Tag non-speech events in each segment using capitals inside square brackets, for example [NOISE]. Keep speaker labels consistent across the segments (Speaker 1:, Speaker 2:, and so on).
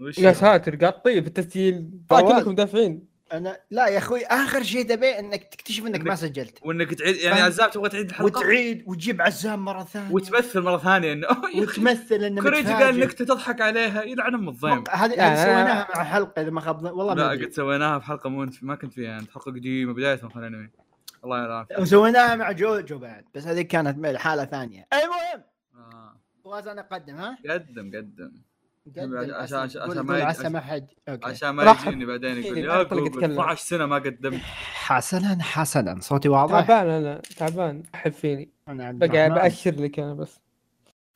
Speaker 1: وش
Speaker 2: يا ساتر قاطين في التسجيل.
Speaker 3: فواز.
Speaker 2: كلكم دافعين.
Speaker 3: أنا لا يا أخوي آخر شيء تبي إنك تكتشف إنك ما سجلت.
Speaker 1: وإنك تعيد يعني؟ عزام تبغى تعيد الحلقة؟
Speaker 3: وتعيد وتجيب عزام مرة ثانية.
Speaker 1: وتمثل مرة ثانية. انه [LAUGHS]
Speaker 3: وتمثل
Speaker 1: إنه
Speaker 3: متفاجئ.
Speaker 1: قال نكته تضحك عليها. يلعن أم الضيم.
Speaker 3: هذه سويناها مع حلقة إذا ما خاب. والله
Speaker 1: لا
Speaker 3: ما.
Speaker 1: قد سويناها في حلقة مو ما كنت فيها. أنت حلقة قديمة بداية مقهى الانمي الله يعافيك.
Speaker 3: وسويناها مع جوجو بعد. بس هذه كانت حالة ثانية. المهم.
Speaker 1: آه.
Speaker 3: فواز أنا أقدم ها؟
Speaker 1: قدم قدم. عشان- عشان-
Speaker 3: قول-
Speaker 1: عشان ما
Speaker 3: ما حد
Speaker 1: عشان ما يجيني بعدين [LAUGHS] يقول لي
Speaker 2: إيه،
Speaker 1: يا
Speaker 2: أطلق
Speaker 1: جوجل
Speaker 2: يتكلم.
Speaker 1: 12 سنة ما قدمت.
Speaker 3: حسنا حسنا. صوتي واضح؟
Speaker 2: تعبان أنا تعبان. أحب فيني.
Speaker 3: أنا عبد
Speaker 2: بقى. بأشر لك أنا بس.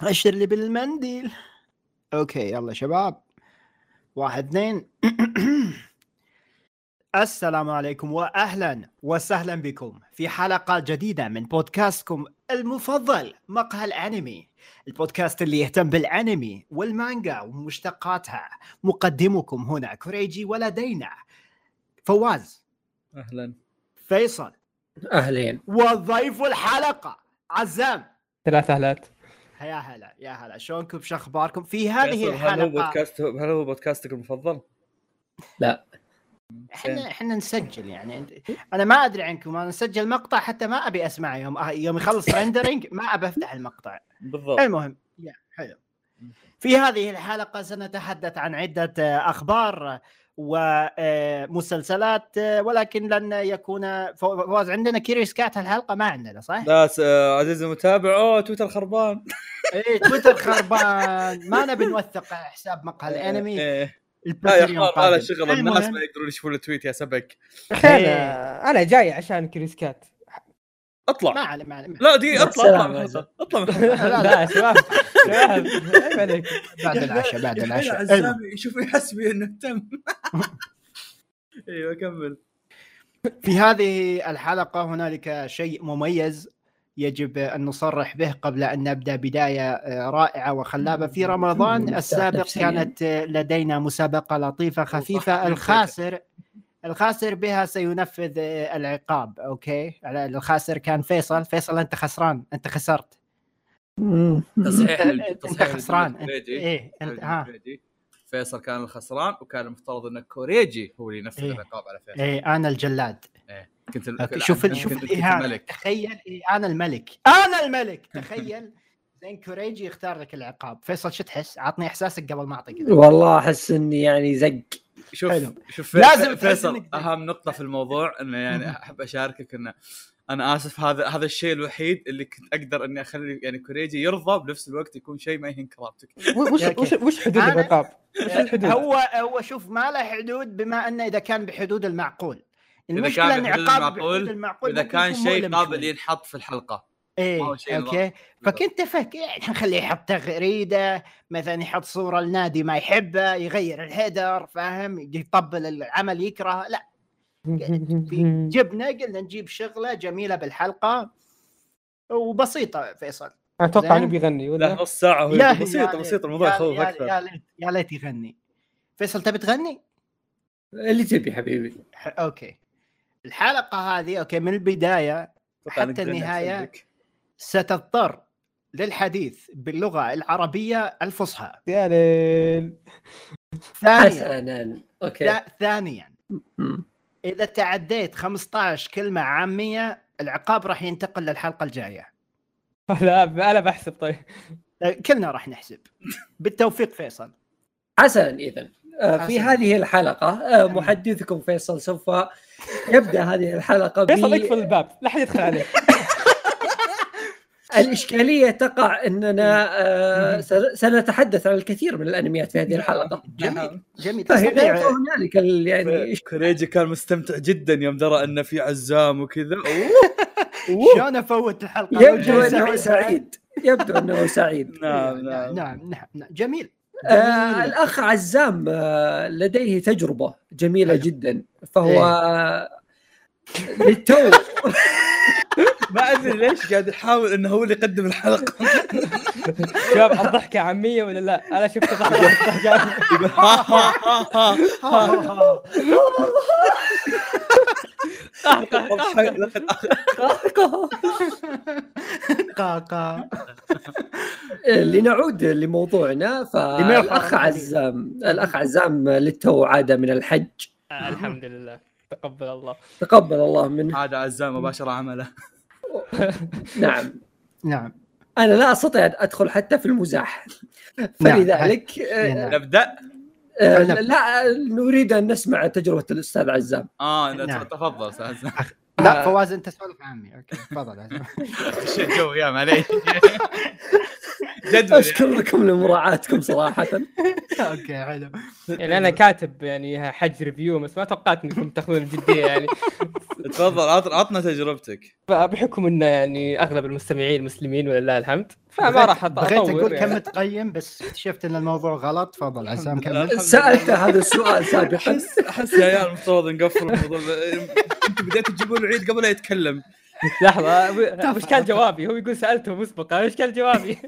Speaker 3: أشر لي بالمنديل. okay يلا شباب. واحد اثنين. [CLEARS THROAT] السلام عليكم واهلا وسهلا بكم في حلقة جديدة من بودكاستكم المفضل مقهى الأنمي. البودكاست اللي يهتم بالانمي والمانجا ومشتقاتها. مقدمكم هنا كوريجي ولدينا. فواز.
Speaker 1: أهلا.
Speaker 3: فيصل.
Speaker 4: أهلين.
Speaker 3: وضيف الحلقة. عزام.
Speaker 2: ثلاث أهلات.
Speaker 3: يا هلا يا هلا. شلونكم؟ شو أخباركم؟ في هذه
Speaker 1: هل هو
Speaker 3: الحلقة.
Speaker 1: بودكاست هل هو بودكاستك المفضل؟
Speaker 3: إحنا إحنا نسجل يعني. أنت- أنا ما أدري عنكم أنا نسجل مقطع حتى ما أبي اسمعه يوم يوم يخلص [LAUGHS] rendering ما أبي أفتح المقطع.
Speaker 1: بالضبط.
Speaker 3: المهم حلو. في هذه الحلقة سنتحدث عن عدة آه، أخبار ومسلسلات ولكن لن يكون فو- فواز عندنا Curious Cat الحلقة ما عندنا صح؟
Speaker 1: لا عزيزي المتابع. أوه تويتر خربان.
Speaker 3: إيه تويتر خربان. ما نبي نوثق حساب مقهى [LAUGHS]
Speaker 1: الأنمي. لا يا حمار ما
Speaker 3: قادم.
Speaker 1: شغل الناس ما يقدرون يشوفون ال tweet يا سبك.
Speaker 2: أخي
Speaker 3: إيه.
Speaker 2: أنا أنا جاي عشان كريسكات
Speaker 3: ما
Speaker 1: اطلع.
Speaker 3: عليه ما عليه
Speaker 1: لا دي اطلع اطلع من. اطلع من الحلقة.
Speaker 3: لا،
Speaker 2: لا شباب شباب عيب عليك.
Speaker 3: بعد العشاء بعد العشاء.
Speaker 1: يشوف يحسبي إنه تم. [LAUGHS] أيوه كمل.
Speaker 3: في هذه الحلقة هنالك شيء مميز. يجب أن نصرح به قبل أن نبدأ بداية آه، رائعة وخلابة. في رمضان
Speaker 4: مرتاح
Speaker 3: السابق. كانت آه، لدينا مسابقة لطيفة خفيفة. الخاسر الخاسر بها سينفذ آه، العقاب. أوكي؟ على- الخاسر كان فيصل. فيصل أنت خسران. أنت خسرت.
Speaker 1: تصحيح تصحيح
Speaker 3: خسران. إيه أنت ها.
Speaker 1: فيصل كان الخسران وكان المفترض إن كوريجي هو اللي ينفذ
Speaker 3: إيه.
Speaker 1: العقاب على فيصل.
Speaker 3: إيه أنا الجلاد.
Speaker 1: كنت ال-
Speaker 3: أوكي شوف
Speaker 1: كنت-
Speaker 3: ال- شوف الإهانة
Speaker 1: الملك
Speaker 3: تخيل إيه أنا الملك. أنا الملك. تخيل. [LAUGHS] زين كوريجي يختار لك العقاب. فيصل شو تحس؟ عطني إحساسك قبل ما أعطيك
Speaker 4: والله أحس إني يعني زق.
Speaker 1: شوف
Speaker 3: حلو.
Speaker 1: شوف
Speaker 3: لازم
Speaker 1: فيصل أهم نقطة في الموضوع إنه يعني أحب أشاركك إنه أنا آسف هذا هذا الشيء الوحيد اللي كنت أقدر إني أخلي يعني كوريجي يرضى بنفس الوقت يكون شيء ما يهين كرامتك [LAUGHS]
Speaker 2: وش وش وش حدود العقاب؟ وش الحدود؟
Speaker 3: هو هو شوف ما له حدود بما إنه إذا كان بحدود المعقول.
Speaker 1: إذا
Speaker 3: المشكلة
Speaker 1: كان
Speaker 3: إن
Speaker 1: بحدود
Speaker 3: عقاب
Speaker 1: المعقول،
Speaker 3: بحدود المعقول إذا
Speaker 1: كان شيء قابل. ينحط في الحلقة. إيه
Speaker 3: أوكي. فكنت فك يعني نخليه يحط تغريدة مثلا يحط صورة لنادي ما يحبه يغير ال header فاهم؟ يطبل العمل يكره. لا جبنا قلنا نجيب شغلة جميلة بالحلقة وبسيطة فيصل. أتوقع.
Speaker 2: إنه بيغني
Speaker 1: لا
Speaker 2: ولا
Speaker 1: نص ساعة
Speaker 3: يا-
Speaker 1: بسيطه
Speaker 3: يا
Speaker 1: بسيطه الموضوع يخوف
Speaker 3: يا-
Speaker 1: أكثر.
Speaker 3: يا ليت يا ليت يغني. فيصل تبي تغني؟
Speaker 4: اللي تبي حبيبي.
Speaker 3: ح- أوكي. الحلقة هذه أوكي من
Speaker 1: البداية
Speaker 3: حتى
Speaker 1: لك.
Speaker 3: ستضطر للحديث باللغة العربية الفصحى.
Speaker 2: يا ليل.
Speaker 3: ثانيا.
Speaker 4: حسنا. أوكي.
Speaker 3: لا ثانيا. إذا تعديت 15 كلمة عامية العقاب راح ينتقل للحلقة الجاية. [LAUGHS]
Speaker 2: لا أنا بحسب طيب.
Speaker 3: كلنا راح نحسب. بالتوفيق فيصل.
Speaker 4: حسنا اذا آه، في. هذه الحلقة آه، محدثكم فيصل سوف يبدأ هذه الحلقة
Speaker 2: فيصل اقفل الباب. لا حد يدخل عليه. [LAUGHS]
Speaker 4: الإشكالية تقع أننا آه، سن- سنتحدث عن الكثير من الأنميات في هذه الحلقة.
Speaker 3: جميل. جميل. تستطيع
Speaker 4: هنالك ال- يعني
Speaker 1: كوريجي كان مستمتع جدا يوم درى انه في عزام وكذا. [LAUGHS]
Speaker 3: شلون أفوت الحلقة؟
Speaker 4: يبدو أنه سعيد. يبدو أنه سعيد. [LAUGHS]
Speaker 1: نعم
Speaker 3: نعم.
Speaker 1: نعم
Speaker 3: نعم نعم. جميل.
Speaker 4: آه. الأخ عزام آه لديه تجربة جميلة
Speaker 3: حلو.
Speaker 4: جدا. فهو
Speaker 3: إيه.
Speaker 4: آه، للتو [LAUGHS]
Speaker 1: ما أدري [LAUGHS] ليش. قاعد يحاول إنه هو اللي يقدم الحلقة. [LAUGHS]
Speaker 2: شباب الضحكه عاميه ولا لا؟ أنا شفت ضحكة.
Speaker 1: يقول ها ها ها ها
Speaker 3: قاقا
Speaker 4: لنعود لموضوعنا فالأخ عزام الأخ عزام للتو عاد من الحج.
Speaker 2: الحمد لله. تقبل الله.
Speaker 4: تقبل الله منه.
Speaker 1: هذا عزام مباشرة عمله. [LAUGHS]
Speaker 4: نعم
Speaker 3: نعم
Speaker 4: أنا لا أستطيع أن أدخل حتى في المزاح. فلذلك آه،
Speaker 3: نعم.
Speaker 1: نبدأ
Speaker 4: آه،
Speaker 3: نعم.
Speaker 4: لا نريد أن نسمع تجربة الأستاذ عزام
Speaker 1: آه
Speaker 3: نعم.
Speaker 1: تفضل أستاذ عزام
Speaker 3: لا فواز انت سولف عني. أوكي تفضل. [LAUGHS]
Speaker 1: شيء جو يا معليش جدول
Speaker 4: أشكر لكم لمراعاتكم صراحة.
Speaker 3: أوكي حلو.
Speaker 2: يعني أنا كاتب يعني حج review بس ما توقعت إنكم تأخذون الجديه يعني.
Speaker 1: تفضل عط- عطنا تجربتك.
Speaker 2: فبحكم انه يعني أغلب المستمعين مسلمين ولله الحمد. فما راح
Speaker 3: بغيت أقول
Speaker 2: يعني.
Speaker 3: كم تقيم بس اكتشفت إن الموضوع غلط تفضل [LAUGHS] عزام كمل.
Speaker 1: الحمد
Speaker 4: سالت هذا السؤال سابقا
Speaker 1: احس أحس يا عيال المفترض نقفل الموضوع. أنتم بديتوا تجيبون العيد قبل لا يتكلم.
Speaker 2: لحظة وش كان جوابي. هو يقول سألته مسبقا وش كان جوابي.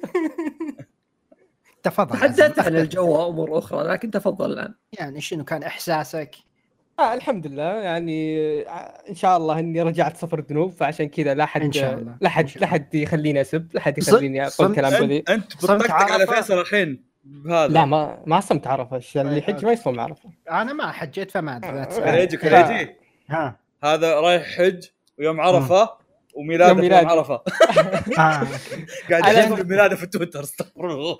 Speaker 3: تفضل.
Speaker 4: تحدثت عن الجو وامور أخرى لكن تفضل الآن.
Speaker 3: يعني شنو كان إحساسك؟
Speaker 2: آه الحمد لله. يعني آه، إن شاء الله إني رجعت صفر ذنوب فعشان كذا لا حد
Speaker 3: إن شاء الله.
Speaker 2: لا حد لا حد يخليني أسب لا حد يخليني
Speaker 3: أقول
Speaker 2: كلام بذيء.
Speaker 3: أنت
Speaker 1: بتطقطق على؟ فيصل الحين بهذا.
Speaker 2: لا ما ما صمت عرفه. الشيء اللي يحج ما يصوم عرفه.
Speaker 3: أنا ما حجيت فما أدري.
Speaker 1: كريجي كريجي.
Speaker 3: ها.
Speaker 1: هذا رايح حج ويوم عرفة وميلاده
Speaker 2: يوم
Speaker 1: في يوم
Speaker 2: ميلادي.
Speaker 1: عرفة. [LAUGHS]
Speaker 3: آه. [LAUGHS]
Speaker 1: قاعد يحتفل بميلاده في تويتر استغفر الله.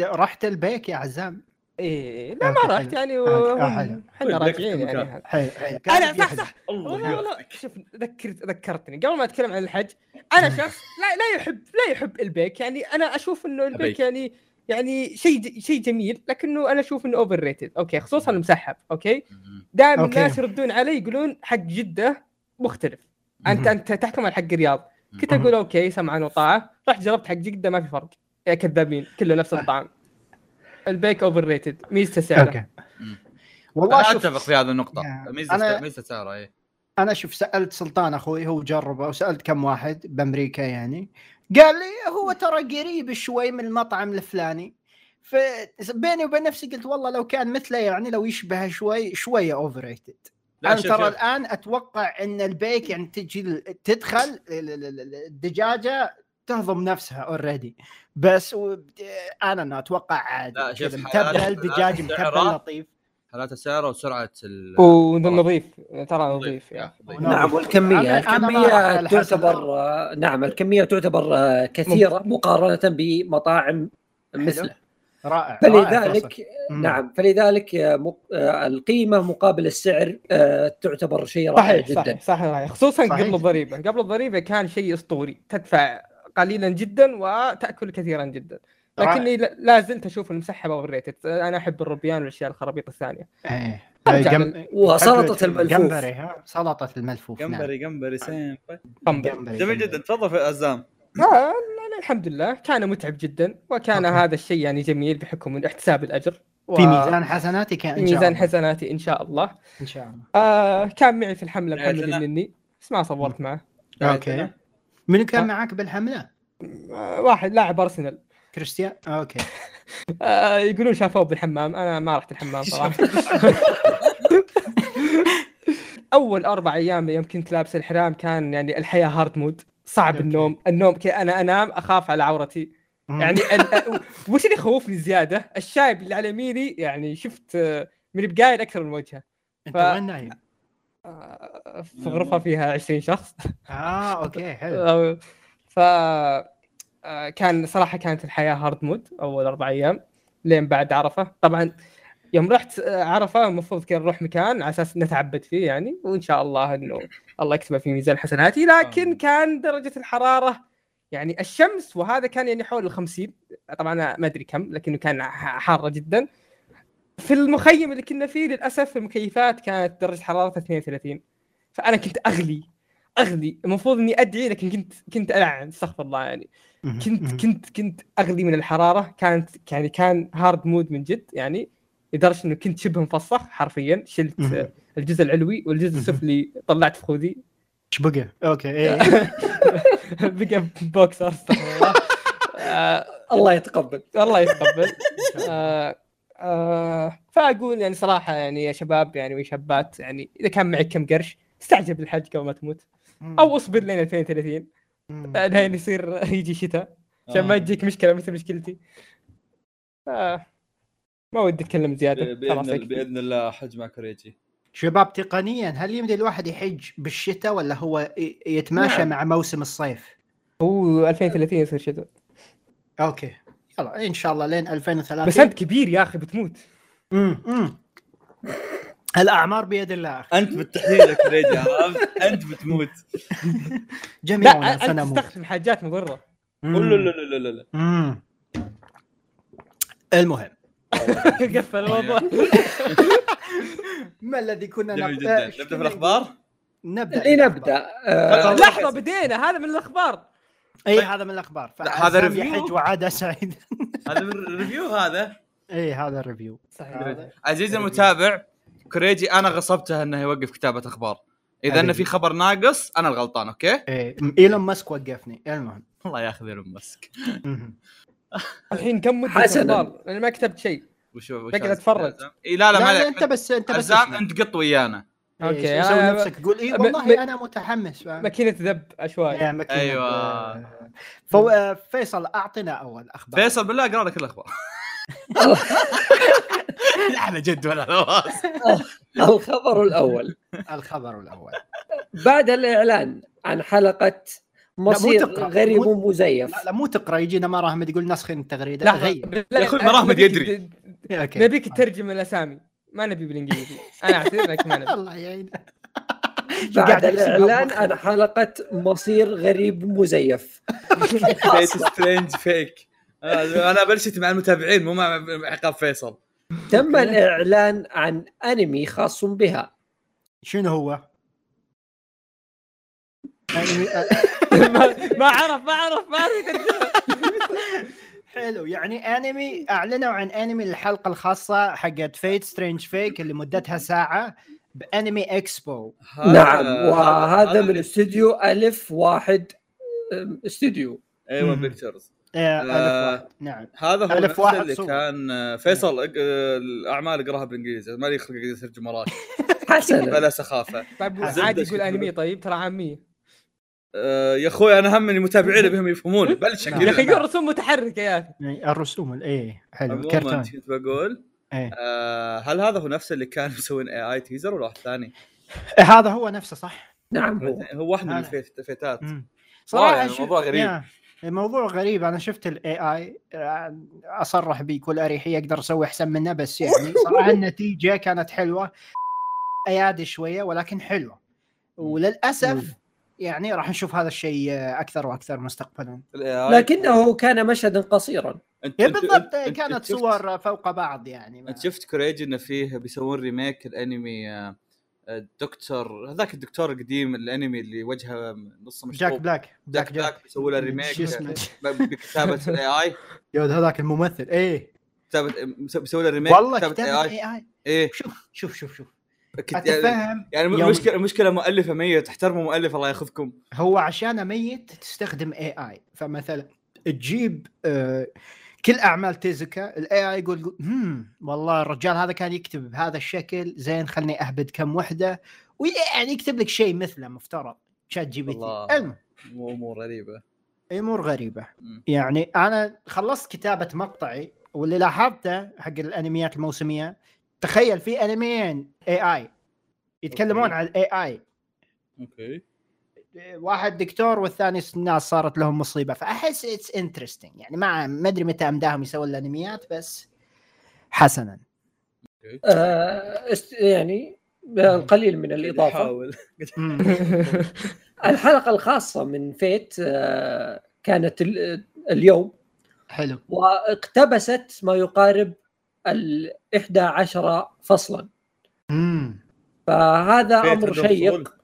Speaker 3: رحت البيك يا عزام.
Speaker 2: إيه لا ما رحت. يعني
Speaker 3: آه،.
Speaker 2: إحنا
Speaker 1: طيب،
Speaker 2: راجعين يعني.
Speaker 3: حلو أنا
Speaker 2: صح صح.
Speaker 1: الله
Speaker 2: والله. شوف ذكرت ذكرتني. قبل ما أتكلم عن الحج أنا شخص لا لا يحب لا يحب البيك. يعني أنا أشوف إنه البيك. يعني يعني شيء شيء جميل لكنه أنا أشوف إنه overrated أوكي خصوصا المسحب أوكي؟ دائما. الناس يردون علي يقولون حق جدة مختلف.
Speaker 3: أنت.
Speaker 2: أنت تحكم على حق الرياض. كنت. أقول أوكي سمعا وطاعة. رحت جربت حق جدة ما في فرق. يا كذابين كله نفس الطعم. البيك overrated ميزته سعره.
Speaker 1: أوكي.
Speaker 3: والله
Speaker 1: أنا
Speaker 3: شوف
Speaker 1: أتفق في هذه النقطة.
Speaker 3: يا.
Speaker 1: ميزة
Speaker 3: أنا-
Speaker 1: ميزة سعره إيه.
Speaker 3: أنا شوف سألت سلطان أخوي هو جربه وسألت كم واحد بأمريكا يعني. قال لي هو ترى قريب شوي من المطعم الفلاني. فبيني وبين نفسي قلت والله لو كان مثله يعني لو يشبه شوي
Speaker 1: شوية
Speaker 3: overrated
Speaker 1: أنا
Speaker 3: ترى. الآن أتوقع إن البيك يعني تجي تدخل ال- ال- ال- الدجاجة تهضم نفسها already بس و... أنا أنا أتوقع عادي. كذا متبل دجاج
Speaker 1: حالات
Speaker 3: متبل لطيف
Speaker 1: حالات السعر وسرعة ال
Speaker 2: ونظيف ترى نظيف.
Speaker 4: نعم
Speaker 3: على حسب
Speaker 4: تعتبر آه، نعم الكمية تعتبر آه، كثيرة مقارنة بمطاعم مثله
Speaker 3: رائع رائع.
Speaker 4: فلذلك
Speaker 3: مم.
Speaker 4: نعم فلذلك آه، مق- آه، القيمة مقابل السعر آه، تعتبر شيء رائع
Speaker 2: صحيح
Speaker 4: جدا.
Speaker 2: صحيح صحيح. صحيح. خصوصا
Speaker 3: صحيح.
Speaker 2: قبل الضريبة. قبل الضريبة كان شيء أسطوري. تدفع قليلا جدا وتأكل كثيرا جدا. لكني لا- زلت أشوف المسحب overrated أنا أحب الروبيان والأشياء الخرابيط الثانية.
Speaker 3: إيه.
Speaker 2: أرجع
Speaker 3: جم-
Speaker 4: وسلطه الملفوف.
Speaker 3: جمبري ها؟ سلطة الملفوف نعم.
Speaker 1: جمبري جمبري سيم
Speaker 2: قنبل
Speaker 3: جمبري
Speaker 1: جميل
Speaker 3: جمبري.
Speaker 1: جدا. تفضل في عزام
Speaker 2: آه لا لا الحمد لله. كان متعب جدا وكان
Speaker 3: أوكي.
Speaker 2: هذا الشيء يعني جميل بحكم من احتساب الأجر. و-
Speaker 3: في ميزان حسناتي كان
Speaker 2: في
Speaker 3: إن شاء
Speaker 2: ميزان حسناتي إن شاء الله.
Speaker 3: إن شاء الله.
Speaker 2: آه كان معي في
Speaker 1: الحملة
Speaker 2: محمد. النني بس ما صورت معه.
Speaker 3: أوكي. من كان
Speaker 2: آه.
Speaker 3: معك بالحملة؟
Speaker 2: آه واحد لاعب أرسنال.
Speaker 3: كريستيان أوكي. [LAUGHS]
Speaker 2: آه يقولون شافوه بالحمام. أنا ما رحت الحمام صراحة. [LAUGHS] أول أربع أيام يوم كنت لابس الإحرام كان يعني الحياة hard mode. صعب
Speaker 3: أوكي.
Speaker 2: النوم. النوم كي أنا أنام أخاف على عورتي. يعني ال... [LAUGHS] وش اللي يخوفني زيادة؟ الشايب اللي على يميني يعني شفت آه، من بقايل أكثر من وجهه.
Speaker 3: أنت
Speaker 2: ف-
Speaker 3: وين نايم؟
Speaker 2: آه، في غرفة فيها 20 شخص.
Speaker 3: آه أوكي حلو. [LAUGHS]
Speaker 2: آه، ف آه، كان صراحة كانت الحياة hard mode أول أربع أيام لين بعد عرفة. طبعا يوم رحت آه، عرفة المفروض كان نروح مكان على أساس نتعبد فيه يعني وإن شاء الله إنه الله يكتبه في ميزان حسناتي لكن
Speaker 1: آمين.
Speaker 2: كان درجة الحرارة يعني الشمس وهذا كان يعني حول ال 50 طبعا ما أدري كم لكنه كان حارة جدا. في المخيم اللي كنا فيه للأسف المكيفات كانت درجة حرارتها 32 فأنا كنت أغلي أغلي. المفروض إني أدعي لكن كنت كنت ألعن استغفر الله يعني. كنت كنت كنت أغلي من الحرارة. كانت يعني كان hard mode من جد يعني لدرجة إنه كنت شبه مفسخ حرفيا. شلت. آه، الجزء العلوي والجزء. السفلي طلعت في خذي
Speaker 3: إيش بقى؟ okay إيه. [LAUGHS]
Speaker 2: بقى بوكسر استغفر الله. [LAUGHS] آه،
Speaker 4: الله يتقبل. [LAUGHS]
Speaker 2: الله يتقبل. آه آه فأقول يعني صراحة يعني يا شباب يعني وشابات يعني إذا كان معك كم قرش استعجل بالحج قبل ما تموت أو اصبر لين 2030
Speaker 3: مم.
Speaker 2: لين يصير [LAUGHS] يجي شتاء عشان ما
Speaker 1: آه.
Speaker 2: تجيك مشكلة مثل مشكلتي آه. ما ودي أتكلم زيادة خلاص
Speaker 1: باذن الله حج مع كوريجي
Speaker 3: شباب تقنيا هل يمدي الواحد يحج بالشتاء ولا هو يتماشى
Speaker 4: نعم.
Speaker 3: مع موسم الصيف؟
Speaker 2: هو 2030 يصير شتاء
Speaker 3: أوكي يلا إن شاء الله لين 2030
Speaker 2: بس أنت كبير يا أخي بتموت.
Speaker 3: امم امم الاعمار بيد الله أخي.
Speaker 1: أنت بالتحديد يا عرفت أنت بتموت.
Speaker 3: جميعنا
Speaker 2: لا أنت
Speaker 3: سنموت.
Speaker 2: تستخدم حاجات مضره.
Speaker 1: لا لا لا لا لا.
Speaker 3: مم. المهم. [LAUGHS]
Speaker 2: قفل الموضوع.
Speaker 3: ما الذي كنا
Speaker 1: جميل
Speaker 3: نب-
Speaker 1: جدا.
Speaker 3: إيش
Speaker 1: نبدأ في الاخبار
Speaker 3: نبدأ.
Speaker 4: اللي نبدا آه،
Speaker 2: لحظه بدينا هذا من الأخبار.
Speaker 3: اي هذا من الأخبار.
Speaker 1: لا، هذا review.
Speaker 3: يحج وعاد سعيد.
Speaker 1: هذا من ال review هذا؟
Speaker 3: اي هذا ال review
Speaker 2: صحيح.
Speaker 1: عزيزي المتابع كوريجي أنا غصبته إنه يوقف كتابة أخبار. إذا
Speaker 3: إنه.
Speaker 1: في خبر ناقص أنا الغلطان okay؟
Speaker 3: إيه. إيلون ماسك وقفني. المهم.
Speaker 1: الله ياخذ إيلون ماسك.
Speaker 2: الحين كم مدة
Speaker 4: حسناً.
Speaker 2: أخبار؟ أنا ما كتبت شيء.
Speaker 1: وش وش
Speaker 2: بقعد.
Speaker 1: عزام؟ اي لا لا ما
Speaker 3: لا انت بس انت بس.
Speaker 1: أنت قط ويانا.
Speaker 3: okay سوي
Speaker 2: أنا-
Speaker 3: نفسك. قول اي والله
Speaker 2: م-
Speaker 3: أنا متحمس فاهم؟
Speaker 2: ماكينة ذب عشوائي.
Speaker 3: آه. فو... فيصل أعطنا أول أخبار.
Speaker 1: فيصل بالله أقرأ لك الأخبار. [LAUGHS] لا على جد ولا [LAUGHS]
Speaker 4: الخبر الأول.
Speaker 3: الخبر الأول.
Speaker 4: بعد الإعلان عن حلقة مصير. غريب
Speaker 3: مو-
Speaker 4: مزيف.
Speaker 3: لا, لا مو تقرأ يجينا مرة أحمد يقول نسخ التغريدة.
Speaker 2: لحظه
Speaker 3: غير.
Speaker 1: يا مراحمد
Speaker 2: نبيك-
Speaker 1: يدري.
Speaker 2: نبيك تترجم الاسامي ما نبي بالإنجليزي. أنا أعتذر لك ما نبي. [LAUGHS]
Speaker 3: الله يعين.
Speaker 4: بعد الاعلان. عن حلقة مصير غريب مزيف.
Speaker 1: Fate Strange Fake أنا بلشت مع المتابعين مو مع عقاب فيصل.
Speaker 4: تم الإعلان عن أنمي خاص بها.
Speaker 3: شنو هو؟ [LAUGHS]
Speaker 2: ما عرف ما عرف ما عرف. [LAUGHS]
Speaker 3: حلو. يعني انمي أعلنوا عن انمي الحلقة الخاصة حقت Fate Strange Fake اللي مدتها ساعة ب Anime Expo
Speaker 4: نعم
Speaker 1: هذا-
Speaker 4: وهذا من استوديو ألف واحد استوديو.
Speaker 3: أيوه.
Speaker 1: Pictures
Speaker 3: آه،
Speaker 1: آه.
Speaker 3: نعم.
Speaker 1: هذا هو
Speaker 3: ألف واحد
Speaker 1: اللي
Speaker 3: صور.
Speaker 1: كان آه، فيصل آه، الأعمال اقراها بالإنجليزي. ما لي خلق اترجم وراك
Speaker 4: حسنا.
Speaker 1: بلا سخافة.
Speaker 2: طيب عادي. يقول انمي طيب ترى عامية.
Speaker 1: آه، يا أخوي أنا همني المتابعين بهم يفهمون [LAUGHS] بلش.
Speaker 2: يا أخي
Speaker 1: كذا
Speaker 2: يقول رسوم متحركة يا أخي.
Speaker 3: يعني الرسوم الايه حلو الكرتون
Speaker 1: كنت بقول
Speaker 3: إيه.
Speaker 1: آه، هل هذا هو نفسه اللي كان مسوين AI teaser ولا واحد ثاني؟
Speaker 3: إيه، هذا هو نفسه صح؟
Speaker 4: نعم. هو
Speaker 1: هو واحد من الفيتات. صراحة
Speaker 3: صراحة
Speaker 1: يعني
Speaker 3: شوف-
Speaker 1: موضوع غريب.
Speaker 3: يا، الموضوع غريب. أنا شفت ال AI أصرح بكل أريحية أقدر أسوي أحسن منه بس يعني [LAUGHS] صراحة النتيجة كانت حلوة. أيادي شوية ولكن حلوة. وللأسف
Speaker 4: مم.
Speaker 3: يعني راح نشوف هذا الشيء أكثر وأكثر مستقبلا.
Speaker 4: لكنه كان مشهدا قصيرا.
Speaker 1: أنت
Speaker 3: إيه بالضبط
Speaker 1: انت-
Speaker 3: كانت
Speaker 1: انت
Speaker 3: صور فوق بعض يعني
Speaker 1: أنت شفت كوريجي إنه فيه بيسوون remake الأنمي آه، الدكتور هذاك الدكتور القديم الأنمي اللي وجهه نصه
Speaker 3: Jack
Speaker 1: مشطوب
Speaker 3: Black.
Speaker 1: Jack Black بيسووا له
Speaker 3: remake
Speaker 1: ب- بكتابة ال AI
Speaker 3: يود هذاك الممثل إيه.
Speaker 1: كتابه بيسوي له remake
Speaker 3: والله
Speaker 1: كتابه
Speaker 3: كتابه AI AI
Speaker 1: إيه.
Speaker 3: شوف شوف شوف شوف.
Speaker 1: كت- يعني يعني المشكلة المشكلة مؤلفة ميت احترموا مؤلف الله ياخذكم.
Speaker 3: هو عشان ميت تستخدم AI فمثلا تجيب آه كل أعمال تيزوكا ال AI يقول هم والله الرجال هذا كان يكتب بهذا الشكل زين خلني أهبد كم وحدة. ويعني يكتب لك شيء مثله مفترض.
Speaker 1: ChatGPT.
Speaker 3: المهم.
Speaker 1: مو امور غريبة.
Speaker 3: امور غريبة.
Speaker 1: مم.
Speaker 3: يعني أنا خلصت كتابة مقطعي واللي لاحظته حق الأنميات الموسمية تخيل في انميين AI يتكلمون
Speaker 1: okay.
Speaker 3: عن ال AI
Speaker 1: okay.
Speaker 3: واحد دكتور والثاني الناس صارت لهم مصيبة. فأحس it's interesting يعني ما ما أدري متى امداهم يسوون الأنميات بس حسنا.
Speaker 4: آه است- يعني القليل من
Speaker 1: الإضافة. [LAUGHS]
Speaker 4: الحلقة الخاصة من Fate آه كانت ال- اليوم.
Speaker 3: حلو.
Speaker 4: واقتبست ما يقارب ال 11 فصلا
Speaker 3: امم
Speaker 4: فهذا
Speaker 1: أمر
Speaker 4: شيق.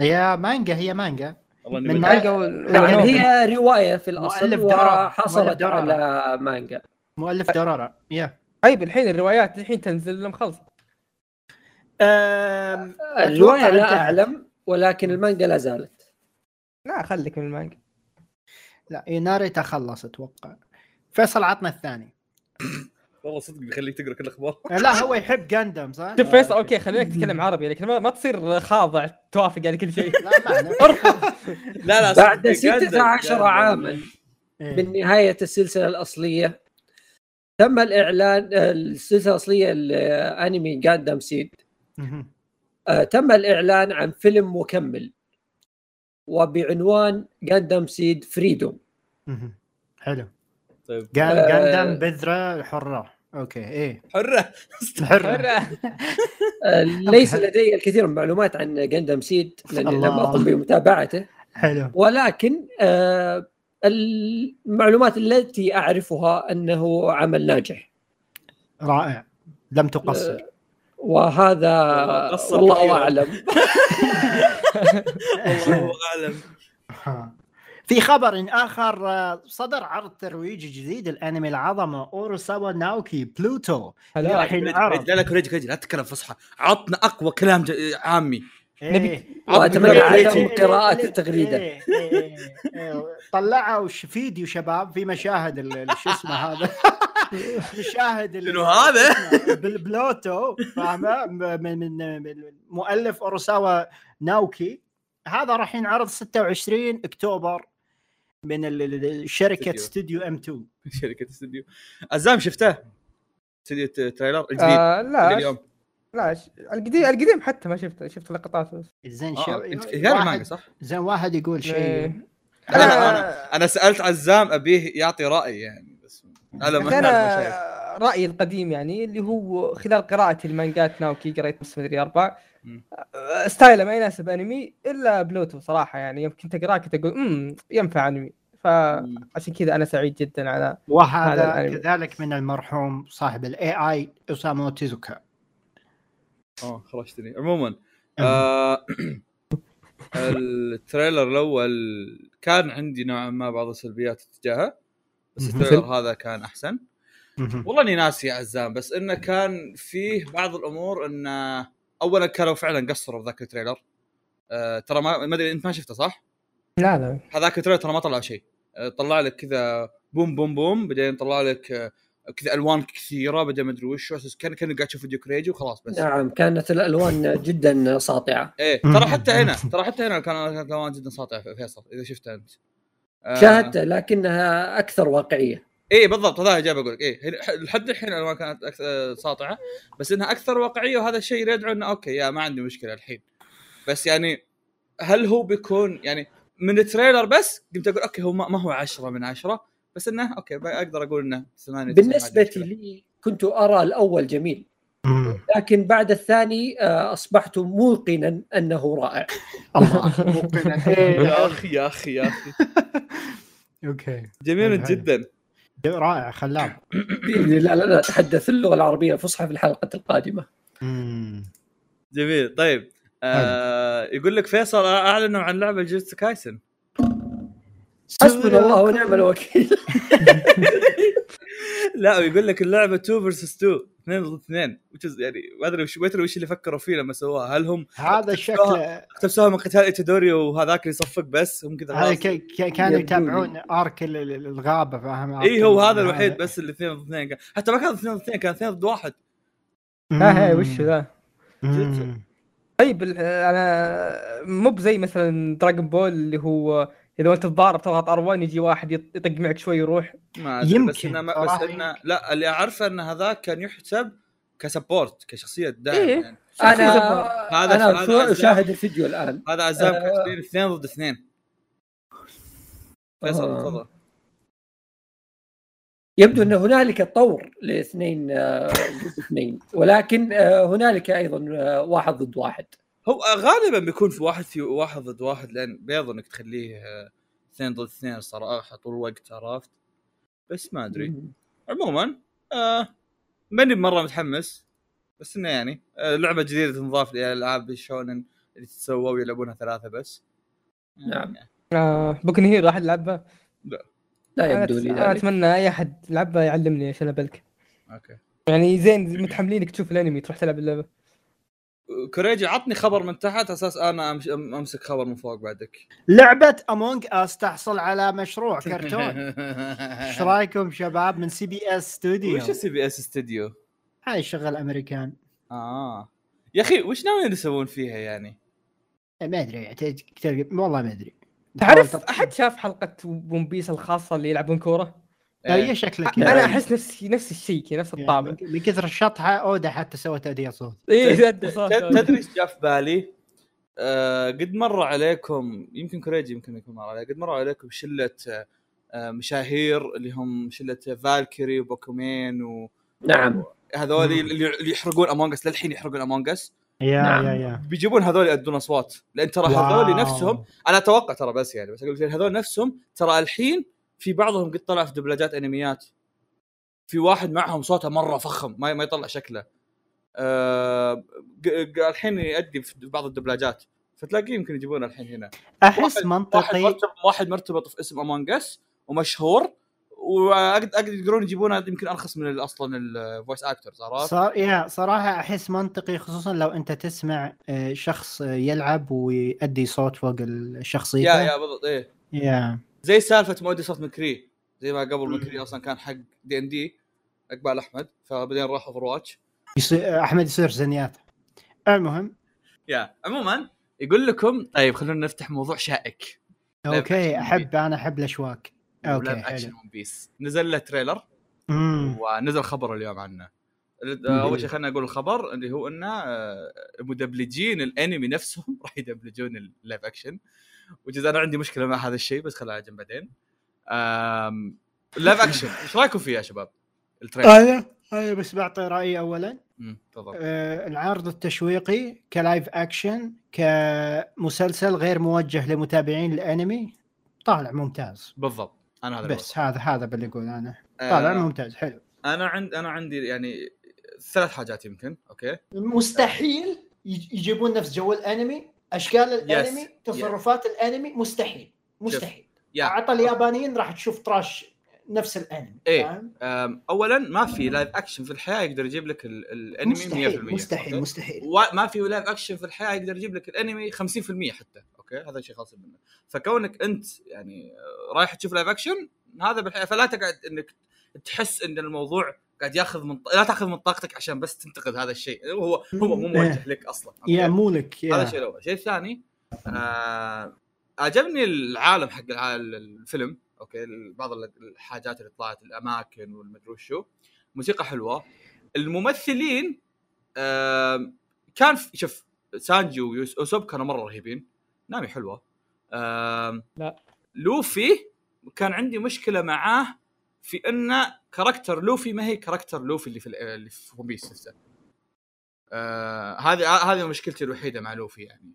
Speaker 3: هي مانجا هي مانجا من.
Speaker 2: مانجا
Speaker 4: نعم
Speaker 2: وال novel.
Speaker 4: هي رواية في الأصل
Speaker 3: مؤلف درارة. مؤلف
Speaker 4: وحصلت. على مانجا
Speaker 3: مؤلف درارة يا
Speaker 2: طيب الحين الروايات الحين تنزل لهم خلص
Speaker 3: أم... الرواية
Speaker 4: لا. أعلم ولكن المانجا لا زالت
Speaker 2: لا خليك من المانجا
Speaker 3: لا إيه، ناريتا خلص أتوقع فيصل عطنا الثاني [COUGHS]
Speaker 1: والله صدق بيخليك تقرأ كل الأخبار [LAUGHS]
Speaker 3: لا هو يحب Gundam صح؟
Speaker 2: شوف فيصل okay خليك تتكلم عربي لكن ما, ما تصير خاضع توافق على كل شيء [LAUGHS]
Speaker 3: لا
Speaker 1: لا لا
Speaker 4: بعد
Speaker 1: صدق، قاعد-
Speaker 4: 16
Speaker 1: قاعد-
Speaker 4: عاما
Speaker 3: إيه.
Speaker 4: من نهاية السلسلة الأصلية تم الإعلان السلسلة الأصلية الانمي Gundam
Speaker 3: Seed.
Speaker 4: آه، تم الإعلان عن فيلم مكمل وبعنوان Gundam Seed
Speaker 3: Freedom. حلو
Speaker 1: طيب
Speaker 3: قال
Speaker 4: آه.
Speaker 3: بذرة حرة okay إيه.
Speaker 1: حرة.
Speaker 3: حرة. [LAUGHS]
Speaker 4: آه، ليس لدي الكثير من المعلومات عن Gundam Seed لأني لم. أقم بمتابعته.
Speaker 3: حلو.
Speaker 4: ولكن آه، المعلومات التي أعرفها أنه عمل ناجح.
Speaker 3: رائع. لم تقصر.
Speaker 4: وهذا
Speaker 1: والله [LAUGHS]
Speaker 4: والله. أعلم.
Speaker 1: الله أعلم.
Speaker 3: في خبر آخر آه، صدر عرض ترويجي جديد الانمي العظمة أوروساوا ناوكي بلوتو. راح ينعرض
Speaker 1: لا لا كوريجي كوريجي لا تتكلم فصحى. عطنا أقوى كلام ج- عامي.
Speaker 3: إيه.
Speaker 4: وأتمنى
Speaker 1: كوريجي.
Speaker 4: قراءة التغريدة
Speaker 3: إيه، إيه، إيه، إيه. طلعوا فيديو شباب في مشاهد شو اسمه هذا؟ [LAUGHS] مشاهد
Speaker 1: شنو هذا؟
Speaker 3: بالبلوتو فاهمة؟ من من مؤلف أوروساوا ناوكي. هذا راح ينعرض 26 أكتوبر. من شركة
Speaker 1: استوديو.
Speaker 3: M2
Speaker 1: شركة استوديو عزام شفته؟ استوديو trailer الجديد
Speaker 2: آه لا
Speaker 1: اليوم
Speaker 2: لا القديم القديم حتى ما شفته شفت لقطات بس
Speaker 3: زين
Speaker 1: آه،
Speaker 3: شو
Speaker 1: المانجا صح؟
Speaker 3: زين واحد يقول شيء
Speaker 2: إيه.
Speaker 1: أنا أنا أنا سألت عزام أبيه يعطي رأي يعني بس على ما أنا.
Speaker 2: رأيي القديم يعني اللي هو خلال قراءتي المانجات ناوكي قريت بس مدري
Speaker 1: أربع
Speaker 2: style ه ما يناسب أنمي إلا بلوتو صراحة يعني يوم كنت اقراه كنت أقول امم ينفع أنمي. فعشان كذا أنا سعيد جدا على هذا
Speaker 3: وهذا. كذلك من المرحوم صاحب ال AI اوسامو تيزوكا.
Speaker 1: آه خرجتني عموما آه [CLEARS THROAT] ال trailer الأول كان عندي نوعا ما بعض السلبيات تجاهه بس.
Speaker 3: ال
Speaker 1: trailer هذا كان
Speaker 3: أحسن.
Speaker 1: والله إني ناسي يا عزام بس إنه كان فيه بعض الأمور إنه اولا كانوا فعلا قصروا في ذاك ال trailer. آه ترى ما ما أدري أنت ما شفته صح؟
Speaker 2: لا لا.
Speaker 1: هذاك ال trailer ترى ما طلع شيء. آه طلع لك كذا بوم بوم بوم بعدين طلع لك آه كذا ألوان كثيرة بعدين ما أدري وش كان كان قاعد تشوف فيديو كريجي وخلاص بس.
Speaker 4: نعم كانت الألوان جدا ساطعة.
Speaker 1: إيه ترى حتى هنا ترى حتى هنا كان كانت الوان جدا ساطعة فيصل إذا شفتها أنت. آه،
Speaker 4: شاهدت لكنها أكثر واقعية.
Speaker 1: إيه بالضبط هذا جاي بقول لك هي- لحد الحين الألوان كانت أكثر ساطعة بس إنها أكثر واقعية وهذا الشيء يدعو إنه okay yeah ما عندي مشكلة الحين بس يعني هل هو بيكون يعني من ال trailer بس قمت أقول okay هو ما هو عشرة من عشرة بس إنه okay أقدر أقول إنه ثمانية تسعة، ما عندي
Speaker 4: بالنسبة
Speaker 1: مشكلة.
Speaker 4: لي كنت أرى الأول جميل. لكن بعد الثاني آه، أصبحت موقنا أنه رائع [LAUGHS]
Speaker 3: الله مقنع. [LAUGHS]
Speaker 1: يا
Speaker 3: إيه.
Speaker 1: أخي يا أخي يا أخي [LAUGHS]
Speaker 3: okay
Speaker 1: جميل. جدا
Speaker 3: رائع خلاب.
Speaker 4: باذن الله لن اتحدث اللغة العربية الفصحى في الحلقة القادمة.
Speaker 3: مم.
Speaker 1: جميل. طيب آه يقول لك فيصل اعلنوا عن لعبة جوجوتسو كايسن.
Speaker 4: حسبنا الله ونعم الوكيل. [LAUGHS]
Speaker 1: لا ويقول لك اللعبة 2 versus 2 اثنين ضد اثنين which is يعني ما أدري وش ما أدري وش اللي فكروا فيه لما سووها. هل هم
Speaker 3: هذا الشكل
Speaker 1: اقتبسوها من قتال إيتادوري وهذاك اللي يصفق بس؟ هم كذا
Speaker 3: هذا
Speaker 1: خلاص.
Speaker 3: ك- ك- كانوا. يتابعون arc ال- ال- الغابة فاهم؟
Speaker 1: اي هو هذا
Speaker 3: ال-
Speaker 1: الوحيد بس اللي اثنين ضد اثنين. كان حتى ما كان اثنين ضد اثنين كان اثنين ضد واحد.
Speaker 2: ها هي وش ذا. طيب أنا مو بزي مثلا دراجون بول اللي هو إذا أنت تضارب تضغط R1 يجي واحد يط- يطق معك شوي يروح
Speaker 1: ما أدري بس
Speaker 3: يمكن،
Speaker 1: إنه ما بس انه لا اللي أعرفه إن هذاك كان يحسب ك support كشخصية داعم
Speaker 2: إيه.
Speaker 1: يعني.
Speaker 4: أنا
Speaker 1: هذا- أنا.
Speaker 4: اشاهد الفيديو الآن
Speaker 1: هذا عزام
Speaker 4: آه.
Speaker 1: كاتبين اثنين ضد اثنين فيصل
Speaker 4: آه.
Speaker 1: تفضل
Speaker 4: يبدو إن هنالك طور لاثنين آه، ضد اثنين ولكن هنالك أيضا واحد ضد واحد
Speaker 1: هو غالبا بيكون في واحد في واحد ضد واحد لأن بيض إنك تخليه آه، اثنين ضد اثنين صراحة طول الوقت عرفت؟ بس ما أدري. عموما آه ماني مرة متحمس بس إنه يعني آه لعبة جديدة تنضاف لالعاب الشونن اللي تتسوى ويلعبونها ثلاثة بس.
Speaker 4: نعم.
Speaker 2: آه بوكن هيرو احد لعبة؟
Speaker 4: لا.
Speaker 2: أنا
Speaker 4: يبدو لي ذلك.
Speaker 2: أتمنى أي أحد لعبة يعلمني عشان ابلك
Speaker 1: okay.
Speaker 2: يعني زين متحملينك تشوف الأنمي تروح تلعب اللعبة.
Speaker 1: كوريجي عطني خبر من تحت أساس أنا أمش- أمسك خبر من فوق بعدك.
Speaker 3: لعبة Among Us تحصل على مشروع [LAUGHS] كرتون. إيش رأيكم شباب من CBS studio
Speaker 1: وش CB S studio؟
Speaker 3: هاي شغل أمريكان.
Speaker 1: آه. يا أخي وش ناويين يسوون فيها يعني؟
Speaker 3: ما أدري. تلقى- والله ما أدري.
Speaker 2: تعرف أحد شاف حلقة One Piece الخاصة اللي يلعبون
Speaker 3: كورة؟ هي شكلها كذا
Speaker 2: أنا أحس نفس نفس الشيء نفس
Speaker 3: يعني
Speaker 2: الطابع.
Speaker 3: من- كثر الشطحة أودا حتى سوت أدية صوت.
Speaker 2: اي
Speaker 1: تدري إيش جاء في بالي؟ آه قد مر عليكم يمكن كوريجي يمكن يكون مر عليه قد مر عليكم شلة آه، آه مشاهير اللي هم شلة فالكيري وبوكومين وهذول
Speaker 4: نعم.
Speaker 1: اللي, اللي يحرقون امونج اس للحين يحرقون امونج اس
Speaker 3: يا
Speaker 4: نعم.
Speaker 3: يا. يا
Speaker 1: بيجيبون هذول يأدون أصوات. لأن ترى. هذول نفسهم أنا أتوقع ترى بس يعني بس أقول لك هذول نفسهم ترى الحين في بعضهم قد طلع في دبلجات أنميات. في واحد معهم صوته مرة فخم ما ما يطلع شكله. ق- الحين يؤدي في بعض الدبلجات. فتلاقيه يمكن يجيبونه الحين هنا.
Speaker 3: أحس
Speaker 1: واحد
Speaker 3: منطقي
Speaker 1: مرتبط واحد مرتبط في اسم Among Us ومشهور واقدر يقدرون يجيبونه يمكن أرخص من أصلا ال voice actors عرفت؟
Speaker 3: صار yeah صراحة أحس منطقي خصوصا لو أنت تسمع آه، شخص يلعب ويؤدي صوت فوق الشخصيه
Speaker 1: yeah yeah بالضبط إيه.
Speaker 3: yeah.
Speaker 1: زي سالفة مودي صوت مكري. زي ما قبل مكري أصلا كان حق دي ان دي إقبال أحمد. فبعدين راح Overwatch
Speaker 3: يصير أحمد يصير زنيات. المهم.
Speaker 1: yeah عموما يقول لكم طيب خلونا نفتح موضوع شائك.
Speaker 3: okay أحب أنا أحب
Speaker 1: الأشواك. okay
Speaker 3: action
Speaker 1: One Piece نزل له trailer.
Speaker 3: مم.
Speaker 1: ونزل خبر اليوم عنه. أول شيء خلينا نقول الخبر اللي هو إنه آه، مدبلجين الأنمي نفسهم [LAUGHS] راح يدبلجون ال live action وجزء أنا عندي مشكلة مع هذا الشيء بس خلينا على جنب بعدين. آم، ال live action إيش رايكم فيه يا شباب؟ ال
Speaker 3: trailer. أنا أنا بس بعطي رأيي اولا.
Speaker 1: تفضل.
Speaker 3: آه، العرض التشويقي ك live action كمسلسل غير موجه لمتابعين الأنمي طالع ممتاز.
Speaker 1: بالضبط. أنا هذا
Speaker 3: بس هذا هذا اللي أقول أنا.
Speaker 1: آه،
Speaker 3: طالع ممتاز حلو.
Speaker 1: أنا عند أنا عندي يعني ثلاث حاجات يمكن okay؟
Speaker 3: مستحيل يج- يجيبون نفس جو الأنمي أشكال الأنمي
Speaker 1: Yes.
Speaker 3: تصرفات الأنمي مستحيل مستحيل.
Speaker 1: يا
Speaker 3: عطى اليابانيين راح تشوف trash نفس الأنمي
Speaker 1: إيه. أم، اولا ما في live action في الحياة يقدر يجيب لك ال- الأنمي 100%
Speaker 3: مستحيل مستحيل.
Speaker 1: وما في live action في الحياة يقدر يجيب لك الأنمي 50% حتى okay؟ هذا شيء خاص منه فكونك أنت يعني رايح تشوف live action هذا بالحياة فلا تقعد إنك تحس إن الموضوع قاعد ياخذ من لا تاخذ من طاقتك عشان بس تنتقد هذا الشيء. هو هو مو موجه لك أصلا okay؟
Speaker 3: yeah مو لك yeah.
Speaker 1: هذا الشيء الأول. الشيء الثاني آه عجبني العالم حق الفيلم okay؟ بعض الحاجات اللي طلعت الأماكن والمدري وشو. موسيقى حلوة. الممثلين آه كان شوف سانجي ويوسوب كانوا مرة رهيبين. نامي حلوة. آه
Speaker 2: لا.
Speaker 1: لوفي كان عندي مشكلة معاه في إنه character لوفي ما هي character لوفي اللي في ال- اللي في One Piece نفسه. آه هذه هذه مشكلتي الوحيدة مع لوفي يعني.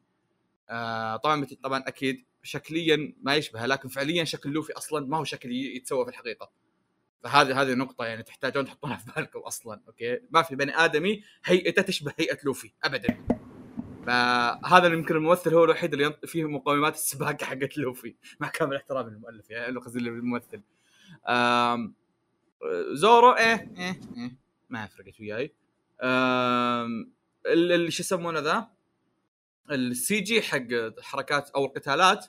Speaker 1: آه طبعا طبعا أكيد شكليا ما يشبه لكن فعليا شكل لوفي أصلا ما هو شكل يتسوى في الحقيقة. فهذه هذه نقطة يعني تحتاجون تحطونها في بالكم أصلا okay؟ ما في بني آدمي هيئته تشبه هيئة لوفي ابدا. فهذا يمكن الممثل هو الوحيد اللي فيه مقومات السباقة [LAUGHS] حقت لوفي مع كامل احترام للمؤلف يعني قصدي الممثل آم، زورو إيه إيه إيه. ما فرقت وياي. اللي شو يسمونه ذا؟ ال CG حق حركات أو القتالات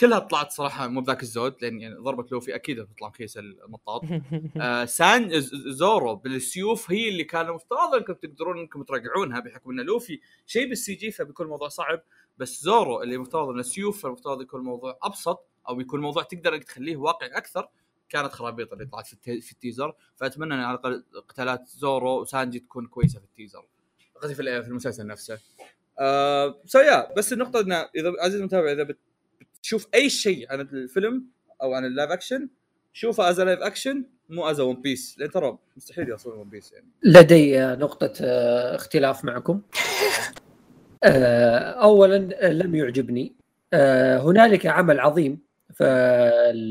Speaker 1: كلها طلعت صراحة مو بذاك الزود لأن يعني ضربة لوفي أكيد بتطلع مخيسه المطاط [LAUGHS] آه سان زورو بالسيوف هي اللي كان المفترض أنكم تقدرون أنكم ترقعونها بحكم أن لوفي شيء بال CG فبيكون الموضوع صعب. بس زورو اللي مفترض انه سيوف فالمفترض يكون الموضوع أبسط أو يكون الموضوع تقدر أنك تخليه واقعي أكثر. كانت خرابيط اللي طلعت في, في ال teaser فأتمنى إن على الأقل قتالات زورو وسانجي تكون كويسة في ال teaser. قصدي في ال- في المسلسل نفسه. آه so بس النقطة إنه إذا عزيزي المتابع إذا بت- بتشوف أي شيء عن الفيلم أو عن ال live action شوفه as live action مو as One Piece لأن ترى مستحيل يوصلون One Piece يعني.
Speaker 4: لدي آه، نقطة آه، اختلاف معكم. آه، أولا آه، لم يعجبني. هنالك عمل عظيم. فالعمل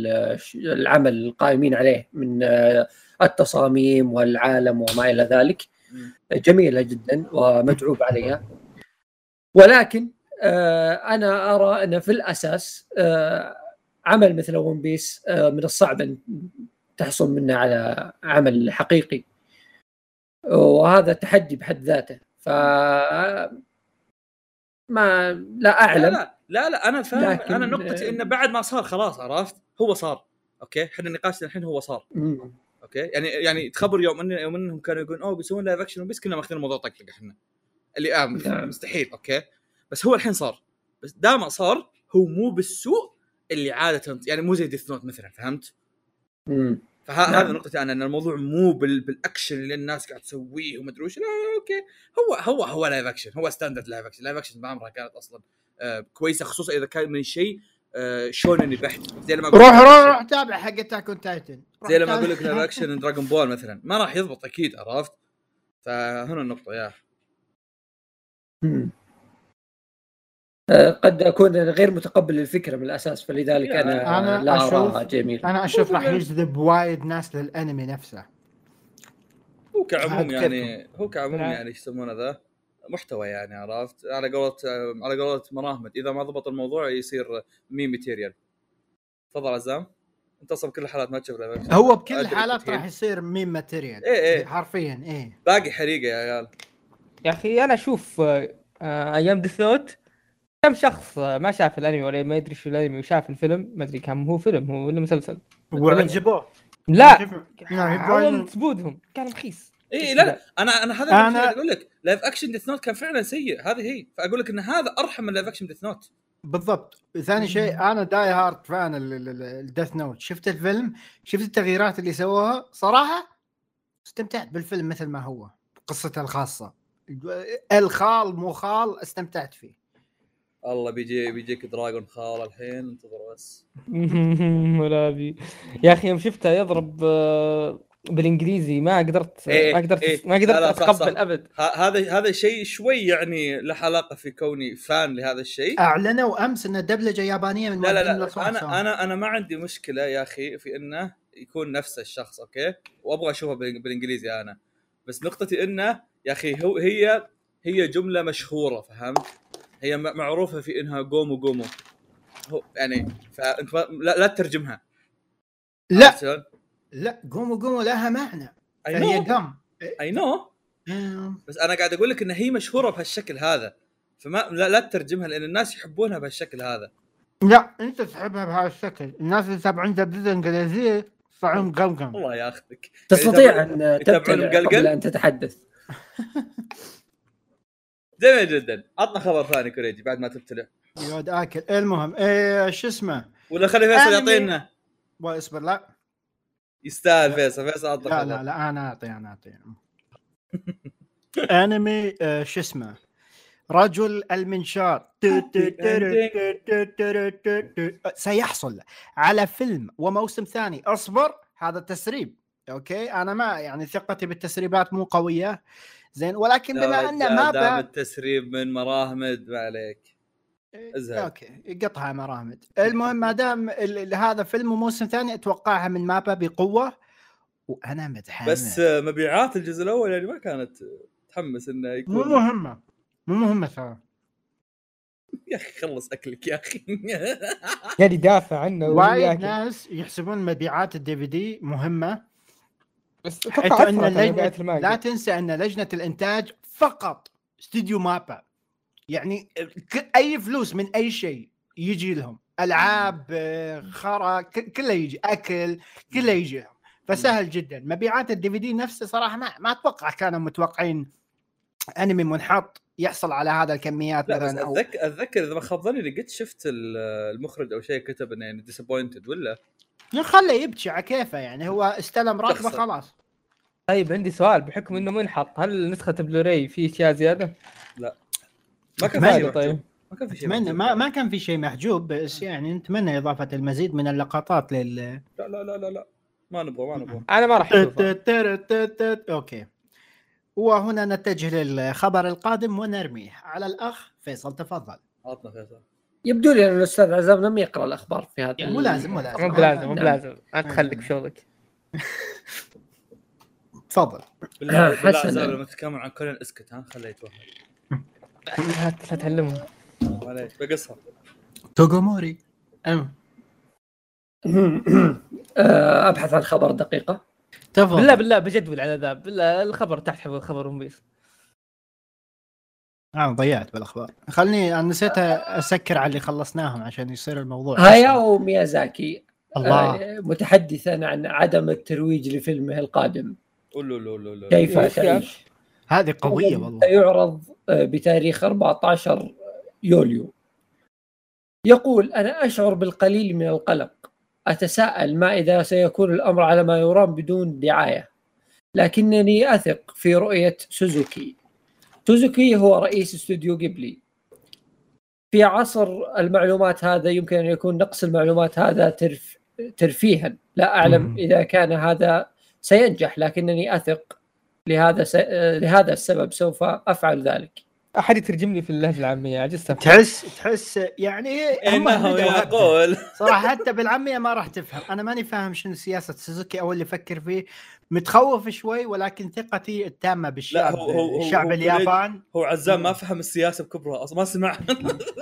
Speaker 4: القائمين عليه من آه، التصاميم والعالم وما إلى ذلك. جميلة جدا ومتعوب عليها. ولكن آه، أنا أرى أن في الأساس آه، عمل مثل ون بيس من الصعب أن تحصل منه على عمل حقيقي. وهذا تحدي بحد ذاته. ف ما لا
Speaker 1: لا
Speaker 4: اعلم
Speaker 1: لا لا أنا فاهم
Speaker 4: لكن-
Speaker 1: أنا نقطتي إنه بعد ما صار خلاص عرفت هو صار okay إحنا نقاشنا الحين هو صار
Speaker 4: مم.
Speaker 1: okay يعني يعني تخبر يوم إن يوم إنهم كانوا يقولون أوه بيسوون live action بس كنا ماخذين الموضوع طقطقة إحنا اللي
Speaker 4: نعم.
Speaker 1: مستحيل okay بس هو الحين صار بس دام صار هو مو بالسوء اللي عادة يعني مو زي Death Note مثلا فهمت؟
Speaker 4: مم.
Speaker 1: فهذا
Speaker 4: نعم.
Speaker 1: نقطتي أنا إن الموضوع مو بال... بالأكشن اللي الناس قاعد تسويه وما ادري وش لا okay. هو هو هو live action هو standard live action live action ما عمرها كانت أصلا آه كويسة خصوصا إذا كان من شيء آه شونني بحت. زي لما
Speaker 3: روح روح روح تابع حق Attack on Titan
Speaker 1: زي لما أقول لك live action دراجون بول مثلا. ما راح يضبط أكيد عرفت؟ فهنا النقطة يا.
Speaker 4: قد أكون غير متقبل الفكرة من الأساس فلذلك أنا,
Speaker 3: أنا
Speaker 4: لا أراها جميل.
Speaker 3: أنا أشوف راح يجذب وايد ناس للأنمي نفسه.
Speaker 1: هو كعموم يعني هو كعموم. يعني إيش يسمونه ذا؟ محتوى يعني عرفت؟ على قولة على قولة مراهمد إذا ما ضبط الموضوع يصير meme material تفضل عزام. انت أصلا بكل الحالات ما تشوف.
Speaker 3: هو بكل الحالات. راح يصير meme material
Speaker 1: إيه إيه.
Speaker 3: حرفيا إيه.
Speaker 1: باقي حريقة يا عيال.
Speaker 2: يا أخي أنا أشوف آه، آه، أيام Death Note كم شخص ما شاف الانمي ولا ما يدري شو الانمي وشاف الفيلم؟ ما أدري كم هو فيلم هو ولا مسلسل.
Speaker 3: وعجبوه
Speaker 2: لا! عوض زبودهم كان رخيص.
Speaker 1: اي إيه، لا لا. أنا أنا هذا اللي
Speaker 3: أنا-
Speaker 1: أقول لك. live action Death Note كان فعلا سيء. هذه هي. فأقول لك إن هذا أرحم من live action Death Note
Speaker 3: بالضبط. ثاني شيء أنا die hard fan ال Death Note شفت الفيلم؟ شفت التغييرات اللي سووها؟ صراحة استمتعت بالفيلم مثل ما هو قصته الخاصة. الخال مو خال استمتعت فيه.
Speaker 1: الله بيجي بيجيك Dragon Ball الحين انتظر بس [LAUGHS]
Speaker 2: ولا بي يا أخي يوم شفته يضرب آه، بالإنجليزي ما قدرت
Speaker 1: إيه،
Speaker 2: ما قدرت
Speaker 1: إيه.
Speaker 2: ما قدرت أتقبل.
Speaker 1: أبد هذا هذا شيء شوي يعني له علاقة في كوني fan لهذا الشيء
Speaker 3: أعلنوا أمس إن دبلجه يابانية من
Speaker 1: لا لا لا
Speaker 3: أنا.
Speaker 1: أنا أنا ما عندي مشكلة يا أخي في إنه يكون نفس الشخص okay وأبغى أشوفه بال- بالإنجليزي أنا بس نقطتي إنه يا أخي هو هي هي جملة مشهورة فهمت؟ هي م- معروفة في إنها قومو قومو هو يعني فانت ما- لا, لا تترجمها.
Speaker 3: لا؟ لا قوموا قوموا لها معنى.
Speaker 1: اي
Speaker 3: قم
Speaker 1: اي نو بس أنا قاعد أقول لك إن هي مشهورة بهالشكل هذا. فما لا, لا تترجمها لأن الناس يحبونها بهالشكل هذا.
Speaker 3: لا أنت تحبها بهذا الشكل الناس اللي يتابعون دبلجه إنجليزية صعون قمقم
Speaker 1: الله ياخذك
Speaker 4: تستطيع
Speaker 1: أن
Speaker 4: تبتلع
Speaker 1: مقلقل؟
Speaker 4: قبل أن تتحدث. [LAUGHS]
Speaker 1: جميل جدا. عطنا خبر ثاني كوريجي بعد ما تبتلع.
Speaker 3: يود آكل. المهم إيه شو اسمه؟
Speaker 1: ولا خلي فيصل. يعطينا.
Speaker 3: واصبر لا.
Speaker 1: يستاهل فيصل. فيصل عطنا
Speaker 3: لا لا لا أنا أعطي أنا أعطي. [LAUGHS] أنمي آه، شو اسمه؟ رجل المنشار. سيحصل على فيلم وموسم ثاني. اصبر هذا تسريب. okay؟ أنا ما يعني ثقتي بالتسريبات مو قوية. زين ولكن بما
Speaker 1: أنه
Speaker 3: ما
Speaker 1: دام التسريب من مراهمد ما عليك. ازهد.
Speaker 3: okay قطها مراهمد. المهم ما دام ال- ال- هذا فيلم وموسم ثاني أتوقعها من مابا بقوة وأنا متحمس.
Speaker 1: بس آه، مبيعات الجزء الأول يعني ما كانت تحمس إنه
Speaker 3: مو
Speaker 1: يكون
Speaker 3: مهمة. مو مهمة ترى. [LAUGHS]
Speaker 1: يا أخي خلص أكلك يا أخي.
Speaker 2: قاعد يدافع عنه
Speaker 3: وايد. ناس يحسبون مبيعات ال DVD مهمة.
Speaker 2: بس
Speaker 3: حتى أتوقع
Speaker 2: أن المانجا.
Speaker 3: لا تنسى أن لجنة الإنتاج فقط استوديو مابا. يعني أي فلوس من أي شيء يجي لهم. ألعاب خرا كله يجي. أكل كله يجي لهم. فسهل جدا. مبيعات ال DVD نفسه صراحة ما ما أتوقع كانوا متوقعين أنمي منحط يحصل على هذا الكميات
Speaker 1: لا
Speaker 3: مثلا أو
Speaker 1: اتذكر أتذكر إذا ما خاب ظني قد شفت ال- المخرج أو شيء كتب إنه يعني disappointed ولا؟
Speaker 3: خله يبكي على كيفه يعني هو استلم راتبه. خلاص.
Speaker 2: طيب عندي سؤال بحكم إنه منحط هل نسخة بلوراي في أشياء زيادة؟
Speaker 1: ما كان
Speaker 3: ما
Speaker 1: في
Speaker 2: طيب.
Speaker 1: ما كان في شيء أتمنى.
Speaker 3: ما ما كان في شيء محجوب بس يعني نتمنى إضافة المزيد من اللقطات لل
Speaker 1: لا لا لا لا لا. ما نبغى ما نبغى.
Speaker 2: أنا ما راح
Speaker 3: okay. وهنا نتجه للخبر القادم ونرميه. على الأخ فيصل تفضل.
Speaker 1: عطنا فيصل.
Speaker 4: يبدو لي أن الأستاذ عزام لم يقرأ الأخبار في هذا
Speaker 3: مو لازم مو لازم.
Speaker 2: مو بلازم مو
Speaker 4: نعم.
Speaker 2: بلازم. انت خليك شغلك. [LAUGHS]
Speaker 3: تفضل. [LAUGHS]
Speaker 1: بالله. عزام لما تتكلم عن كونان إسكت ها خليه يتوهق
Speaker 2: لا
Speaker 1: معليش بقصها.
Speaker 3: توغوموري. أم.
Speaker 4: آه، أبحث عن خبر دقيقة.
Speaker 3: تفضل.
Speaker 2: بالله بالله بجدول على ذا. بالله الخبر تحت حفظ خبر One Piece
Speaker 3: أنا ضيعت بالأخبار. خلني أنا نسيت أسكر على اللي خلصناهم عشان يصير الموضوع
Speaker 4: هاياو ميازاكي
Speaker 3: الله.
Speaker 4: آه، متحدثا عن عدم الترويج لفيلمه القادم. كيف؟ تعيش؟
Speaker 3: هذه قوية والله.
Speaker 4: سيعرض آه، بتاريخ 14 يوليو. يقول أنا أشعر بالقليل من القلق. أتساءل ما إذا سيكون الأمر على ما يرام بدون دعاية. لكنني أثق في رؤية سوزوكي. سوزوكي هو رئيس استوديو جيبلي في عصر المعلومات هذا يمكن أن يكون نقص المعلومات هذا ترف ترفيها. لا أعلم
Speaker 3: مم.
Speaker 4: إذا كان هذا سينجح لكنني أثق لهذا س... لهذا السبب سوف أفعل ذلك.
Speaker 2: أحد يترجم لي في اللهجة العامية؟ عجزت.
Speaker 3: تحس تحس يعني هم إنه.
Speaker 1: يقول.
Speaker 3: صراحة حتى بالعامية ما راح تفهم. أنا ماني فاهم شنو سياسة سوزوكي أو اللي أفكر فيه. متخوف شوي ولكن ثقتي التامة بالشعب
Speaker 1: هو- هو- هو-
Speaker 3: الشعب
Speaker 1: هو
Speaker 3: اليابان
Speaker 1: هو عزام ما فهم السياسة بكبرها أصلا ما سمع.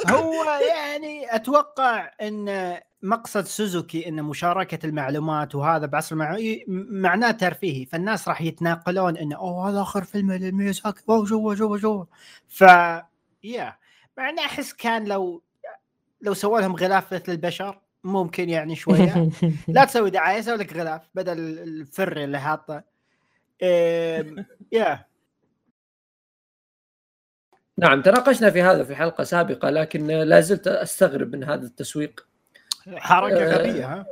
Speaker 3: هو يعني أتوقع إن مقصد سوزوكي إن مشاركة المعلومات وهذا بعصر المعلومات معناه ترفيهي. فالناس راح يتناقلون إنه أوه هذا آخر فيلم لميازاكي اوه جوا جوا جوا ف يا مع اني أحس كان لو لو سووا لهم غلاف مثل البشر ممكن يعني شوية. [LAUGHS] لا تسوي دعاية سوي لك غلاف بدل الفر اللي حاطه. إيه، يا
Speaker 4: نعم تناقشنا في هذا في حلقة سابقة لكن لا زلت أستغرب من هذا التسويق.
Speaker 3: حركة
Speaker 4: آه،
Speaker 3: غبية ها؟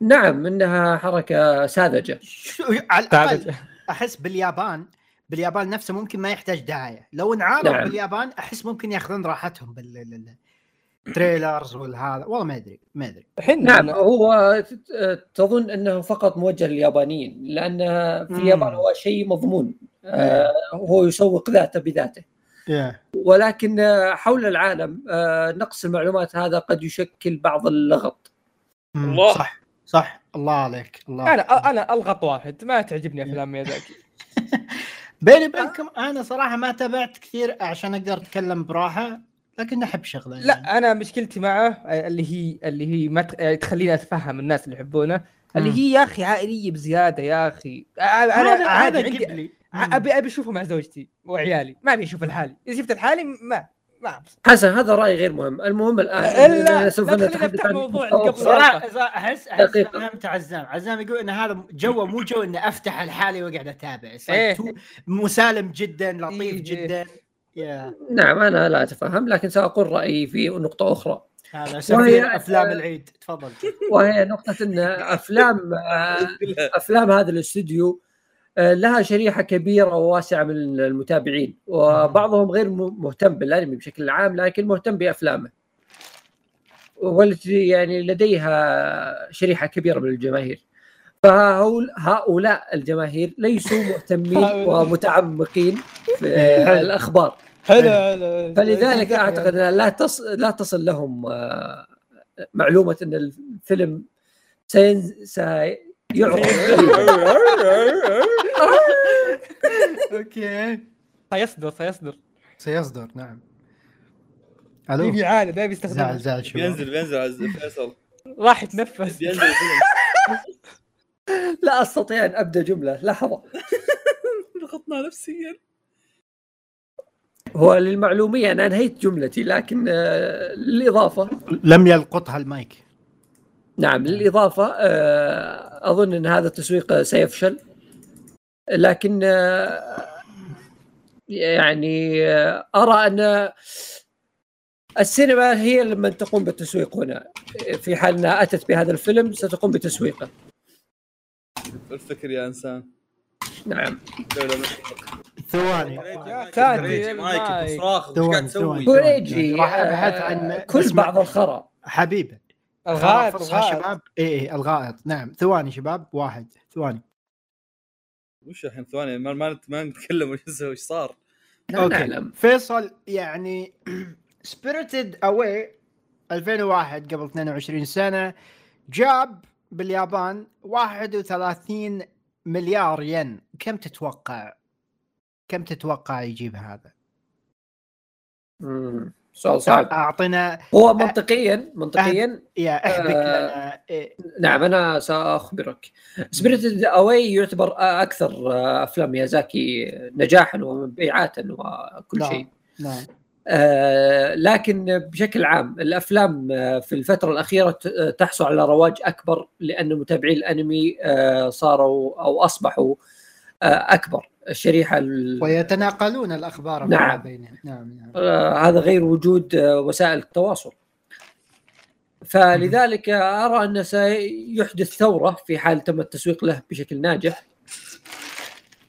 Speaker 4: نعم إنها حركة ساذجة.
Speaker 3: شو- على
Speaker 2: الأقل.
Speaker 3: أحس باليابان باليابان نفسه ممكن ما يحتاج دعايه لو انعرض
Speaker 4: نعم.
Speaker 3: باليابان أحس ممكن ياخذون راحتهم بالتريلرز والهذا. والله ما أدري ما أدري.
Speaker 2: الحين
Speaker 4: نعم
Speaker 2: أنا-
Speaker 4: هو ت- تظن إنه فقط موجه لليابانيين لأن في. اليابان هو شيء مضمون. آه، هو يسوق ذاته بذاته. ولكن حول العالم آه، نقص المعلومات هذا قد يشكل بعض اللغط.
Speaker 1: الله.
Speaker 3: صح صح. الله عليك الله.
Speaker 2: أنا أنا ألغط واحد ما تعجبني أفلام ميازاكي [LAUGHS]
Speaker 3: بيني وبينكم أنا صراحة ما تابعت كثير عشان أقدر أتكلم براحة لكن أحب شغلة يعني.
Speaker 2: لا أنا مشكلتي معه اللي هي اللي هي ما ت- آه، تخليني أتفهم الناس اللي يحبونه اللي. هي يا أخي عائلية بزيادة يا أخي. أنا
Speaker 3: هذا
Speaker 2: عادي عندي ابي أبي أشوفه مع زوجتي وعيالي. ما أبي أشوف لحالي إذا شفت لحالي ما ما.
Speaker 4: حسن هذا رأي غير مهم. المهم
Speaker 2: الآن
Speaker 4: إننا سوف نتحدث عن
Speaker 2: موضوع قبل.
Speaker 3: صراحة احس أحس
Speaker 4: دقيقة.
Speaker 3: فهمت عزام عزام يقول إن هذا جو مو جو إني أفتح لحالي وأقعد أتابع.
Speaker 2: إيه.
Speaker 3: مسالم جدا لطيف
Speaker 2: إيه،.
Speaker 3: جدا. يا
Speaker 4: نعم أنا لا أتفهم لكن سأقول رأيي في نقطة أخرى.
Speaker 3: هذا
Speaker 4: وهي-
Speaker 3: أفلام العيد. تفضل.
Speaker 4: وهي نقطة إن افلام [LAUGHS] أفلام هذا الاستوديو لها شريحة كبيرة وواسعة من المتابعين وبعضهم غير مهتم بالأنمي بشكل عام لكن مهتم بأفلامه والتي يعني لديها شريحة كبيرة من الجماهير فهؤلاء الجماهير ليسوا مهتمين. [LAUGHS] ومتعمقين في [LAUGHS]
Speaker 3: حلو.
Speaker 4: الأخبار
Speaker 2: حلو حلو
Speaker 4: فلذلك أعتقد لا تصل لا تصل لهم آه، معلومة أن الفيلم سين سيعرض [LAUGHS] [LAUGHS]
Speaker 3: أوكي.
Speaker 2: سيصدر سيصدر.
Speaker 3: سيصدر نعم.
Speaker 2: يبي
Speaker 3: ألو
Speaker 2: يعاند ما يبي
Speaker 3: زعل
Speaker 2: يستخدمه
Speaker 3: زعل شباب.
Speaker 1: بينزل بينزل عز فيصل.
Speaker 2: راح يتنفس.
Speaker 1: بينزل [LAUGHS]
Speaker 4: لا أستطيع أن أبدأ جملة لحظه [LAUGHS]
Speaker 1: ضغطنا نفسيا.
Speaker 4: هو للمعلومية أنا انهيت جملتي لكن آه، للإضافة.
Speaker 3: لم يلقطها المايك.
Speaker 4: نعم للإضافة آه، أظن إن هذا التسويق سيفشل. لكن آه، يعني آه، أرى أن السينما هي من تقوم بالتسويق هنا. في حال أنها أتت بهذا الفيلم ستقوم بتسويقه
Speaker 1: الفكر يا إنسان.
Speaker 4: نعم.
Speaker 3: ثواني.
Speaker 1: ريجي مايك. صراخ قاعد تسوي؟
Speaker 4: كوريجي
Speaker 3: راح أبحث
Speaker 4: آه،
Speaker 3: عن
Speaker 4: كل
Speaker 3: اسم-
Speaker 4: بعض الخرا.
Speaker 3: حبيبي.
Speaker 2: الغائط الغائط.
Speaker 3: شباب. اي اي الغائط. نعم. ثواني شباب. واحد. ثواني.
Speaker 1: وش الحين ثواني ما ما ما نتكلم وش وش صار؟
Speaker 4: لا
Speaker 3: okay.
Speaker 4: نعلم
Speaker 3: فيصل يعني Spirited Away 2001 قبل 22 سنة جاب باليابان 31 مليار ين. كم تتوقع؟ كم تتوقع يجيب هذا؟
Speaker 4: مم، سؤال صعب
Speaker 3: اعطنا
Speaker 4: هو منطقيا منطقيا
Speaker 3: يا احبك
Speaker 4: آه.
Speaker 3: إيه.
Speaker 4: نعم أنا سأخبرك Spirited Away يعتبر أكثر أفلام ميازاكي نجاحا ومبيعات وكل
Speaker 3: نعم.
Speaker 4: شيء
Speaker 3: نعم
Speaker 4: آه، لكن بشكل عام الأفلام في الفترة الأخيرة تحصل على رواج أكبر لأن متابعي الأنمي آه، صاروا أو أصبحوا آه، أكبر الشريحه ال-
Speaker 3: ويتناقلون الأخبار
Speaker 4: نعم.
Speaker 3: بينهم نعم نعم
Speaker 4: آه، هذا غير وجود آه، وسائل التواصل فلذلك أرى انه سيحدث ثورة في حال تم التسويق له بشكل ناجح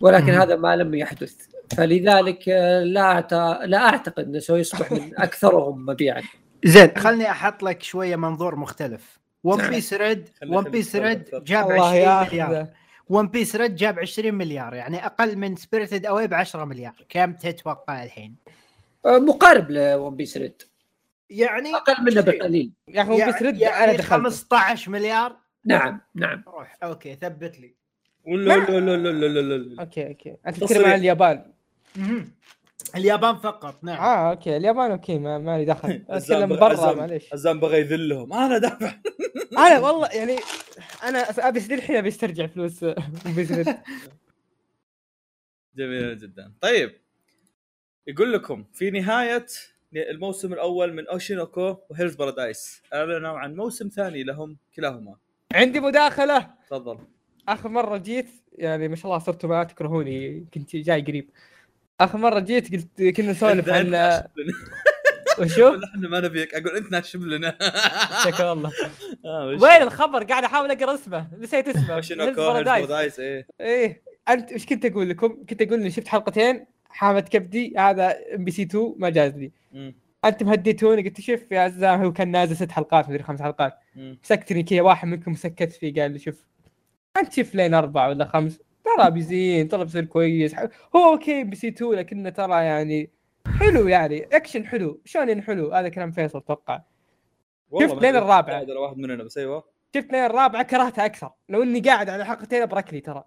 Speaker 4: ولكن
Speaker 3: مم.
Speaker 4: هذا ما لم يحدث فلذلك لا أعت- لا أعتقد انه سيصبح من [LAUGHS] أكثرهم مبيعا
Speaker 3: زين خلني أحط لك شوية منظور مختلف One.
Speaker 1: Piece
Speaker 3: Red
Speaker 1: One
Speaker 3: Piece
Speaker 1: Red.
Speaker 3: جاب
Speaker 2: الله
Speaker 3: 20
Speaker 2: يا
Speaker 3: مليار One Piece Red جاب 20 مليار يعني أقل من Spirited Away ب 10 مليار. كم تتوقع الحين؟
Speaker 4: مقارب ل One Piece Red
Speaker 3: يعني
Speaker 4: أقل منه بقليل.
Speaker 2: يا أخي One Piece Red
Speaker 3: يعني
Speaker 2: أنا دخلت
Speaker 3: 15 مليار؟
Speaker 4: نعم نعم.
Speaker 3: روح okay ثبت لي.
Speaker 1: ولا لا لا لا لا لا لا
Speaker 2: okay okay.
Speaker 1: أنت.
Speaker 2: تتكلم عن اليابان.
Speaker 3: اليابان فقط نعم.
Speaker 2: آه okay. اليابان okay ما مالي دخل. [LAUGHS]
Speaker 1: أتكلم
Speaker 2: برا معليش.
Speaker 1: عزام بغى يذلهم. أنا دافع.
Speaker 2: أنا والله يعني أنا أبي للحين أبي أسترجع فلوس Red [LAUGHS]
Speaker 1: جميل جدا. طيب يقول لكم في نهاية الموسم الأول من أوشينوكو و Hell's Paradise. أعلنوا عن موسم ثاني لهم كلاهما.
Speaker 2: عندي مداخلة.
Speaker 1: تفضل.
Speaker 2: آخر مرة جيت يعني ما شاء الله صرتوا ما تكرهوني كنت جاي قريب. آخر مرة جيت قلت كنا نسولف [LAUGHS] عن. [LAUGHS] وشو؟ [LAUGHS]
Speaker 1: إحنا ما نبيك. أقول أنت ناشب لنا. [LAUGHS]
Speaker 2: شكرا الله
Speaker 1: آه،؟
Speaker 2: وين الخبر؟ قاعد أحاول أقرأ اسمه. نسيت اسمه. Paradise.
Speaker 1: Paradise إيه.
Speaker 2: إيه. أنت إيش كنت أقول لكم؟ كنت أقول إني شفت حلقتين. حامد كبدي هذا ام بي سي 2 ما جاز لي. أنتم هديتوني قلت شوف يا عزام هو كان نازل ست حلقات مدري خمس حلقات. مسكتني كذا واحد منكم سكت فيه قال لي شوف أنت شوف لين أربع ولا خمس؟ ترى بيزين ترى بيصير كويس. هو okay بي سي 2 لكنه ترى يعني حلو يعني اكشن حلو شلون حلو هذا كلام فيصل
Speaker 1: أتوقع
Speaker 2: شفت لين.
Speaker 1: قاعد على واحد مننا بس أيوه
Speaker 2: شفت لين الرابعه كرهتها أكثر لو إني قاعد على حلقتين بركلي ترى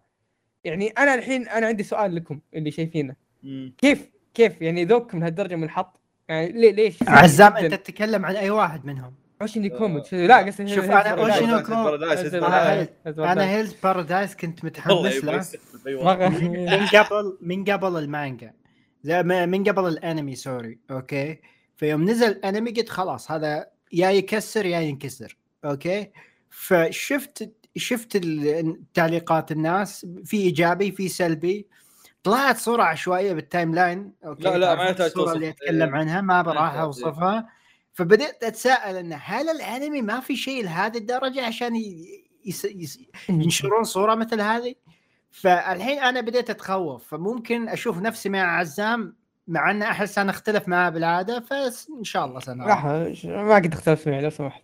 Speaker 2: يعني أنا الحين أنا عندي سؤال لكم اللي شايفينه. كيف كيف يعني ذوقكم لهالدرجة منحط يعني ليه ليش
Speaker 3: عزام. أنت تتكلم عن أي واحد منهم
Speaker 2: اوشيني
Speaker 1: آه.
Speaker 2: كوميت لا قصدي
Speaker 3: شوف
Speaker 1: Paradise.
Speaker 2: Paradise.
Speaker 3: Hell's
Speaker 2: أنا.
Speaker 3: Hell's Paradise كنت متحمس له
Speaker 1: يستخدم في أي وقت.
Speaker 2: ما-
Speaker 3: من قبل من قبل المانجا ما- من قبل الانمي sorry. okay؟ فيوم نزل الانمي قلت خلاص هذا يا يكسر يا ينكسر. okay؟ فشفت شفت تعليقات الناس في إيجابي في سلبي. طلعت صورة عشوائية بال timeline. okay؟
Speaker 1: لا، لا، ما يحتاج
Speaker 3: الصورة
Speaker 1: توصف.
Speaker 3: اللي اتكلم
Speaker 1: إيه.
Speaker 3: عنها ما براح
Speaker 1: إيه.
Speaker 3: أوصفها. فبدأت أتساءل إن هل الانمي ما في شيء لهذه الدرجة عشان ي- يس... يس... ينشرون صورة مثل هذه؟ فالحين أنا بديت أتخوف فممكن أشوف نفسي مع عزام مع ان أحس أنا أختلف معاه بالعاده فان شاء الله سنرى
Speaker 2: لحظة، ما قد اختلفت معي لو سمحت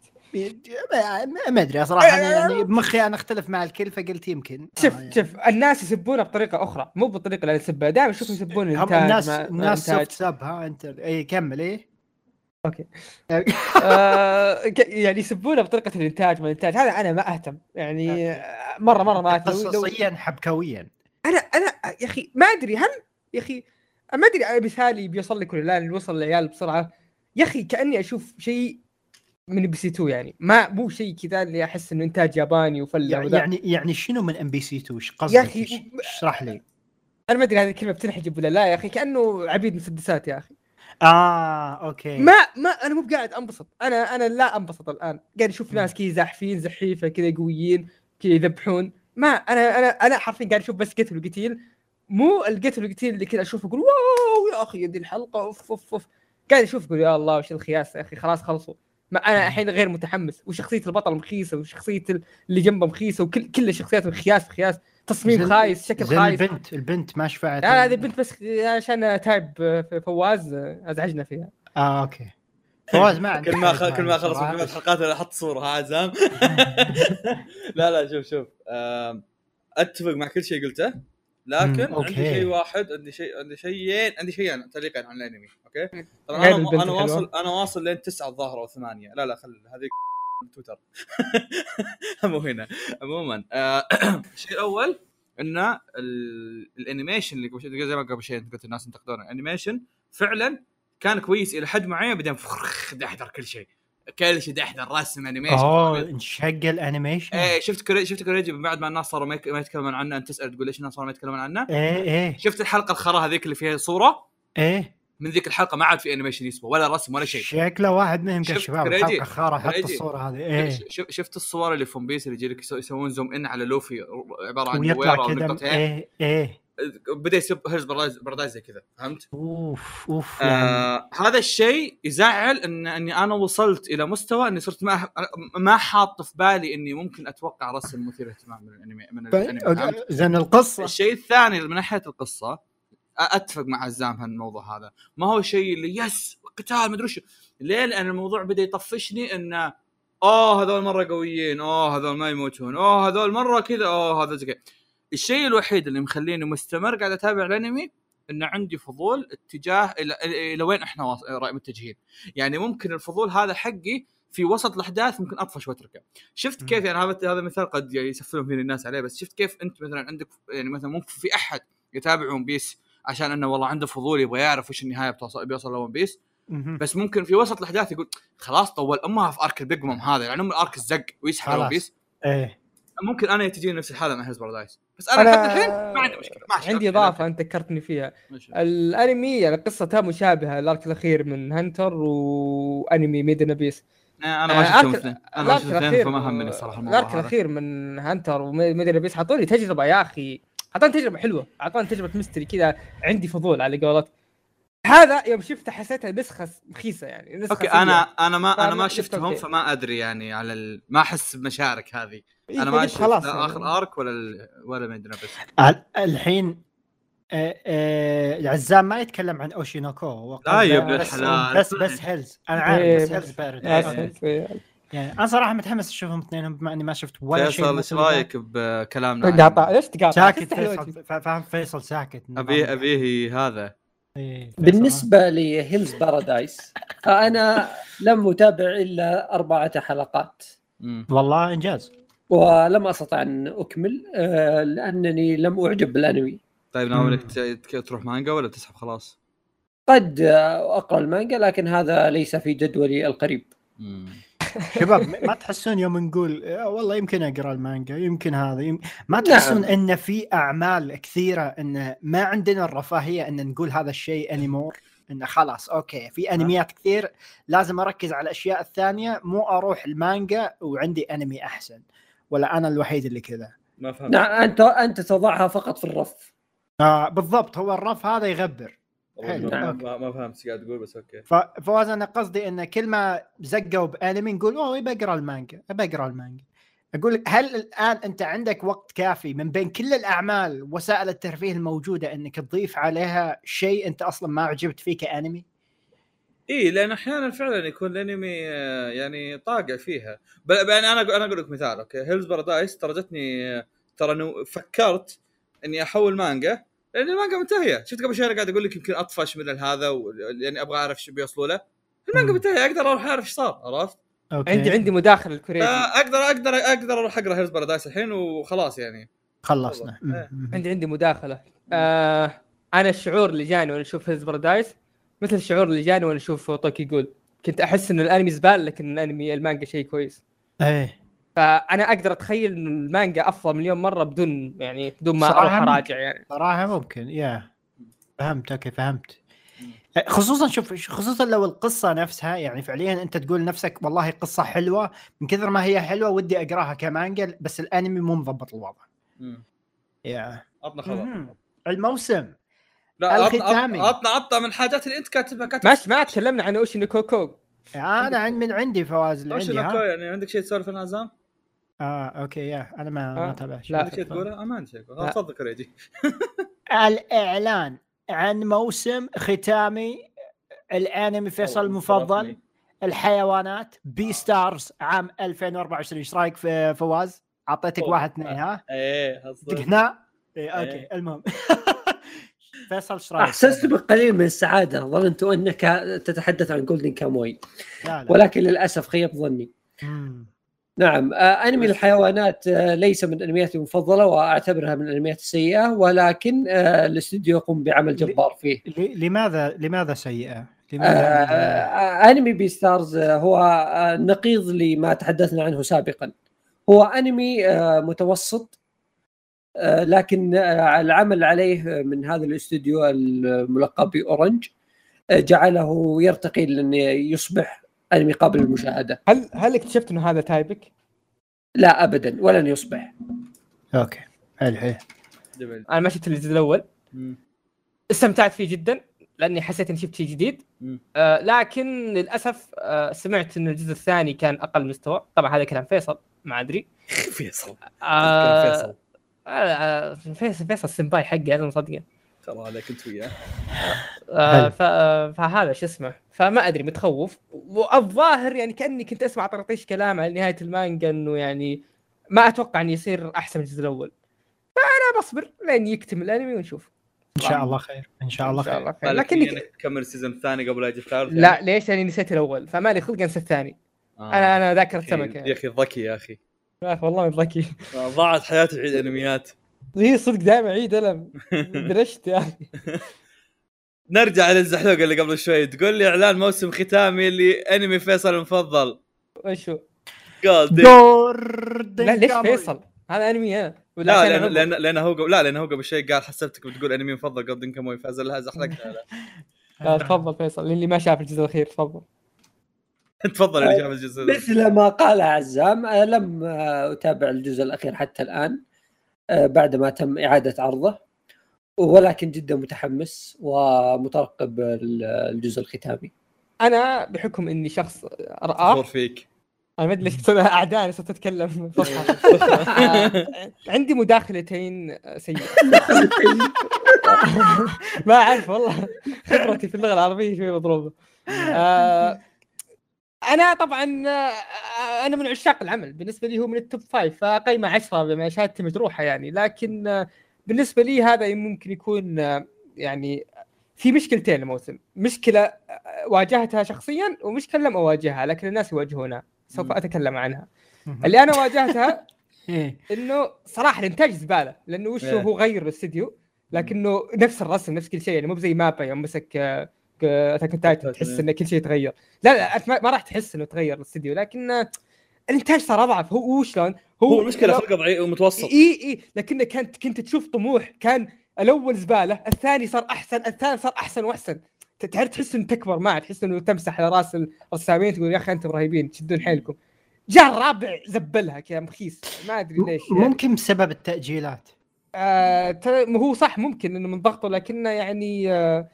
Speaker 3: ما- أدري صراحة أنا يعني بمخي أنا أختلف مع الكل فقلت يمكن
Speaker 2: شوف
Speaker 3: آه يعني.
Speaker 2: شوف الناس يسبونه بطريقة أخرى مو بالطريقة اللي يسبها دائما أشوف يسبون الانتاج
Speaker 3: الناس الناس. سوفت سب ها أنت اي كمل إيه
Speaker 2: آه، [LAUGHS] ك- يعني يسبونه بطريقة الإنتاج ما الإنتاج هذا أنا ما أهتم. يعني آه، مرة مرة ما أهتم. لو-
Speaker 3: قصصيا حبكويا.
Speaker 2: أنا أنا يا أخي ما أدري هل يا أخي ما أدري مثالي بيوصل لك ولا لا اللي وصل للعيال بسرعة. يا أخي كأني أشوف شيء من بي سي 2 يعني. ما مو شيء كذا اللي أحس إنه إنتاج ياباني وفلة
Speaker 3: يعني
Speaker 2: وذا.
Speaker 3: يعني يعني شنو من إم بي سي 2 إيش قصدك؟
Speaker 2: يا أخي،
Speaker 3: إيش- اشرح لي؟
Speaker 2: أنا ما أدري هذه الكلمة بتنحجب ولا لا. يا أخي كأنه عبيد مسدسات يا أخي.
Speaker 3: آه okay.
Speaker 2: ما ما أنا مو قاعد أنبسط. أنا أنا لا أنبسط الآن. قاعد أشوف ناس كذا زاحفين زحيفة كذا قويين كذا يذبحون. ما أنا أنا أنا حرفيا قاعد أشوف بس قتل وقتيل. مو القتل والقتيل اللي كذا أشوف أقول wow يا أخي دي الحلقة. أوف أوف أوف. قاعد أشوف أقول يا الله وش الخياس يا أخي؟ خلاص خلصوا. ما أنا الحين غير متحمس. وشخصية البطل مخيسة وشخصية اللي جنبه مخيسة وكل كل الشخصيات خياس في خياس تصميم خايس شكل خايس.
Speaker 3: البنت البنت ما شفعت
Speaker 2: لا هذه البنت بس عشان type في فواز أزعجنا فيها.
Speaker 3: آه okay. فواز ما
Speaker 1: كل ما خ... كل ما خلص. من الحلقات أحط صورة ها عزام؟ [LAUGHS] لا لا شوف شوف. أتفق مع كل شيء قلته لكن
Speaker 3: مم،
Speaker 1: عندي. شيء واحد عندي شيء عندي شيئين عندي شيئين تعليقين عن الأنمي okay؟ طبعا أنا
Speaker 2: أنا.
Speaker 1: واصل أنا واصل لين تسعة الظاهر أو ثمانية. لا لا خل هذه تويتر. [LAUGHS] مو هنا. عموما آه، [CLEARS THROAT] الشيء الأول إن ال- ال animation اللي قبل زي ما قبل شيء قلت الناس ينتقدون ال animation فعلا كان كويس إلى حد معين بعدين فخ دحدر كل شيء. كل شيء دحدر رسم animation
Speaker 3: اوه انشق ال
Speaker 1: animation. إيه شفت كوري شفت كوريجي بعد ما الناس صاروا ما يتكلمون عنه أنت تسأل تقول ليش الناس صاروا ما يتكلمون عنه؟
Speaker 3: إيه إيه.
Speaker 1: شفت الحلقة الخرا هذيك اللي فيها صورة؟
Speaker 3: إيه.
Speaker 1: من ذيك الحلقة ما عاد في animation يسوى ولا رسم ولا شيء
Speaker 3: شكله واحد منهم
Speaker 1: شفت
Speaker 3: شباب؟ الحلقة خاره حط. الصورة هذه
Speaker 1: ش- شفت الصور اللي في One Piece اللي يجي لك يسو- يسوون zoom in على لوفي عبارة عن
Speaker 3: ويطلع كذا إيه إيه
Speaker 1: بدأ يسب Hell's Paradise زي كذا فهمت؟
Speaker 3: أوف أوف يعني
Speaker 1: آه هذا الشيء يزعل ان إني أنا وصلت إلى مستوى إني صرت ما ما حاط في بالي إني ممكن أتوقع رسم مثير اهتمام من الانمي من الانمي؟
Speaker 3: طيب، زين القصة
Speaker 1: الشيء الثاني من ناحية القصة أتفق مع عزام هالموضوع هذا. ما هو شيء اللي يس قتال مدري وش. ليه لأن الموضوع بدأ يطفشني إنه أوه هذول مرة قويين أوه هذول ما يموتون أوه هذول مرة كذا أوه هذا زي الشيء الوحيد اللي مخليني مستمر قاعد أتابع الأنمي انه عندي فضول اتجاه إلى إلى وين إحنا متجهين. يعني ممكن الفضول هذا حقي في وسط الأحداث ممكن أطفش وأتركه. شفت. كيف يعني هذا هذا مثال قد يعني يسفلون فيه الناس عليه بس شفت كيف أنت مثلا عندك يعني مثلا ممكن في أحد يتابع One Piece عشان انه والله عنده فضول يبغى يعرف وش النهاية بتوصل بيوصل ل One
Speaker 3: Piece.
Speaker 1: بس ممكن في وسط الأحداث يقول خلاص طول امها في arc ال Big Mom هذا يعني أم ال arc الزق ويسحب One
Speaker 3: خلاص.
Speaker 1: Piece.
Speaker 3: إيه.
Speaker 1: ممكن أنا تجيني نفس الحالة مع Hell's Paradise بس أنا
Speaker 2: أنا
Speaker 1: لحد الحين ما عندي مشكلة ماشي
Speaker 2: عندي إضافة أنت ذكرتني فيها.
Speaker 1: ماشي.
Speaker 2: الأنمي يعني قصتها مشابهة ال arc الأخير من Hunter وأنمي Made in
Speaker 1: Abyss أنا ما شفتهم
Speaker 2: آه،
Speaker 1: اثنين أنا ما شفتهم فما همني الصراحة
Speaker 2: ال
Speaker 1: arc
Speaker 2: الأخير من Hunter و Made in Abyss حطوا لي تجربة يا أخي. أعطاني تجربة حلوة أعطاني تجربة mystery كذا عندي فضول على قولتك هذا يوم شفته حسيتها نسخة رخيصة يعني
Speaker 1: نسخة
Speaker 2: okay.
Speaker 1: أنا أنا ما
Speaker 2: أنا
Speaker 1: ما
Speaker 2: شفت
Speaker 1: شفتهم. فما أدري يعني على ال... ما أحس بمشاعرك هذه
Speaker 2: إيه،
Speaker 1: أنا ما شفت
Speaker 2: خلاص
Speaker 1: لا
Speaker 2: يعني.
Speaker 1: آخر arc ولا ال... ولا ما أدري بس
Speaker 3: ال- الحين آه، آه، عزام ما يتكلم عن Oshi no Ko
Speaker 1: لا يا ابن
Speaker 3: بس-
Speaker 1: الحلال.
Speaker 3: بس بس Hell's أنا عارف بس Hell's Parad
Speaker 1: إيه.
Speaker 2: آسف، إيه.
Speaker 3: يعني أنا صراحة متحمس أشوفهم اثنينهم بما إني ما شفت ولا شيء
Speaker 1: فيصل
Speaker 3: إيش.
Speaker 1: رأيك بكلامنا
Speaker 2: تقاطع ليش تقاطع
Speaker 3: ساكت. فيصل فا- فاهم فيصل ساكت
Speaker 1: ابيه أبيه هذا
Speaker 3: إيه،. بالنسبة
Speaker 4: ل Hell's Paradise فانا لم أتابع إلا أربعة حلقات
Speaker 1: مم.
Speaker 3: والله إنجاز
Speaker 4: ولم أستطع أن أكمل آه، لأنني لم أعجب بالأنمي
Speaker 1: طيب ناوي. إنك ت- تروح مانجا ولا تسحب خلاص؟
Speaker 4: قد أقرأ المانجا لكن هذا ليس في جدولي القريب
Speaker 1: مم.
Speaker 3: شباب [LAUGHS] ما تحسون يوم نقول آه، والله يمكن أقرأ المانجا يمكن هذا يم... ما تحسون
Speaker 4: نعم.
Speaker 3: إن في أعمال كثيرة إن ما عندنا الرفاهية إن نقول هذا الشيء انيمور انه خلاص okay في أنميات كثير لازم أركز على الأشياء الثانية مو أروح المانجا وعندي أنمي أحسن ولا أنا الوحيد اللي كذا.
Speaker 1: ما فهمت.
Speaker 4: نعم أنت أنت تضعها فقط في الرف.
Speaker 3: آه بالضبط هو الرف هذا يغبر. حلو.
Speaker 1: ما, فهمت إيش قاعد تقول بس okay.
Speaker 3: ففواز أنا قصدي إن كل ما زقوا بأنمي نقول أوه ابى أقرأ المانجا ابى أقرأ المانجا. أقول لك هل الآن أنت عندك وقت كافي من بين كل الأعمال وسائل الترفيه الموجودة إنك تضيف عليها شيء أنت أصلا ما عجبت فيه كأنمي؟
Speaker 1: إي لأن أحيانا فعلا يكون الأنمي آه، يعني طاقع فيها. بل يعني أنا أنا أقول لك مثال okay. Hell's Paradise ترى جتني آه، ترى فكرت إني أحول مانجا لأن المانجا منتهية. شفت قبل شوي أنا قاعد أقول لك يمكن أطفش من هذا و- يعني أبغى أعرف شو بيوصلوا له. المانجا. منتهية. أقدر أروح أعرف إيش صار عرفت؟
Speaker 3: okay.
Speaker 2: عندي عندي مداخلة الكوريجي.
Speaker 1: أقدر أقدر أقدر أروح أقرأ Hell's Paradise الحين وخلاص يعني.
Speaker 3: خلصنا.
Speaker 1: إيه.
Speaker 2: عندي عندي مداخلة. آه أنا الشعور اللي جاني وأنا أشوف Hell's Paradise مثل الشعور اللي جاني وأنا أشوف Tokyo Ghoul كنت أحس ان الأنمي زبالة لكن الانمي المانجا شيء كويس.
Speaker 3: إيه.
Speaker 2: فأنا أقدر أتخيل إن المانجا أفضل مليون مرة بدون يعني بدون ما
Speaker 3: أروح.
Speaker 2: أراجع يعني
Speaker 3: صراحة ممكن يا فهمت okay فهمت خصوصا شوف خصوصا لو القصة نفسها يعني فعليا أنت تقول نفسك والله قصة حلوة من كثر ما هي حلوة ودي أقراها كمانجا بس الأنمي مو مضبط الوضع. يا
Speaker 1: عطنا خبر.
Speaker 3: الموسم
Speaker 1: لا عطنا
Speaker 3: الختامي.
Speaker 1: عطنا عطنا من الحاجات اللي أنت كاتبها كاتب
Speaker 2: ماشي ما تكلمنا عن Oshi no
Speaker 3: Ko أنا عن من عندي فواز اللي عندي؟ ها
Speaker 1: يعني عندك شيء تسولف عن عزام؟
Speaker 3: آه okay يا أنا ما ما
Speaker 2: آه.
Speaker 3: تابعت
Speaker 2: لا.
Speaker 1: شيء تقوله؟ آه، ما عندي شيء اقوله
Speaker 2: لا.
Speaker 1: تفضل كوريجي [LAUGHS]
Speaker 3: الإعلان عن موسم ختامي الأنمي فيصل المفضل الحيوانات Beastars عام 2024 إيش رأيك في فواز؟
Speaker 1: أعطيتك.
Speaker 3: واحد اثنين ها؟ [LAUGHS]
Speaker 1: إيه
Speaker 3: هنا؟ إيه okay
Speaker 1: إيه.
Speaker 3: المهم [LAUGHS] فيصل إيش رأيك؟
Speaker 4: أحسست بقليل من السعادة ظننت أنك تتحدث عن Golden Kamuy
Speaker 3: لا لا
Speaker 4: ولكن للأسف خيب ظني
Speaker 3: مم.
Speaker 4: نعم آه، أنمي الحيوانات آه، ليس من أنمياتي المفضلة وأعتبرها من الانميات السيئة ولكن آه، الاستوديو يقوم بعمل جبار فيه.
Speaker 3: لماذا لماذا
Speaker 4: سيئة؟
Speaker 3: لماذا
Speaker 4: أنمي؟ Beastars هو نقيض لما تحدثنا عنه سابقا. هو أنمي متوسط لكن العمل عليه من هذا الاستوديو الملقب ب Orange جعله يرتقي لأن يصبح انمي قابل للمشاهدة.
Speaker 2: هل هل اكتشفت إنه هذا type ك؟
Speaker 4: لا ابدا ولن يصبح.
Speaker 3: okay. حلو حلو.
Speaker 2: أنا ما شفت الجزء الأول.
Speaker 1: مم.
Speaker 2: استمتعت فيه جدا لأني حسيت إني شفت شيء جديد. آه لكن للأسف آه سمعت إن الجزء الثاني كان أقل مستوى. طبعا هذا كلام فيصل ما أدري. [LAUGHS]
Speaker 1: فيصل.
Speaker 2: آه
Speaker 1: فيصل.
Speaker 2: آه فيصل فيصل السمباي حقي أنا مصدقه.
Speaker 1: ترى هذا كنت وياه.
Speaker 2: آه آه، فهذا شو اسمه فما أدري متخوف. والظاهر يعني كأني كنت أسمع طرطيش كلام على نهايه المانجا إنه يعني ما أتوقع إنه يصير أحسن من الجزء الأول. فأنا بصبر لين يكتمل الأنمي ونشوف.
Speaker 3: إن شاء الله خير إن شاء الله
Speaker 2: ان شاء
Speaker 3: خير.
Speaker 2: الله خير.
Speaker 1: لكني
Speaker 2: لكني
Speaker 1: تكمل السيزون الثاني قبل لا يجي الثالث
Speaker 2: لا ليش؟ لأني نسيت الأول. فمالي خلق أنسى الثاني.
Speaker 1: آه.
Speaker 2: أنا أنا ذاكرة
Speaker 1: يا أخي-
Speaker 2: سمكة.
Speaker 1: يا
Speaker 2: يعني.
Speaker 1: أخي ذكي يا أخي.
Speaker 2: يا أخي والله من ذكي.
Speaker 1: آه، ضاعت حياتي عيد انميات
Speaker 2: هي صدق دائما عيد الم درشت يا أخي
Speaker 1: نرجع للزحلوقه اللي قبل شوي. تقول لي إعلان موسم ختامي لأنمي فيصل المفضل.
Speaker 2: وش هو؟
Speaker 3: دور
Speaker 2: لا ليش فيصل؟ هذا أنمي أنا.
Speaker 1: لا
Speaker 2: عشان لأن؟
Speaker 1: لأن لأن هو قبل لا لأن هو قبل شوي قال حسبتك بتقول أنمي مفضل. جولدن كاموي فازلها زحلقتها
Speaker 2: لا تفضل فيصل. اللي ما شاف الجزء الأخير تفضل. [LAUGHS]
Speaker 1: تفضل اللي شاف الجزء ده.
Speaker 4: مثل ما قال عزام لم أتابع الجزء الأخير حتى الآن. بعد ما تم إعادة عرضه ولكن جدا متحمس ومترقب ال- الجزء الختامي.
Speaker 2: أنا بحكم إني شخص رآه
Speaker 1: فيك.
Speaker 2: أنا ما أدري ليش اعدائي صرت أتكلم. فصحى [LAUGHS] آه، عندي مداخلتين سيئة. [LAUGHS] [LAUGHS] ما أعرف والله. خبرتي في اللغة العربية شوي مضروبة. آه، أنا طبعا آه، أنا من عشاق العمل. بالنسبة لي هو من التوب فايف فقيمة 10 بما شهادتي مجروحة يعني. لكن آه، بالنسبة لي هذا ممكن يكون آه، يعني في مشكلتين الموسم. مشكلة واجهتها شخصيا ومشكلة لم أواجهها لكن الناس يواجهونها. سوف. أتكلم عنها. اللي أنا واجهتها [LAUGHS]
Speaker 3: إيه.
Speaker 2: إنه صراحة الإنتاج زبالة لأنه وش
Speaker 1: إيه.
Speaker 2: هو غير الاستديو لكنه نفس الرسم نفس كل شيء يعني. مو زي MAPPA يوم مسك Attack Titan تحس إنه كل شيء تغير لا لا أنت ما راح تحس إنه تغير الاستديو لكن الإنتاج صار أضعف. هو هو شلون؟
Speaker 1: هو المشكلة خلقه ضعيف ومتوسط
Speaker 2: إي إي لكنه كانت كنت تشوف طموح. كان الأول زبالة الثاني صار أحسن الثالث صار أحسن وأحسن. تعرف تحس إنه تكبر معه تحس إنه تمسح على رأس الرسامين تقول يا أخي أنتم رهيبين تشدون حيلكم. جاء الرابع زبلها كذا مخيس. ما أدري ليش يعني.
Speaker 3: ممكن بسبب التأجيلات.
Speaker 2: آه هو صح ممكن إنه من ضغطه لكنه يعني آه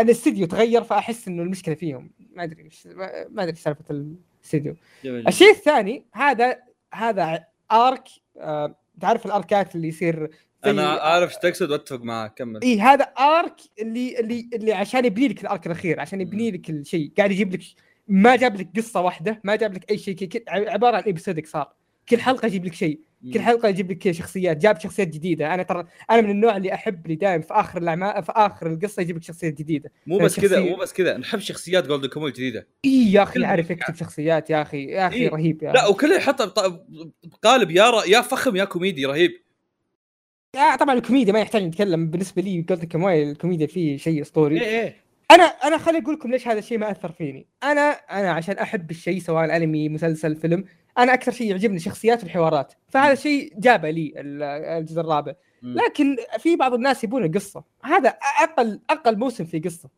Speaker 2: الاستديو تغير فأحس إنه المشكلة فيهم. ما أدري ما أدري سالفة الاستديو. الشيء الثاني هذا هذا arc آه تعرف الأركات اللي يصير
Speaker 1: أنا عارف إيش تقصد وأتفق معك كمل.
Speaker 2: اي هذا ارك اللي اللي اللي عشان يبني لك ال arc الأخير عشان يبني لك الشيء. قاعد يجيب لك ما جاب لك قصة واحدة ما جاب لك أي شيء عبارة عن episodic صار. كل حلقة يجيب لك شيء. كل حلقة يجيب لك شخصيات جاب شخصيات جديدة. أنا ترى أنا من النوع اللي أحب اللي دائما في آخر الأعمال في آخر القصة يجيب لك شخصيات جديدة.
Speaker 1: مو بس كذا. مو بس كذا نحب شخصيات Golden Kamuy الجديده
Speaker 2: إي يا
Speaker 1: أخي
Speaker 2: يعرف يكتب شخصيات يا أخي يا أخي
Speaker 1: إيه.
Speaker 2: رهيب يا
Speaker 1: لا. وكله يحطها بقالب يا ر... يا فخم يا كوميدي رهيب.
Speaker 2: آه طبعا الكوميديا ما يحتاج نتكلم. بالنسبة لي Golden Kamuy الكوميديا فيه شيء أسطوري.
Speaker 1: إيه إيه
Speaker 2: أنا أنا خليني أقول لكم ليش هذا الشيء ما أثر فيني. أنا أنا عشان أحب الشيء سواء انمي مسلسل فيلم أنا أكثر شيء يعجبني الشخصيات والحوارات فهذا الشيء جاب لي ال- الجزء الرابع. لكن في بعض الناس يبون القصة. هذا أقل أقل موسم فيه
Speaker 1: قصة.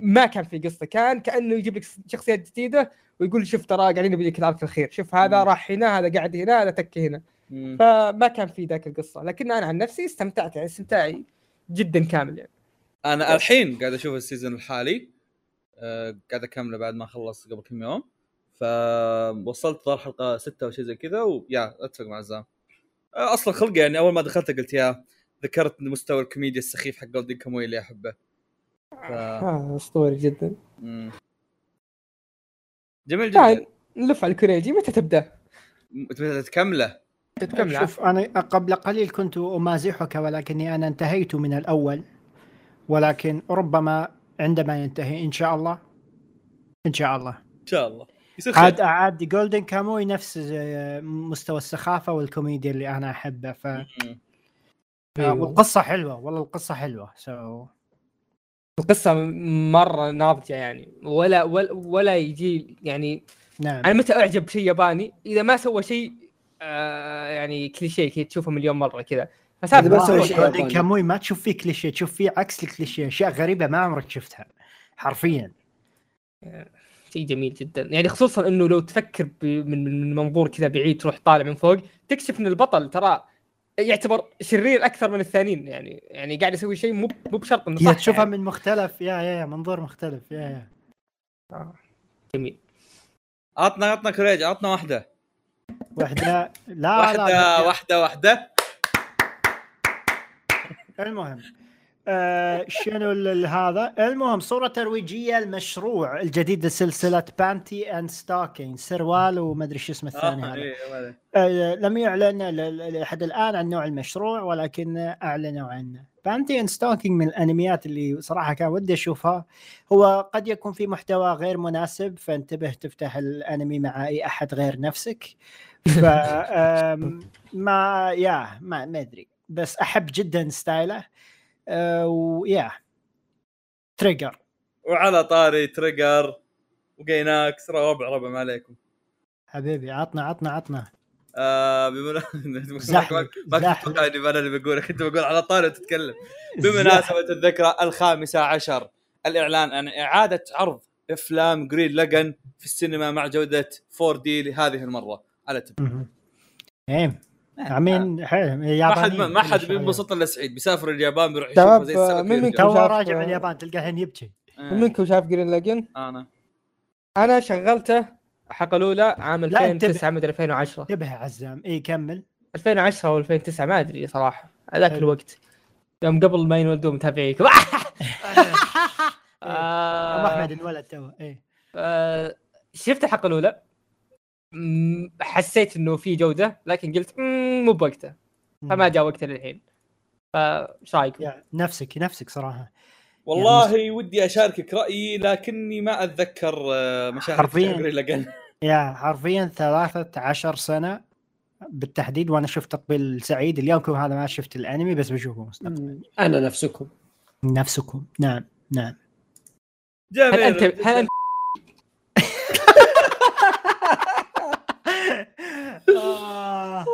Speaker 2: ما كان في قصة. كان كأنه يجيب لك شخصيات جديدة ويقول شوف ترى قاعدين نبي لك الخير. شوف هذا. راح هنا هذا قاعد هنا هذا تك هنا. فما كان في ذاك القصة. لكن أنا عن نفسي استمتعت يعني استمتاعي جدا كامل يعني.
Speaker 1: أنا الحين قاعد أشوف السيزون الحالي آه قاعد أكمله بعد ما خلص قبل كم يوم. فوصلت ظهر حلقة ستة أو شيء زي كذا ويا أتفق مع زام آه أصلا خلقه يعني أول ما دخلت قلت يا ذكرت مستوى الكوميديا السخيف حق Golden Kamuy اللي أحبه. ف... [LAUGHS]
Speaker 2: أسطوري جدا.
Speaker 1: مم. جميل
Speaker 2: تعال
Speaker 1: جدا
Speaker 2: نلف على الكوريجي. متى تبدأ؟
Speaker 1: تبي تكمله
Speaker 2: تكمل
Speaker 3: شوف أنا قبل قليل كنت أمازحك ولكني أنا انتهيت من الأول. ولكن ربما عندما ينتهي إن شاء الله. إن شاء الله.
Speaker 1: إن شاء الله. يصير
Speaker 3: عاد عاد Golden Kamuy نفس آه، مستوى السخافة والكوميديا اللي أنا أحبه. ف. آه، والقصة حلوة والله القصة حلوة. سو
Speaker 2: القصة مرة ناضجه يعني. ولا ولا, ولا يجي يعني.
Speaker 3: نعم.
Speaker 2: أنا متى أعجب بشيء ياباني؟ إذا ما سوى شيء آه يعني كليشيه كذا تشوفه مليون مرة كذا.
Speaker 3: والله
Speaker 4: شيء
Speaker 3: Golden
Speaker 4: ياباني.
Speaker 3: Kamuy ما تشوف فيه كليشيه تشوف فيه عكس الكليشيه أشياء غريبة ما عمرك شفتها حرفيا.
Speaker 2: شيء جميل جدا. يعني خصوصا إنه لو تفكر ب- من من منظور كذا بعيد تروح طالع من فوق تكشف إن البطل ترى يعتبر شرير أكثر من الثانيين. يعني يعني قاعد يسوي شيء مو مو بشرط
Speaker 3: إنه
Speaker 2: صح
Speaker 3: تشوفها
Speaker 2: يعني.
Speaker 3: من مختلف. يا يا يا منظور مختلف. يا يا.
Speaker 2: جميل.
Speaker 1: عطنا عطنا كريجي عطنا واحدة.
Speaker 3: واحدة. لا
Speaker 1: واحدة
Speaker 3: لا.
Speaker 1: واحدة واحدة.
Speaker 3: المهم آه شنو هذا؟ المهم صورة ترويجية المشروع الجديد لسلسلة Panty and Stocking سروال وما أدري شو اسمه الثاني
Speaker 1: آه،
Speaker 3: هذا.
Speaker 1: إيه،
Speaker 3: آه لم يعلن لحد الآن عن نوع المشروع ولكن أعلنوا عنه. Panty and Stocking من الأنميات اللي صراحة كان ودي أشوفها. هو قد يكون في محتوى غير مناسب فانتبه تفتح الأنمي مع أي أحد غير نفسك. ف ما يا ما ما أدري. بس أحب جدا style ه. آه، ويا تريجر
Speaker 1: وعلى طاري تريجر وجيناكس ربع ربع ما عليكم.
Speaker 3: حبيبي عطنا عطنا عطنا.
Speaker 1: آه بمناسبة [LAUGHS] ما كنت
Speaker 3: زحلق.
Speaker 1: أتوقع إني أنا اللي بقوله كنت بقول على طاري وتتكلم. [LAUGHS] بمناسبة الذكرى الخامسة عشر الإعلان عن إعادة عرض أفلام جرين لجن في السينما مع جودة 4 دي لهذه المرة. على تب
Speaker 3: مهم. إيه. عمين حلو
Speaker 1: ما حد ما حد. بينبسط إلا سعيد. بيسافر اليابان بيروح يشوفها زي
Speaker 2: من
Speaker 1: ويرجع.
Speaker 2: منكم
Speaker 3: تو
Speaker 2: شاف-
Speaker 3: راجع من اليابان تلقاه الحين يبكي.
Speaker 1: آه،
Speaker 2: منكم شاف جرين لاجن
Speaker 1: أنا.
Speaker 2: أنا شغلته حلقه الأولى عام
Speaker 3: لا، انتبه.
Speaker 2: 2009 مدري 2010
Speaker 3: انتبه يا عزام. اي كمل.
Speaker 2: 2010 أو 2009 ما أدري صراحة. هذاك. الوقت. يوم قبل ما ينولدون متابعيك. [LAUGHS]
Speaker 3: أبو
Speaker 2: آه،
Speaker 3: أحمد انولد تو. إيه.
Speaker 2: آه، شفت الحلقة الأولى؟ حسيت إنه في جودة لكن قلت مم، مو بوقته. فما جاء وقته للحين. فايش
Speaker 3: رأيكم؟ نفسك نفسك صراحة.
Speaker 1: والله ودي أشاركك رأيي لكني ما أتذكر آه، مشاهد
Speaker 3: حرفياً. [LAUGHS] يا حرفيا ثلاثة عشر سنة بالتحديد وأنا شفت تقبيل سعيد. اليوم كم هذا ما شفت الأنمي بس بشوفه مستقبلا
Speaker 4: أنا نفسكم.
Speaker 3: نفسكم. نعم نعم.
Speaker 2: هل
Speaker 1: جميل
Speaker 2: أنت هل أنت
Speaker 3: آه،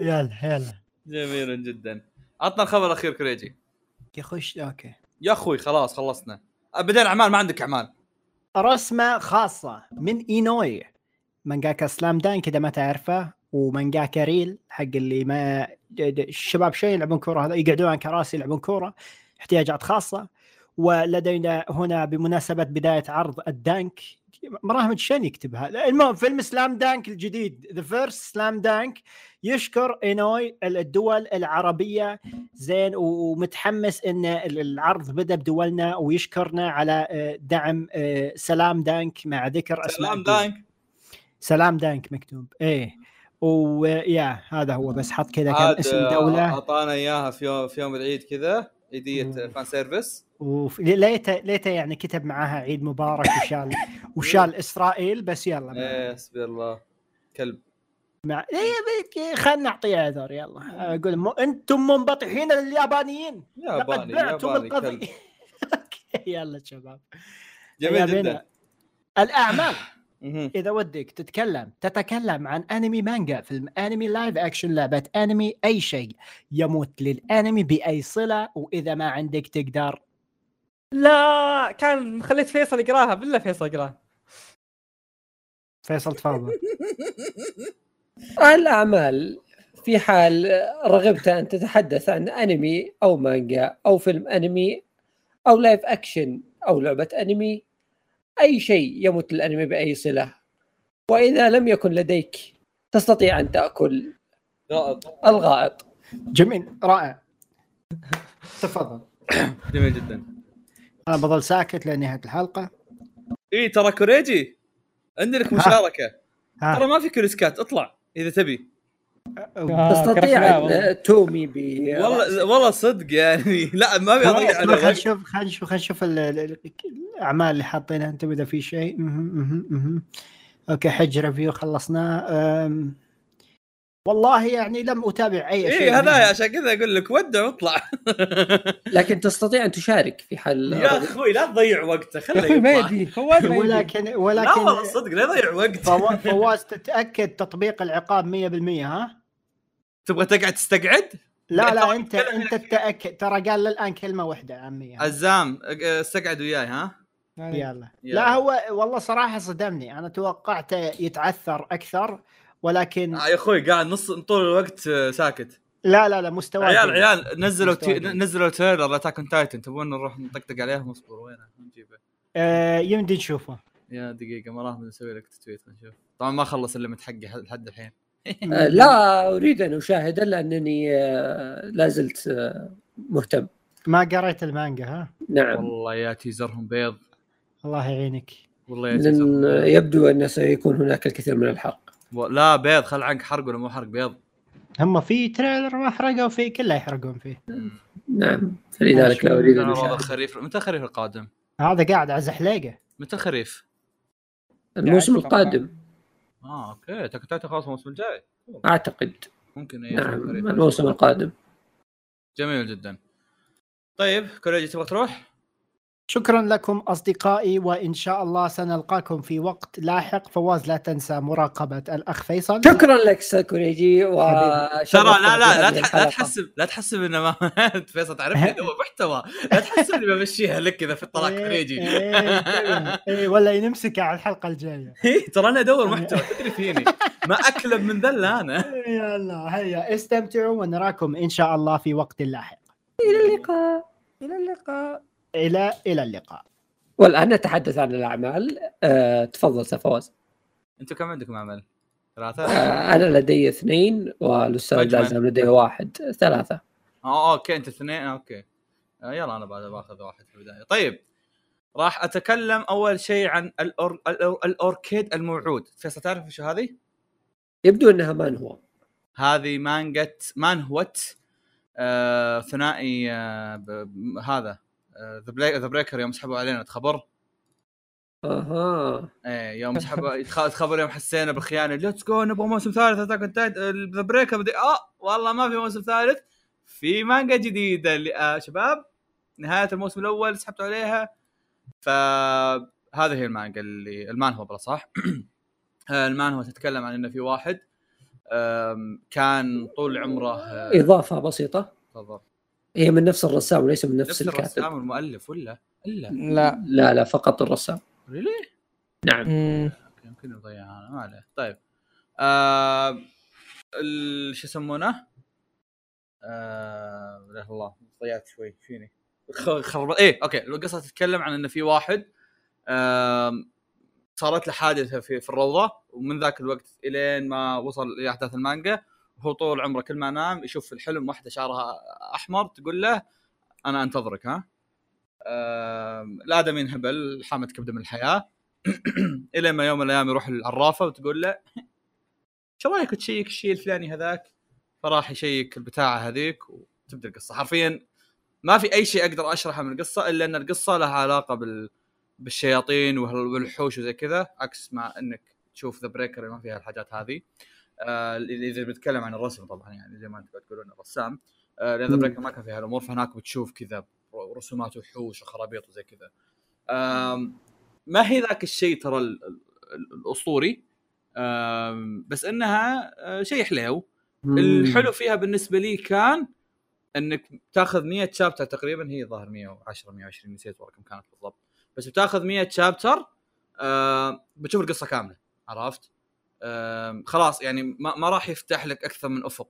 Speaker 3: يلا يلا.
Speaker 1: جميل جدا. عطنا الخبر الأخير كريجي.
Speaker 3: يخش أوكي.
Speaker 1: يا أخوي خلاص خلصنا. بدينا أعمال ما عندك أعمال.
Speaker 3: رسمة خاصة من إينوي. مانجاكا سلام دانك اذا ما تعرفه. ومانجاكا Real حق اللي ما الشباب شيء يلعبون كورة هذا يقعدون على كراسي يلعبون كورة. احتياجات خاصة. ولدينا هنا بمناسبة بداية عرض الدانك مراهم شن يكتبها؟ المهم فيلم سلام دانك الجديد The First Slam Dunk يشكر اينوي الدول العربية زين ومتحمس إن العرض بدأ بدولنا ويشكرنا على آه، دعم آه، سلام دانك مع ذكر أسماء
Speaker 1: سلام. دانك.
Speaker 3: سلام دانك مكتوب. إيه. ويا هذا هو بس حط كذا كم
Speaker 1: عاد
Speaker 3: اسم دولة.
Speaker 1: أعطانا إياها في يوم في يوم العيد كذا.
Speaker 3: مم.
Speaker 1: fan service
Speaker 3: وليته ليته يعني كتب معاها عيد مبارك وشال [LAUGHS] وشال إسرائيل بس يلا
Speaker 1: إيه حسبي الله. كلب.
Speaker 3: مع إيه، خلينا نعطيه عذر يلا. أقول م... أنتم منبطحين لليابانيين لقد
Speaker 1: ياباني
Speaker 3: بعتم القضية. [LAUGHS] يلا شباب.
Speaker 1: جميل جدا. الأعمال.
Speaker 3: إذا ودك تتكلم تتكلم عن أنمي مانجا فيلم أنمي live action لعبة أنمي أي شيء يموت للأنمي بأي صلة وإذا ما عندك تقدر.
Speaker 2: لا كان خليت فيصل يقراها بالله فيصل يقراها.
Speaker 3: فيصل تفضل.
Speaker 4: الأعمال في حال رغبت أن تتحدث عن أنمي أو مانجا أو فيلم أنمي أو live action أو لعبة أنمي أي شيء يمت الأنمي بأي صلة. وإذا لم يكن لديك تستطيع أن تأكل
Speaker 1: غائط.
Speaker 4: الغائط.
Speaker 3: جميل رائع. تفضل.
Speaker 1: جميل جدا.
Speaker 3: أنا بظل ساكت لنهاية الحلقة.
Speaker 1: إي ترى كوريجي عندي لك مشاركة. ترى ما في كريسكات اطلع إذا تبي.
Speaker 4: تستطيع
Speaker 2: والله.
Speaker 4: ان تومي ب
Speaker 1: والله والله صدق يعني [LAUGHS] لا ما أبي أضيع على
Speaker 3: خلينا. نشوف خلينا نشوف خلينا نشوف ال- ال- الأعمال اللي حاطينها انت اذا في شيء. أوكي حج ريفيو خلصناه والله يعني لم أتابع أي شيء
Speaker 1: اي هذا. عشان كذا أقول لك ودع واطلع. [LAUGHS]
Speaker 4: لكن تستطيع أن تشارك في حال
Speaker 1: يا أخوي لا تضيع وقته خله
Speaker 2: أخوي ما
Speaker 1: يطلع
Speaker 2: يدي فواز يدي
Speaker 3: ولكن
Speaker 1: لا
Speaker 3: ولكن
Speaker 1: والله صدق لا يضيع وقت
Speaker 3: فوا- فواز تتأكد تطبيق العقاب 100% ها؟
Speaker 1: تبغى تقعد تستقعد؟
Speaker 3: لا لا انت أنت تتأكد. ترى قال الان كلمة واحدة عمي
Speaker 1: عزام استقعد وياي ها؟
Speaker 3: يلا.
Speaker 1: يلا.
Speaker 3: لا هو والله صراحة صدمني. أنا توقعته يتعثر أكثر. ولكن
Speaker 1: آه يا أخوي قاعد نص طول الوقت أه، ساكت.
Speaker 3: لا لا لا مستوى
Speaker 1: عيال. عيال نزلوا تي... نزلوا trailer ل Attack on Titan. تبون نروح نطقطق عليهم اصبر وينه؟ نجيبه.
Speaker 3: آه يمدي نشوفه.
Speaker 1: يا دقيقة ما راح نسوي لك tweet نشوف. طبعا ما خلص ال limit حقي لحد الحين. [LAUGHS]
Speaker 4: آه، لا أريد أن اشاهده لانني آه، لا زلت آه، مهتم.
Speaker 3: ما قريت المانجا ها؟
Speaker 4: نعم.
Speaker 1: والله يا teaser هم بيض.
Speaker 3: الله يعينك.
Speaker 1: والله يا
Speaker 4: teaser
Speaker 1: هم.
Speaker 4: يبدو أن سيكون هناك الكثير من الحرق.
Speaker 1: و- لا بيض خل عنك حرق ولا مو حرق بيض.
Speaker 3: هم في trailer ما حرقوا فيه كله يحرقون فيه.
Speaker 4: نعم. فلذلك لا
Speaker 1: أريد
Speaker 4: أن
Speaker 1: الخريف متى الخريف القادم؟
Speaker 3: هذا قاعد على زحليقة.
Speaker 1: متى الخريف؟
Speaker 4: الموسم القادم.
Speaker 1: آه أوكي. Attack on Titan خلاص الموسم الجاي.
Speaker 4: أعتقد.
Speaker 1: ممكن إيه،
Speaker 4: نعم. الموسم القادم.
Speaker 1: جميل جدا. طيب كوريجي تبغى تروح؟
Speaker 3: شكرا لكم أصدقائي وإن شاء الله سنلقاكم في وقت لاحق. فواز لا تنسى مراقبة الأخ فيصل.
Speaker 4: شكرا لك ساكوريجي و
Speaker 1: ترى لا لا لا, تح... لا تحسب لا تحسب إنه ما [LAUGHS] فيصل تعرفني هو محتوى. لا تحسب اني بمشيها لك كذا في الطلاق
Speaker 3: إيه،
Speaker 1: كوريجي.
Speaker 3: إيه، إيه، ولا ينمسك على الحلقة الجاية. [LAUGHS]
Speaker 1: إيه، ترى أنا أدور محتوى تدري فيني؟ ما أكلب من ذل أنا. [LAUGHS]
Speaker 3: يلا هيا استمتعوا ونراكم إن شاء الله في وقت لاحق.
Speaker 4: إلى اللقاء.
Speaker 2: إلى اللقاء.
Speaker 3: إلى إلى اللقاء
Speaker 4: والآن نتحدث عن الأعمال أه تفضل يا فواز
Speaker 1: أنتم كم عندكم عمل؟ ثلاثة؟
Speaker 4: أه أنا لدي اثنين
Speaker 1: والأستاذ.
Speaker 4: لازم لديه واحد ثلاثة
Speaker 1: آه أوكي انت اثنين آه، أوكي آه، يلا أنا بعد باخذ واحد في البداية طيب راح أتكلم أول شيء عن الأور... الأور... الاوركيد الموعود فيصل تعرف شو هذه؟
Speaker 4: يبدو إنها مان هو
Speaker 1: هذه مانجت مانهوت آه ثنائي آه. ب- هذا ذا ذا بريكر يوم سحبوا علينا تخبر؟
Speaker 4: أها.
Speaker 1: إيه يوم سحبوا [LAUGHS] تخبر يوم حسينا بالخيانة. ليتس جو نبغى موسم ثالث. اتاك ذا بريكر بدي آه والله ما في موسم ثالث. في مانجا جديدة اللي آه شباب نهاية الموسم الأول سحبتوا عليها. فهذه هي المانجا اللي المان هو بلا صح؟ [CLEARS THROAT] آه، المان هو تتكلم عن إنه في واحد كان طول عمره آه،
Speaker 4: إضافة بسيطة.
Speaker 1: تفضل.
Speaker 4: هي من نفس الرسام وليس من نفس,
Speaker 1: نفس
Speaker 4: الكاتب.
Speaker 1: الرسام والمؤلف ولا؟ إلا.
Speaker 2: لا.
Speaker 4: لا لا فقط الرسام.
Speaker 1: ريلي
Speaker 4: نعم.
Speaker 1: يمكن نضيعها أنا ما عليه. طيب. آه شو يسمونه؟ آه لا الله ضيعت شوي. فيني؟ خ- خرب إيه أوكي. القصة تتكلم عن انه في واحد آم، صارت له حادثة في في الروضة ومن ذاك الوقت إلين ما وصل لأحداث المانجا وهو طول عمره كل ما نام يشوف في الحلم واحدة شعرها أحمر تقول له أنا أنتظرك ها؟ آم، الادمي انهبل حامد كبدة من الحياة. [CLEARS THROAT] إلى ما يوم من الأيام يروح العرافة وتقول له شو رأيك تشيك الشيء الفلاني هذاك؟ فراح يشيك البتاعة هذيك وتبدأ القصة. حرفيا ما في أي شيء أقدر أشرحه من القصة إلا أن القصة لها علاقة بال بالشياطين والوحوش وزي كذا عكس ما إنك تشوف The Breaker ما فيها الحاجات هذه. إذا بنتكلم عن الرسم طبعا يعني زي ما أنتم تقولون الرسام آه
Speaker 4: لأن.
Speaker 1: Breaker ما كان فيها الأمور فهناك بتشوف كذا رسومات وحوش وخرابيط وزي كذا. ما هي ذاك الشيء ترى ال- ال- الأسطوري؟ بس إنها آه، شيء حلو. الحلو فيها بالنسبة لي كان إنك تاخذ 100 chapter تقريبا هي ظاهر 110 120 نسيت والله كم كانت بالضبط. بس بتاخذ 100 chapter آه بتشوف القصة كاملة عرفت؟ خلاص يعني ما, ما راح يفتح لك أكثر من أفق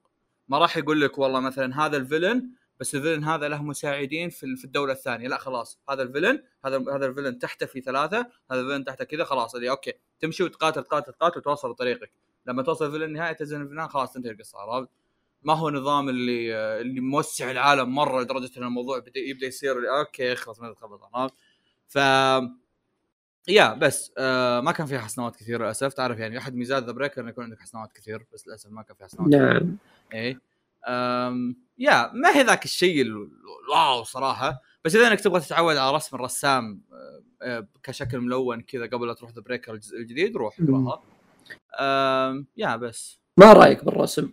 Speaker 1: ما راح يقول لك والله مثلا هذا ال villain بس ال villain هذا له مساعدين في الدولة الثانية لا خلاص هذا ال villain هذا هذا ال villain تحته في ثلاثة هذا ال villain تحته كذا خلاص اللي okay تمشي وتقاتل تقاتل تقاتل وتوصل لطريقك لما توصل في النهايه تنزل ال villain خلاص تنتهي القصة عرفت؟ ما هو نظام اللي اللي موسع العالم مرة لدرجة إن الموضوع بدا يبدأ يصير okay خلاص ما تخبط عرفت؟ ف yeah بس آه ما كان فيها حسناوات كثير للأسف. تعرف يعني أحد ميزات The Breaker إنه يكون عندك حسناوات كثير بس للأسف ما كان فيها حسناوات
Speaker 4: نعم.
Speaker 1: أم yeah ما هي ذاك الشيء ال- ال wow صراحة. بس إذا إنك تبغى تتعود على رسم الرسام آه، آه، كشكل ملون كذا قبل لا تروح The Breaker الجزء الجديد روح. اقراها yeah بس.
Speaker 4: ما رأيك بالرسم؟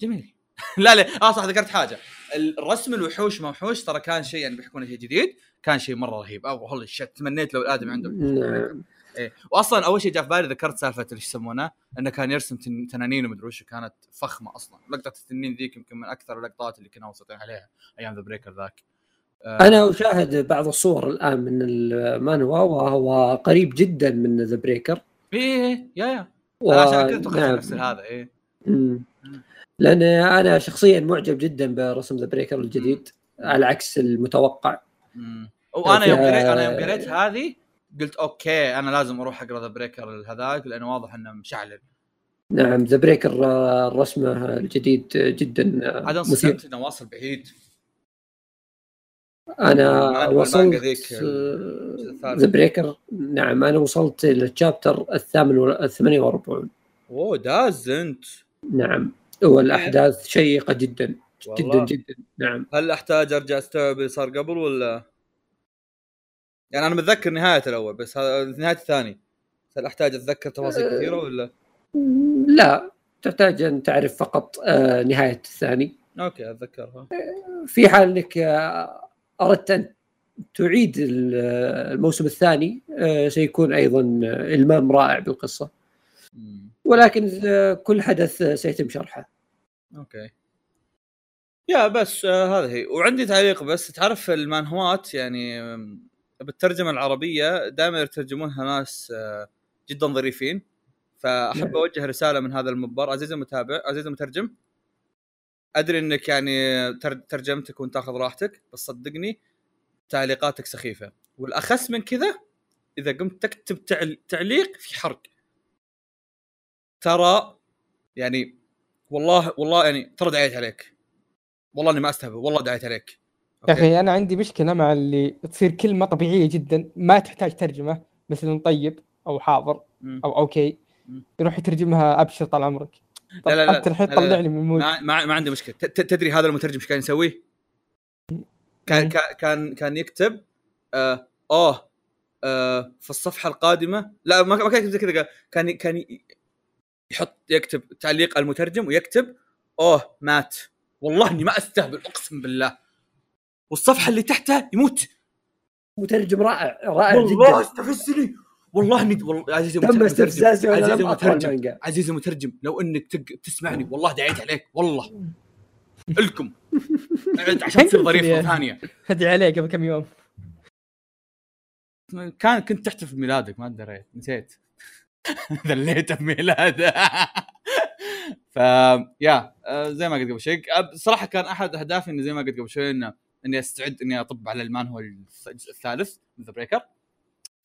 Speaker 1: جميل. [LAUGHS] لا لا آه صح ذكرت حاجة. الرسم الوحوش ما وحوش ترى كان شيء يعني بيحكونه شيء جديد. كان شيء مرة رهيب. oh holy shit تمنيت لو الآدمي عنده.
Speaker 4: نعم.
Speaker 1: إيه. واصلا أول شيء جاء في بالي ذكرت سالفة إيش يسمونه؟ إنه كان يرسم تن- تنانين ومدري وش كانت فخمة أصلا. لقطة التنين ذيك يمكن من أكثر اللقطات اللي كنا مبسوطين عليها أيام The Breaker ذاك. آه،
Speaker 4: أنا أشاهد بعض الصور الآن من المانهوا وهو قريب جدا من The Breaker.
Speaker 1: إيه إيه، yeah yeah.
Speaker 4: و...
Speaker 1: أنا عشان توقعت
Speaker 4: نعم.
Speaker 1: نفس هذا إيه.
Speaker 4: مم. لأن أنا شخصيا معجب جدا برسم The Breaker الجديد على عكس المتوقع.
Speaker 1: وأنا يوم قريت أنا يوم قريت هذه قلت okay أنا لازم أروح أقرأ The Breaker هذاك لأنه واضح إنه مشعلل
Speaker 4: نعم The Breaker رسمه الجديد جدا
Speaker 1: عاد انصدمت إنه واصل بعيد. أنا
Speaker 4: وصلت. The Breaker نعم أنا وصلت لل chapter الثامن وال- الثمانية والأربعون
Speaker 1: أوه داز انت
Speaker 4: نعم والاحداث شيقة جدا جدا. جدا نعم.
Speaker 1: هل أحتاج أرجع أستوعب اللي صار قبل ولا؟ يعني أنا متذكر نهايه الأول بس هذا نهاية الثاني. هل أحتاج أتذكر تفاصيل
Speaker 4: أه.
Speaker 1: كثيرة ولا؟
Speaker 4: لا تحتاج أن تعرف فقط آه، نهاية الثاني.
Speaker 1: أوكي أتذكرها.
Speaker 4: في حال إنك آه، أردت أن تعيد ال- آه، الموسم الثاني آه، سيكون أيضا آه، إلمام رائع
Speaker 1: بالقصة.
Speaker 4: ولكن آه، كل حدث آه، سيتم شرحه.
Speaker 1: أوكي. يا بس آه هذه هي. وعندي تعليق بس تعرف المانهوات يعني بالترجمة العربية دائما يترجمونها ناس آه جدا ظريفين. فأحب
Speaker 4: نعم.
Speaker 1: أوجه رسالة من هذا المنبر عزيزي المتابع عزيزي المترجم أدري إنك يعني تر- ترجمتك وأنت تأخذ راحتك بس صدقني تعليقاتك سخيفة. والأخس من كذا إذا قمت تكتب تعل... تعليق في حرق. ترى يعني والله والله يعني ترى دعيت عليك. والله إني ما أستهبل والله دعيت عليك.
Speaker 2: يا؟ أخي أنا عندي مشكلة مع اللي تصير كلمة طبيعية جدا ما تحتاج ترجمة مثل طيب أو حاضر. أو
Speaker 1: okay.
Speaker 2: يروح يترجمها أبشر طال عمرك
Speaker 1: لا لا لا
Speaker 2: أنت الحين
Speaker 1: لا.
Speaker 2: طلعني من ال mood
Speaker 1: ما, ما, ما عندي مشكلة تدري هذا المترجم إيش كان يسوي؟ كان. كان كان, يكتب آه أوه آه في الصفحة القادمة لا ما ما كان يكتب زي كذا كان كان يحط يكتب تعليق المترجم ويكتب أوه مات والله إني ما أستهبل أقسم بالله والصفحة اللي تحتها يموت.
Speaker 4: مترجم رائع رائع
Speaker 1: والله
Speaker 4: جدا.
Speaker 1: استفزني. والله اني والله عزيزي
Speaker 4: تم
Speaker 1: المترجم
Speaker 4: استفزازي
Speaker 1: عزيزي المترجم عزيزي المترجم لو إنك تق... تسمعني والله دعيت عليك والله. الكم. عشان تصير [LAUGHS] ظريف مره ثانية.
Speaker 2: هدي عليه قبل كم يوم.
Speaker 1: كان كنت تحتفل بميلادك ما دريت نسيت. [LAUGHS] ذليته بميلاده [LAUGHS] ف yeah آه، زي ما قلت قبل شوي آه، صراحة كان أحد أهدافي اني زي ما قلت قبل شوي إنه إني أستعد إني أطب على المانهوا الجزء الثالث من The Breaker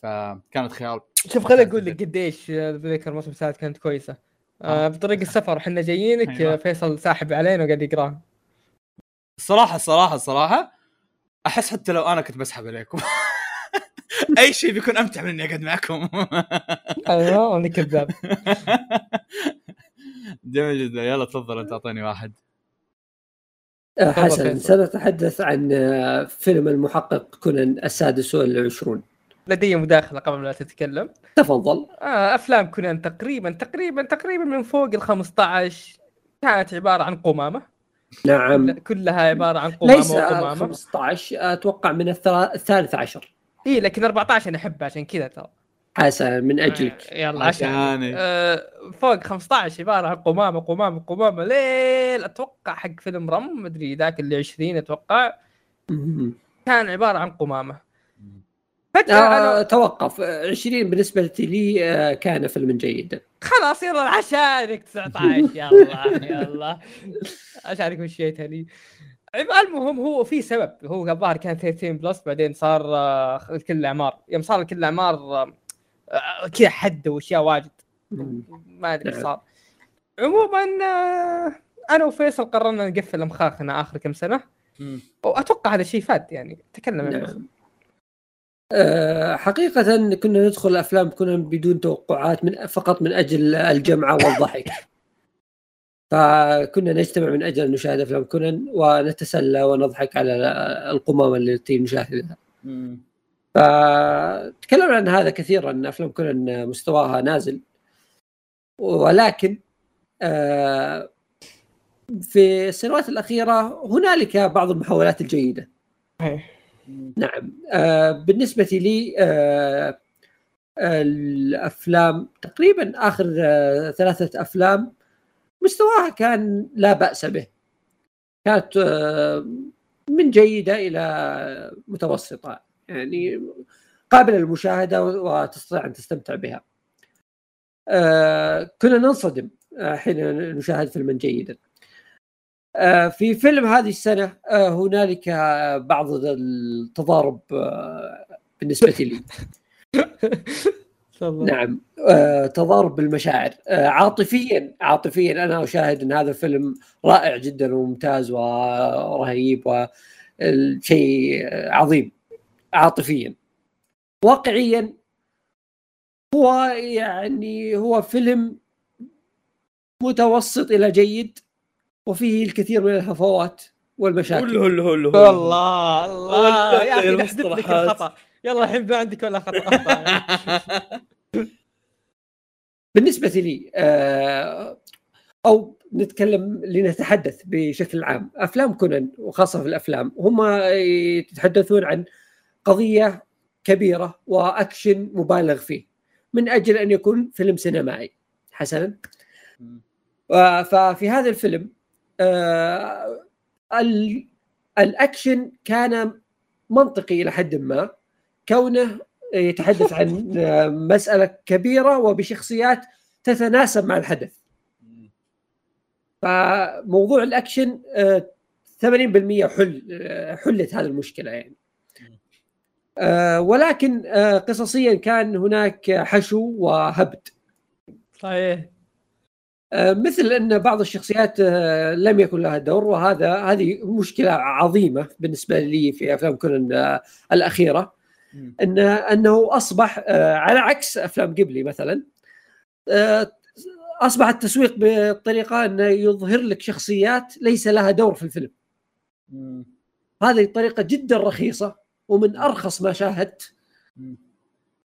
Speaker 1: فكانت خيار
Speaker 2: شوف خليني أقول لك قديش ذيك الموسم الثالث كانت كويسة. آه. بطريق السفر إحنا جايينك
Speaker 1: أيوة.
Speaker 2: آه، فيصل ساحب علينا وقاعد يقراها
Speaker 1: الصراحه الصراحه الصراحه أحس حتى لو أنا كنت بسحب عليكم. [LAUGHS] أي شيء بيكون أمتع من اني أقعد معكم. [LAUGHS]
Speaker 2: أيوه أنا كذاب. [LAUGHS]
Speaker 1: جميل جدا. يلا تفضل أنت أعطيني واحد.
Speaker 4: آه، حسن
Speaker 2: فيصل.
Speaker 4: سنتحدث عن آه، فيلم المحقق كونان السادس والعشرون.
Speaker 2: لدي مداخلة قبل لا تتكلم.
Speaker 4: تفضل.
Speaker 2: آه أفلام كونان تقريبا تقريبا تقريبا من فوق ال 15 كانت عبارة عن قمامة.
Speaker 4: نعم.
Speaker 2: كلها عبارة عن قمامة
Speaker 4: ليس آه،
Speaker 2: وقمامة.
Speaker 4: 15 أتوقع من الثالث عشر.
Speaker 2: اي لكن 14 أنا أحبها عشان كذا ترى.
Speaker 4: حسن من أجلك.
Speaker 2: آه، يلا عشان
Speaker 1: عشاني
Speaker 2: آه فوق 15 عبارة عن قمامة قمامة قمامة ليل. أتوقع حق فيلم رم مدري ذاك اللي 20
Speaker 4: أتوقع.
Speaker 2: كان عبارة عن قمامة. فجأة
Speaker 4: آه
Speaker 2: أنا
Speaker 4: توقف. آه، 20 بالنسبة لي آه، كان فيلما جيدا
Speaker 2: خلاص يلا عشانك 19 [LAUGHS] يلا يلا. عشانك مشيتها لي. المهم هو في سبب. هو الظاهر كان 13 بلس بعدين صار آه، كل الأعمار. يوم صار كل الأعمار آه، آه، كذا حد وأشياء واجد. ما أدري إيش
Speaker 4: نعم.
Speaker 2: صار. عموما آه، أنا وفيصل قررنا نقفل امخاخنا آخر كم سنة. وأتوقع هذا الشيء فات يعني. تكلم عن
Speaker 4: نعم. آه، حقيقة كنا ندخل الأفلام كنا بدون توقعات من فقط من أجل الجمعة والضحك. فكنا نجتمع من أجل أن نشاهد أفلام. كونان ونتسلى ونضحك على القمامة التي نشاهدها. فتكلمنا عن هذا كثيرا أن أفلام كونان مستواها نازل. ولكن آه، في السنوات الأخيرة هنالك بعض المحاولات الجيدة. نعم. آه بالنسبة لي آه الأفلام تقريبا آخر آه ثلاثة أفلام مستواها كان لا بأس به. كانت من جيدة إلى متوسطة. يعني قابلة للمشاهدة وتستطيع أن تستمتع بها. آه كنا ننصدم آه حين نشاهد فيلما جيدا. آه، في فيلم هذه السنة هنالك بعض التضارب بالنسبة لي. [LAUGHS] نعم تضارب بالمشاعر. عاطفيا عاطفيا أنا أشاهد أن هذا الفيلم رائع جدا وممتاز ورهيب وشيء عظيم. عاطفيا. واقعيا هو يعني هو فيلم متوسط إلى جيد وفيه الكثير من الهفوات والمشاكل.
Speaker 1: هلو هلو هلو
Speaker 2: الله. الله يا أخي نحذف لك الخطأ. يلا الحين ما عندك ولا خطأ. [LAUGHS]
Speaker 4: بالنسبة لي آه، أو نتكلم لنتحدث بشكل عام. أفلام كونان وخاصة في الأفلام هم يتحدثون عن قضية كبيرة واكشن مبالغ فيه. من أجل أن يكون فيلم سينمائي. حسنا؟ ففي هذا الفيلم آه الاكشن كان منطقي إلى حد ما. كونه يتحدث عن [LAUGHS] مسألة كبيرة وبشخصيات تتناسب مع الحدث. فموضوع الاكشن 80% آه، حل آه، حلت هذه المشكلة يعني. آه، ولكن قصصيا كان هناك حشو وهبد.
Speaker 2: صحيح.
Speaker 4: آه، مثل أن بعض الشخصيات آه، لم يكن لها دور وهذا هذه مشكلة عظيمة بالنسبة لي في أفلام كونان آه، الأخيرة. أن أنه أصبح على عكس أفلام قبلي مثلا أصبح التسويق بطريقة انه يظهر لك شخصيات ليس لها دور في الفيلم. هذه طريقة جدا رخيصة. ومن أرخص ما شاهدت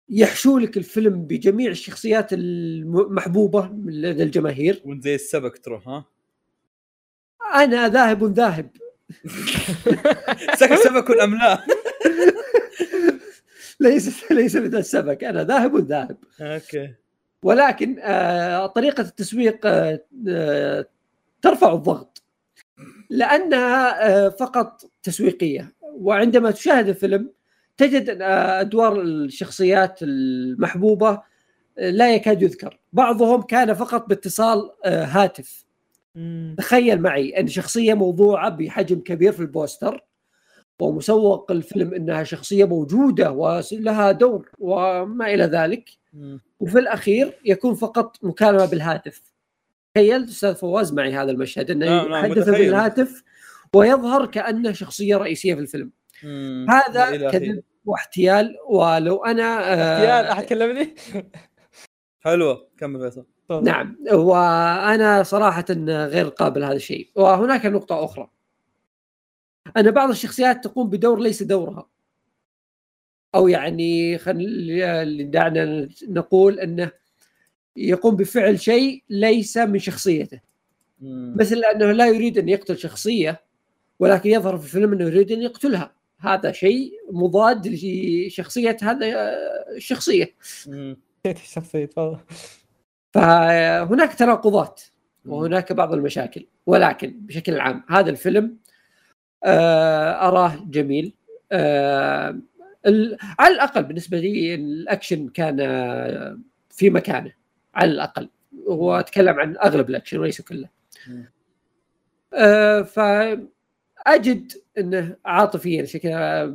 Speaker 4: يحشوا لك الفيلم بجميع الشخصيات المحبوبة لدى الجماهير.
Speaker 1: وانت زي السبك تروح ها؟
Speaker 4: أنا ذاهب ذاهب. [LAUGHS]
Speaker 1: سك سبك أم لا؟ [LAUGHS]
Speaker 4: ليس ليس مثل السبك أنا ذاهب ذاهب.
Speaker 1: okay.
Speaker 4: ولكن آه طريقة التسويق آه آه ترفع الضغط لأنها آه فقط تسويقية. وعندما تشاهد الفيلم تجد أدوار الشخصيات المحبوبة لا يكاد يذكر. بعضهم كان فقط باتصال آه، هاتف. تخيل معي أن شخصية موضوعة بحجم كبير في البوستر ومسوق الفيلم إنها شخصية موجودة ولها دور وما إلى ذلك. وفي الأخير يكون فقط مكالمة بالهاتف. تخيل أستاذ فواز معي هذا المشهد إنه نعم، نعم، يتحدث بالهاتف ويظهر كأنه شخصية رئيسية في الفيلم. هذا كذب واحتيال ولو أنا
Speaker 2: آه، احتيال احد كلمني
Speaker 1: حلوة. كمل فيصل.
Speaker 4: نعم. وأنا صراحة غير قابل هذا الشيء. وهناك نقطة أخرى. أن بعض الشخصيات تقوم بدور ليس دورها. أو يعني خلينا دعنا نقول أنه يقوم بفعل شيء ليس من شخصيته. مثل أنه لا يريد أن يقتل شخصية ولكن يظهر في الفيلم إنه يريد أن يقتلها. هذا شيء مضاد لشخصية هذا الشخصية.
Speaker 2: الشخصيه [LAUGHS] تفضل.
Speaker 4: فهناك تناقضات وهناك بعض المشاكل. ولكن بشكل عام هذا الفيلم آه، أراه جميل. آه، على الأقل بالنسبة لي الأكشن كان في مكانه. على الأقل. واتكلم عن أغلب الأكشن وليس كله. آه، ف أجد أنه عاطفيا شكل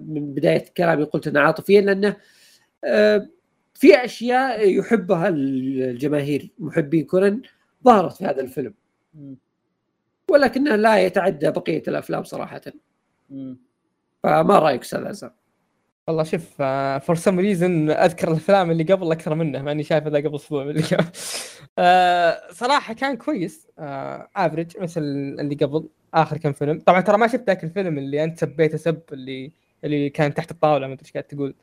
Speaker 4: من بداية كلامي قلت أنه عاطفيا لأنه آه، في أشياء يحبها الجماهير محبين كونان ظهرت في هذا الفيلم. ولكنه لا يتعدى بقية الأفلام صراحة. فما رأيك أستاذ عزام؟
Speaker 2: والله شوف for some reason أذكر الأفلام اللي قبل أكثر منه ماني شايف هذا قبل أسبوع اللي آه صراحة كان كويس آه average مثل اللي قبل آخر كم فيلم. طبعا ترى ما شفت ذاك الفيلم اللي أنت سبيته سب اللي اللي كان تحت الطاولة ما أدري إيش قاعد تقول.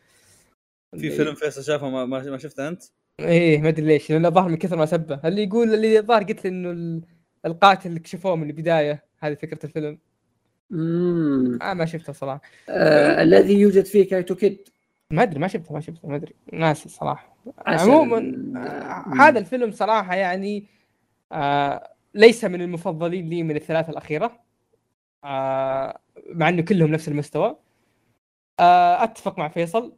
Speaker 1: في فيلم فيصل شافه ما, ما شفته أنت؟
Speaker 2: إيه ما أدري ليش لأنه ظهر من كثر ما سبه. اللي يقول اللي الظاهر قلت لي إنه القاتل اللي كشفوه من البداية هذه فكرة الفيلم.
Speaker 4: امم
Speaker 2: آه ما شفته صراحة.
Speaker 4: آه الذي يوجد فيه كايتو كيد.
Speaker 2: ما أدري ما شفته ما شفته ما أدري. ناسي صراحة. عموما آه هذا الفيلم صراحة يعني آه ليس من المفضلين لي من الثلاثة الأخيرة. آه مع إنه كلهم نفس المستوى. آه أتفق مع فيصل.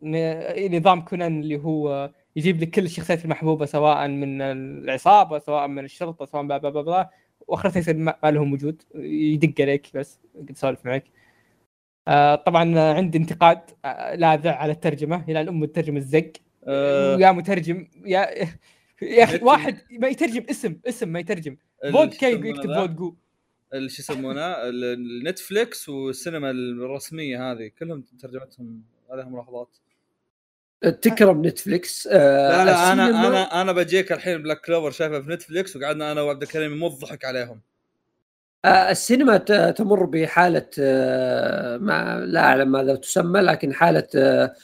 Speaker 2: نظام كونان اللي هو يجيب لك كل الشخصيات المحبوبة سواء من العصابة سواء من الشرطة سواء بلا بلا بلا. واخرتها يصير ما لهم وجود يدق عليك بس قد سولف معك. آه طبعا عندي انتقاد آه لاذع على الترجمة. إلى الأم الترجمه الزق.
Speaker 1: آه،
Speaker 2: يا مترجم يا [LAUGHS] يا
Speaker 1: أخي
Speaker 2: واحد ما يترجم اسم اسم ما يترجم.
Speaker 1: شو يسمونه
Speaker 2: يكتب؟ فودكو
Speaker 1: ال- شو يسمونه؟ النتفليكس والسينما الرسمية هذه كلهم ترجمتهم عليهم ملاحظات
Speaker 4: تكرم نتفليكس آه
Speaker 1: لا لا
Speaker 4: أنا
Speaker 1: أنا أنا بجيك الحين Black Clover شايفه في نتفليكس وقعدنا أنا وعبد الكريم نضحك عليهم.
Speaker 4: آه، السينما تمر بحالة آه، ما لا أعلم ماذا تسمى لكن حالة آه،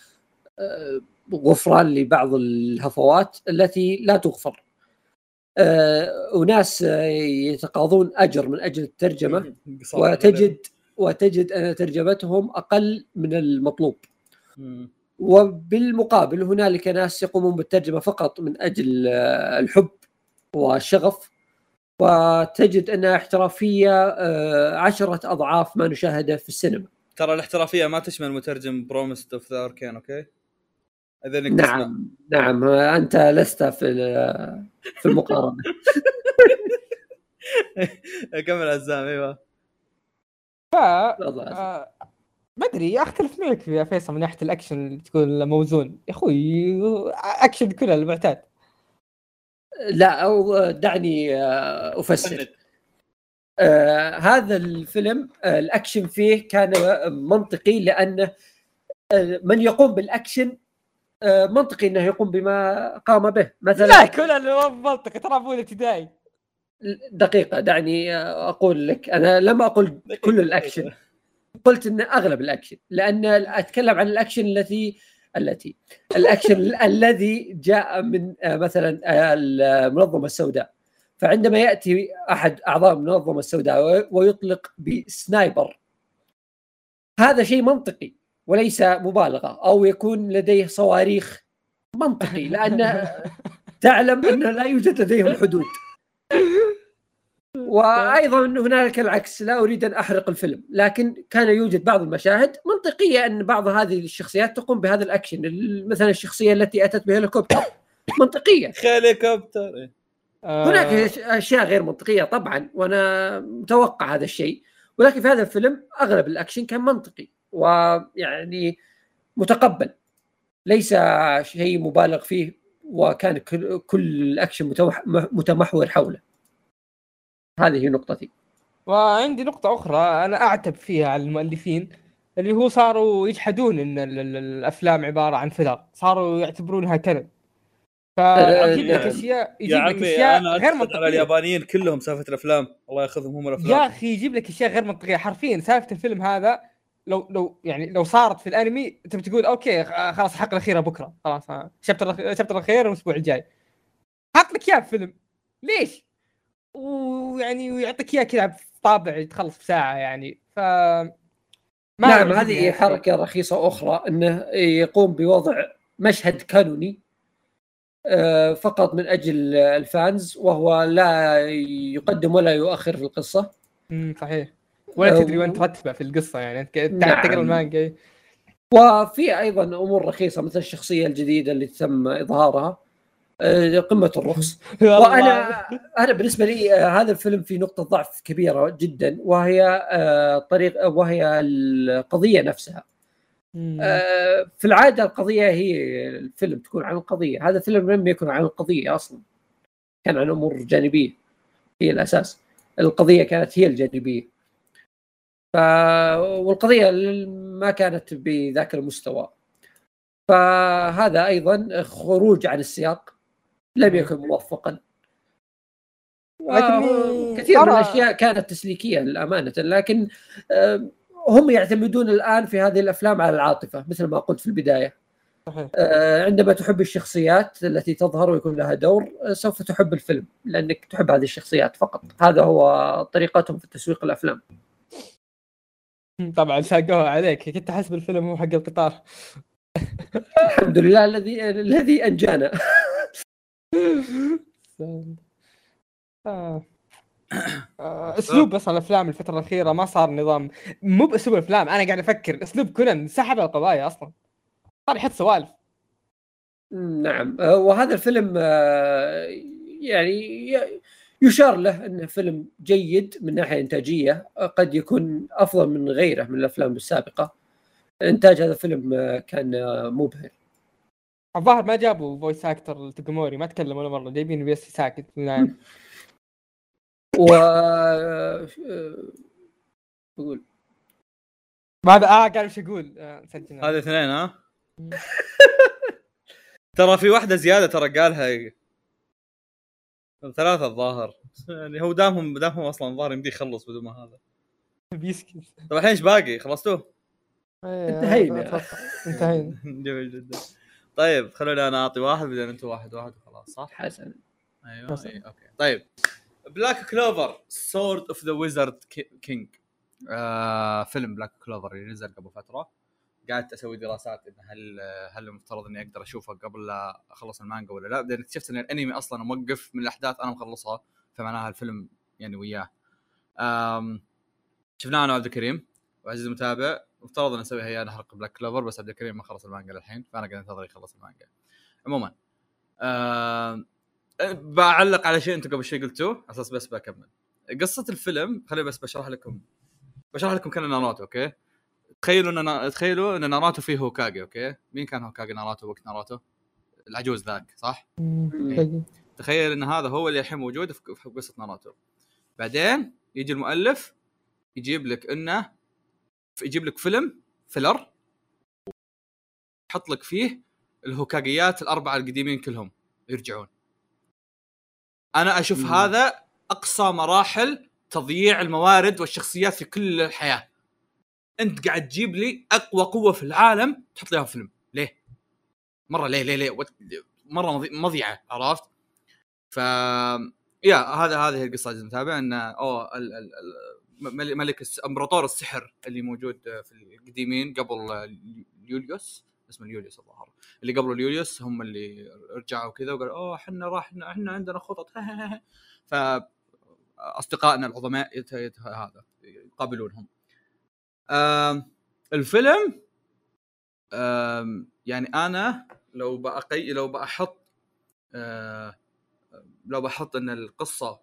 Speaker 4: غفران لبعض الهفوات التي لا تغفر. أناس يتقاضون أجر من أجل الترجمة [LAUGHS]
Speaker 1: قصار
Speaker 4: وتجد وتجد أن ترجمتهم أقل من المطلوب. وبالمقابل هنالك ناس يقومون بالترجمة فقط من أجل آه، الحب والشغف. وتجد أنها احترافية آه، عشرة أضعاف ما نشاهده في السينما.
Speaker 1: ترى الاحترافية ما تشمل مترجم بروميس اوف ذا اركين أوكي؟ إذا إنك تسمع.
Speaker 4: نعم. نعم آه، أنت لست في ال- في المقارنة. [LAUGHS]
Speaker 1: كمل عزام أيوه.
Speaker 2: ف. آه، ما ادري أختلف معك يا فيصل من ناحية الأكشن اللي تقول موزون. يا أخوي أكشن كله المعتاد.
Speaker 4: لا أو دعني آه، أفسر. آه هذا الفيلم آه الأكشن فيه كان منطقي لأنه آه من يقوم بالأكشن آه منطقي إنه يقوم بما قام به. مثلا
Speaker 2: لا كله منطقي ترى أبوي الابتدائي.
Speaker 4: دقيقة دعني آه، أقول لك. أنا لم أقل كل الأكشن. قلت إن أغلب الأكشن لأن أتكلم عن الأكشن التي التي الأكشن الذي جاء من آه، مثلا آه، المنظمة السوداء. فعندما يأتي أحد أعضاء المنظمة السوداء ويطلق ب sniper. هذا شيء منطقي وليس مبالغة أو يكون لديه صواريخ منطقي لأن [LAUGHS] تعلم ان لا يوجد لديهم حدود. وأيضا هنالك العكس لا أريد أن أحرق الفيلم لكن كان يوجد بعض المشاهد منطقية أن بعض هذه الشخصيات تقوم بهذا الأكشن مثلا الشخصية التي أتت بهليكوبتر. [COUGHS] منطقية.
Speaker 1: هليكوبتر
Speaker 2: آه،
Speaker 4: هناك أش- أشياء غير منطقية طبعا وأنا متوقع هذا الشيء ولكن في هذا الفيلم أغلب الأكشن كان منطقي ويعني متقبل. ليس شيء مبالغ فيه وكان كل, كل الأكشن متوح- متمحور حوله. هذه نقطتي
Speaker 2: وعندي نقطة أخرى أنا أعتب فيها على المؤلفين اللي هو صاروا يجحدون إن ال- ال- الأفلام عبارة عن filler، صاروا يعتبرونها canon. فيجيب لك. أشياء
Speaker 1: يا
Speaker 2: يجيب لك
Speaker 1: أنا
Speaker 2: غير
Speaker 1: أتفق على. اليابانيين كلهم سالفة الأفلام الله ياخذهم هم
Speaker 2: يا
Speaker 1: الافلام
Speaker 2: أخي يجيب لك أشياء غير منطقية حرفيا سالفة الفيلم هذا لو لو يعني لو صارت في الأنمي انت بتقول okay خ- خلاص الحلقة الاخيره بكرة خلاص ها، ال chapter الأخ- ال chapter الأخير الأسبوع الجاي حط لك إياه بفيلم ليش؟ ويعني ويعطيك اياه كذا بطابع يتخلص بساعة يعني. ف ما
Speaker 4: نعم هذه
Speaker 2: هالشيء.
Speaker 4: حركة رخيصة أخرى إنه يقوم بوضع مشهد كانوني آه، فقط من أجل الفانز وهو لا يقدم ولا يؤخر في القصة.
Speaker 2: امم صحيح. ولا تدري وين ترتبه في القصة يعني. أنت قاعد
Speaker 4: نعم.
Speaker 2: تقرا المانجا.
Speaker 4: وفي أيضا أمور رخيصة مثل الشخصية الجديدة اللي تم إظهارها. آه، قمة الرخص [LAUGHS] وأنا أنا بالنسبة لي آه، هذا الفيلم في نقطة ضعف كبيرة جدا وهي آه، طريق وهي القضية نفسها. آه، في العادة القضية هي الفيلم تكون عن القضية. هذا الفيلم لم يكن عن القضية أصلا كان عن أمور جانبية. هي الأساس. القضية كانت هي الجانبية. ف... والقضية ما كانت بذاك المستوى. فهذا أيضا خروج عن السياق. لم يكن موفقا.
Speaker 2: لكني
Speaker 4: كثير من الأشياء كانت تسليكية للأمانة. لكن آه، هم يعتمدون الآن في هذه الأفلام على العاطفة مثل ما قلت في البداية.
Speaker 2: صحيح.
Speaker 4: آه، عندما تحب الشخصيات التي تظهر ويكون لها دور آه، سوف تحب الفيلم لأنك تحب هذه الشخصيات فقط. هذا هو طريقتهم في تسويق الأفلام.
Speaker 2: طبعا ساقوها عليك. كنت احسب الفيلم هو حق القطار.
Speaker 4: الحمد لله الذي الذي أنجانا.
Speaker 2: آه. أسلوب بس الأفلام الفترة الأخيرة ما صار نظام. مو بأسلوب الأفلام أنا قاعد أفكر. أسلوب كونان سحب القضايا أصلا. صار يحط سوالف.
Speaker 4: نعم. آه، وهذا الفيلم آه، يعني يشار له إنه فيلم جيد من ناحية إنتاجية. قد يكون أفضل من غيره من الأفلام السابقة. إنتاج هذا الفيلم كان مبهر.
Speaker 2: الظاهر ما جابوا voice actor توكوموري ما تكلم ولا مرة جايبين بس ساكت. [LAUGHS]
Speaker 4: و
Speaker 2: بقول هذا آه قال إيش أقول آه
Speaker 1: هذه اثنين ها؟ ترى في واحدة زيادة ترى قالها. ثلاثة الظاهر. يعني هو دامهم دامهم أصلا الظاهر يمدي يخلص بدون ما هذا.
Speaker 2: بيسكت.
Speaker 1: طيب الحين إيش باقي؟ خلصتوه؟
Speaker 2: إيه،
Speaker 4: انتهينا.
Speaker 2: انتهينا. [LAUGHS]
Speaker 1: جميل جدا. طيب خلوني أنا أعطي واحد بعدين أنتم واحد واحد وخلاص صح؟
Speaker 4: حسن
Speaker 1: أيوه حسن. أيوة. okay طيب Black Clover Sword of the Wizard King فيلم Black Clover اللي نزل قبل فترة قعدت أسوي دراسات انه هل هل المفترض إني أقدر أشوفه قبل لا أخلص المانجا ولا لا بعدين اكتشفت إن الأنمي أصلا موقف من الأحداث أنا مخلصها فمعناها الفيلم يعني وياه شفناه أنا وعبد الكريم وعزيزي المتابع مفترض أن أسوي هي نحرق Black Clover بس عبد الكريم ما خلص المانجا للحين فأنا قاعد أنتظر يخلص المانجا. عموما أه بعلق على شيء أنتم قبل شوي قلتوه على أساس بس بكمل. قصة الفيلم خليني بس بشرح لكم بشرح لكم كان ناروتو okay؟ تخيلوا إن تخيلوا إن ناروتو فيه هوكاجي okay؟ مين كان هوكاجي ناروتو وقت ناروتو؟ العجوز ذاك صح؟ إيه. تخيل إن هذا هو اللي الحين موجود في قصة ناروتو. بعدين يجي المؤلف يجيب لك إنه يجيب لك فيلم فيلر يحط لك فيه الهوكاجيات الأربعة القديمين كلهم يرجعون. أنا أشوف مم. هذا أقصى مراحل تضييع الموارد والشخصيات في كل الحياة. أنت قاعد تجيب لي أقوى قوة في العالم تحط لي فيلم ليه؟ مرة ليه ليه ليه؟ مرة مضيعة عرفت؟ ف يا هذا هذه القصة لازم نتابع ان أوه ال... ال... ملك امبراطور السحر اللي موجود في القديمين قبل يوليوس اسمه اليوليوس الظاهر اللي قبل اليوليوس هم اللي رجعوا كذا وقالوا أوه إحنا راح إحنا عندنا خطط. [LAUGHS] ف أصدقائنا العظماء هذا يقابلونهم. الفيلم يعني أنا لو بأقي لو بحط لو بحط إن القصة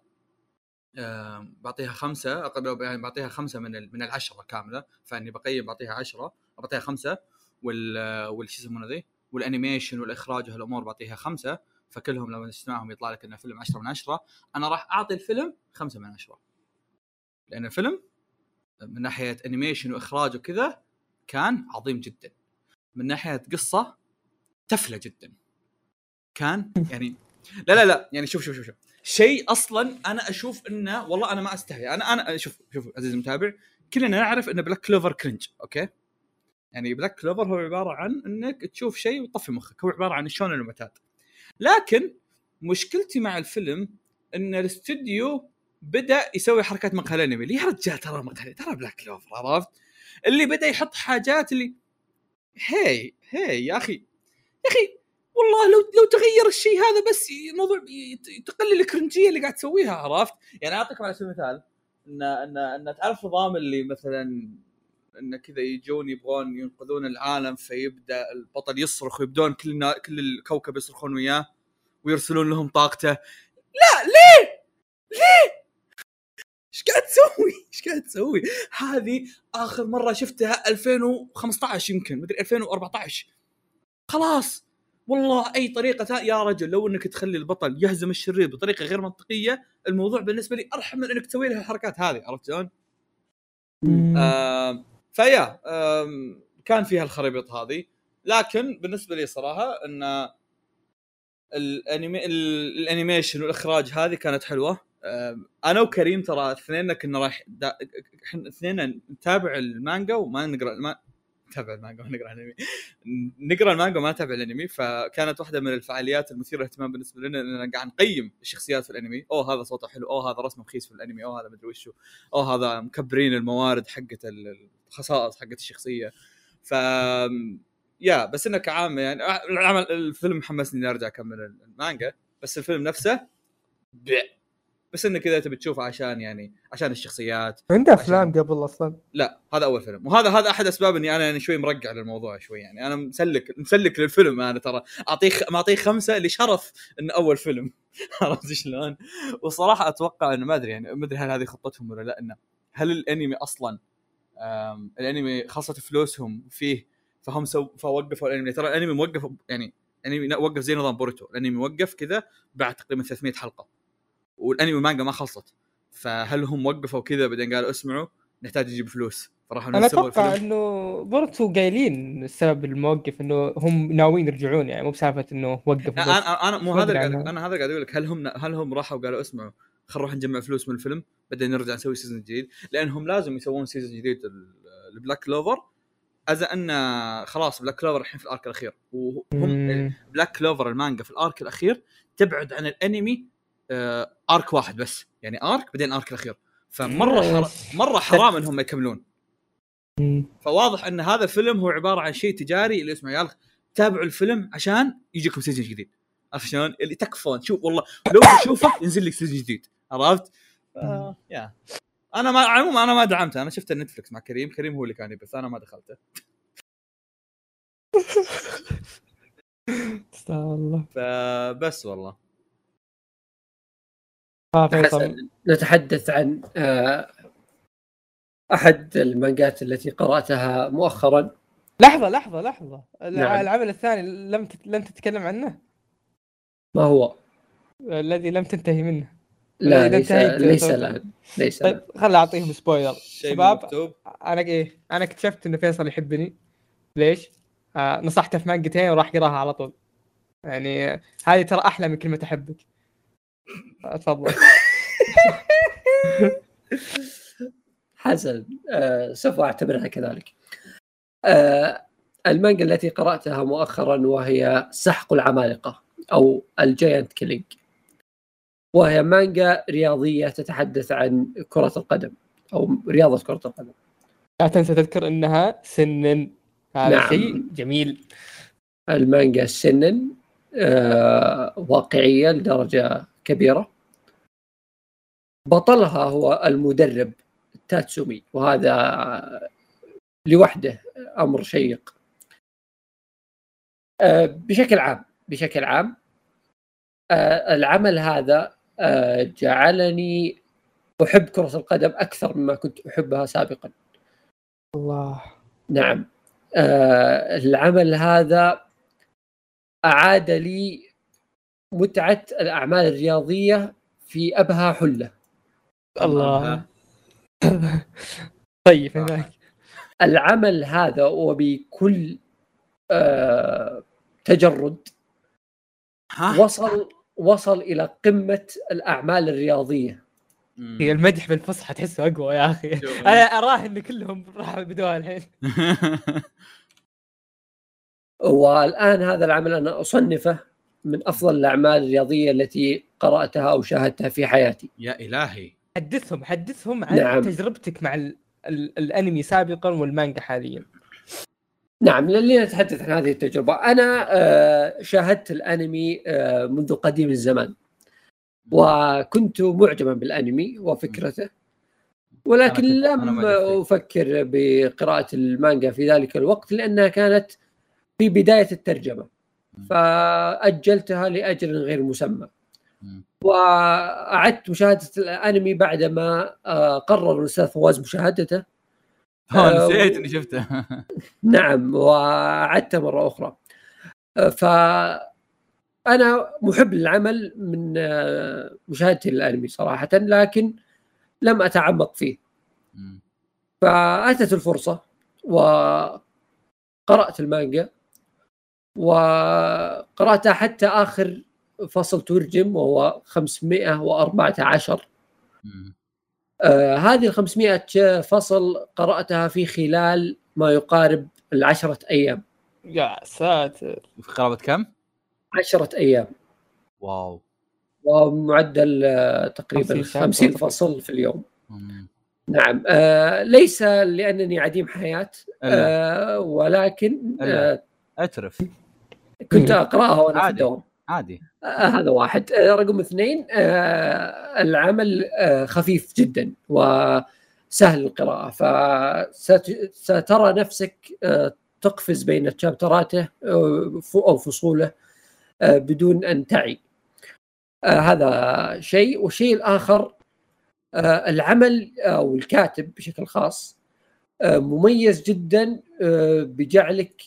Speaker 1: بعطيها خمسة يعني بعطيها خمسة من من العشرة كاملة فإني بقيم بعطيها عشرة بعطيها خمسة وال وال شو يسمونه ذي؟ والأنيميشن والإخراج وهالامور بعطيها خمسة فكلهم لما تسمعهم يطلع لك إنه فيلم 10 من 10 أنا راح أعطي الفيلم خمسة من 10 لأن الفيلم من ناحية animation وإخراج وكذا كان عظيم جدا. من ناحية قصة تفله جدا. كان يعني لا لا لا يعني شوف شوف شوف, شوف. شيء أصلا أنا أشوف إنه والله أنا ما استحي أنا أنا شوف شوف عزيزي المتابع كلنا نعرف إن Black Clover cringe okay؟ يعني Black Clover هو عبارة عن إنك تشوف شيء وتطفي مخك. هو عبارة عن الشونن المعتاد لكن مشكلتي مع الفيلم إن الاستوديو بدأ يسوي حركات مقهى الانمي يا رجال؟ ترى مقهى ترى بلاك كلوفر عرفت؟ اللي بدأ يحط حاجات اللي هي هي يا أخي يا أخي والله لو لو تغير الشيء هذا بس الموضوع تقلل الكرنجية اللي قاعد تسويها عرفت؟ يعني اعطيكم على سبيل المثال إن إن إن تعرف نظام اللي مثلا انه كذا يجون يبغون ينقذون العالم فيبدأ البطل يصرخ ويبدون كل كل الكوكب يصرخون وياه ويرسلون لهم طاقته لا ليه؟ ليه؟ إيش قاعد تسوي؟ إيش قاعد تسوي؟ هذه آخر مرة شفتها 2015 يمكن مدري 2014 خلاص والله أي طريقة يا رجل لو إنك تخلي البطل يهزم الشرير بطريقة غير منطقية الموضوع بالنسبة لي أرحم من إنك تسوي له الحركات هذه عرفت شلون؟ آه فيا آه كان فيها الخرابيط هذه. لكن بالنسبة لي صراحة إن الانمي ال animation والإخراج هذه كانت حلوة. أنا وكريم ترى اثنين كنا رايح إحنا اثنين نتابع المانجا وما نقرأ ما نتابع المانجا وما نقرأ الانمي نقرأ المانجا وما نتابع الأنمي فكانت واحدة من الفعاليات المثيرة للاهتمام بالنسبة لنا إننا قاعد نقيم الشخصيات في الأنمي. أوه هذا صوته حلو. أوه هذا رسمه رخيص في الأنمي. أوه هذا مدري وشو. أوه هذا مكبرين الموارد حقت الخصائص حقت الشخصية. ف يا بس إنه كعام يعني العمل الفيلم حمسني إني أرجع أكمل المانجا. بس الفيلم نفسه بس إنه كذا تبي تشوفه عشان يعني عشان الشخصيات.
Speaker 2: عنده أفلام قبل أصلا؟
Speaker 1: لا هذا أول فيلم. وهذا هذا أحد أسباب إني أنا يعني شوي مرقع للموضوع شوي يعني. أنا مسلك مسلك للفيلم أنا ترى. أعطيه معطيه خمسة لشرف انه أول فيلم. [LAUGHS] عرفت شلون؟ وصراحة أتوقع إنه ما أدري يعني ما أدري هل هذه خطتهم ولا لا إنه هل الأنمي أصلا الأنمي خلصت فلوسهم فيه فهم so فوقفوا الأنمي. ترى الأنمي موقف يعني انمي وقف زي نظام بورتو الأنمي وقف كذا بعد تقريبا 300 حلقة. والانمي والمانجا ما خلصت فهل هم وقفوا كذا بعدين قالوا اسمعوا نحتاج نجيب فلوس فراحوا
Speaker 2: أنا
Speaker 1: أتوقع.
Speaker 2: إنه بورتو قايلين السبب الموقف إنه هم ناويين يرجعون يعني مو بسالفة إنه وقفوا.
Speaker 1: أنا أنا مو هذا. أنا هذا قاعد أقول لك هل هم هل هم راحوا وقالوا اسمعوا خلينا نروح نجمع فلوس من الفيلم بعدين نرجع نسوي season جديد لانهم لازم يسوون season جديد ال Black Clover as in خلاص Black Clover الحين في ال arc الأخير
Speaker 2: وهم.
Speaker 1: Black Clover المانجا في ال arc الأخير تبعد عن الأنمي arc واحد بس. يعني arc بعدين arc الأخير. فمرة حر... مرة حرام إنهم يكملون. فواضح إن هذا الفيلم هو عبارة عن شيء تجاري اللي اسمه يا تابعوا الفيلم عشان يجيكم season جديد. عرفت شلون؟ اللي تكفون. شوف والله لو تشوفه ينزل لك season جديد. عرفت؟ يا أنا ما عموما أنا ما دعمته. أنا شفت Netflix مع كريم. كريم هو اللي كان يبث أنا ما دخلته. [LAUGHS]
Speaker 2: استغفر الله.
Speaker 1: فبس والله.
Speaker 2: آه،.
Speaker 4: حسن نتحدث عن آه، أحد المانجات التي قرأتها مؤخرا.
Speaker 2: لحظة لحظة لحظة.
Speaker 4: نعم.
Speaker 2: العمل الثاني لم تت... لم تتكلم عنه؟
Speaker 4: ما هو؟
Speaker 2: الذي لم تنتهي منه.
Speaker 4: لا ليس ليس الان ليس
Speaker 2: طيب. خل أعطيهم سبويلر شباب
Speaker 1: مكتوب.
Speaker 2: أنا إيه أنا اكتشفت إن فيصل يحبني. ليش؟ آه نصحته في مانجتين وراح قراها على طول. يعني هذه ترى أحلى من كلمة أحبك. تفضل [LAUGHS]
Speaker 4: حسن آه، سوف أعتبرها كذلك. آه، المانجا التي قرأتها مؤخرا وهي سحق العمالقة أو ال Giant Killing. وهي مانجا رياضية تتحدث عن كرة القدم أو رياضة كرة القدم.
Speaker 2: لا تنسى تذكر إنها seinen هذا
Speaker 4: نعم.
Speaker 2: شيء جميل
Speaker 4: المانجا seinen آه، واقعيه لدرجه كبيرة. بطلها هو المدرب تاتسومي وهذا لوحده أمر شيق. آه، بشكل عام بشكل عام آه، العمل هذا آه، جعلني أحب كرة القدم أكثر مما كنت أحبها سابقا.
Speaker 2: الله
Speaker 4: نعم العمل هذا أعاد لي متعة الأعمال الرياضية في أبهى حلة.
Speaker 2: الله. [LAUGHS] طيب هناك.
Speaker 4: العمل هذا وبكل آه تجرد.
Speaker 1: ها؟
Speaker 4: وصل وصل إلى قمة الأعمال الرياضية.
Speaker 2: هي المدح بالفصحى تحسه أقوى يا
Speaker 1: أخي. [LAUGHS]
Speaker 2: أنا اراه إن كلهم راحوا بدوها الحين. [LAUGHS]
Speaker 4: والآن هذا العمل أنا أصنفه من أفضل الأعمال الرياضية التي قرأتها أو شاهدتها في حياتي.
Speaker 1: يا إلهي.
Speaker 2: حدثهم حدثهم عن
Speaker 4: نعم.
Speaker 2: تجربتك مع ال... ال... الأنمي سابقا والمانجا حاليا.
Speaker 4: نعم لنتحدث عن هذه التجربة. أنا آه، شاهدت الأنمي آه، منذ قديم الزمان وكنت معجبا بالأنمي وفكرته. ولكن لم. أفكر بقراءة المانجا في ذلك الوقت لأنها كانت في بداية الترجمة. فأجلتها لأجل غير مسمى.
Speaker 1: مم.
Speaker 4: وأعدت مشاهدة الأنمي بعدما آه، قرر الأستاذ فواز مشاهدته.
Speaker 1: ها
Speaker 4: آه،
Speaker 1: نسيت إني شفته. [LAUGHS]
Speaker 4: نعم وعدت مرة أخرى. ف أنا محب للعمل من آه، مشاهدتي للأنمي صراحة لكن لم أتعمق فيه.
Speaker 1: مم.
Speaker 4: فأتت الفرصة وقرأت المانجا. وقرأتها حتى آخر فصل ترجم وهو 514
Speaker 1: مم.
Speaker 4: آه هذه ال 500 فصل قرأتها في خلال ما يقارب العشرة أيام
Speaker 2: يا ساتر
Speaker 1: في قرابة كم؟
Speaker 4: عشرة أيام
Speaker 1: واو
Speaker 4: ومعدل آه، تقريبا
Speaker 2: 50 شهر
Speaker 4: 50
Speaker 2: تقريباً.
Speaker 4: فصل في اليوم
Speaker 1: مم.
Speaker 4: نعم آه ليس لأنني عديم حياة آه ولكن. آه
Speaker 1: أترف
Speaker 4: كنت أقرأها وأنا في
Speaker 1: عادي.
Speaker 4: الدوام.
Speaker 1: عادي.
Speaker 4: آه هذا واحد. آه رقم اثنين آه العمل آه خفيف جدا وسهل القراءة. فسترى نفسك آه تقفز بين تشابتراته آه، أو فصوله آه بدون أن تعي. آه هذا شيء. والشيء الآخر آه العمل أو الكاتب بشكل خاص مميز جدا بجعلك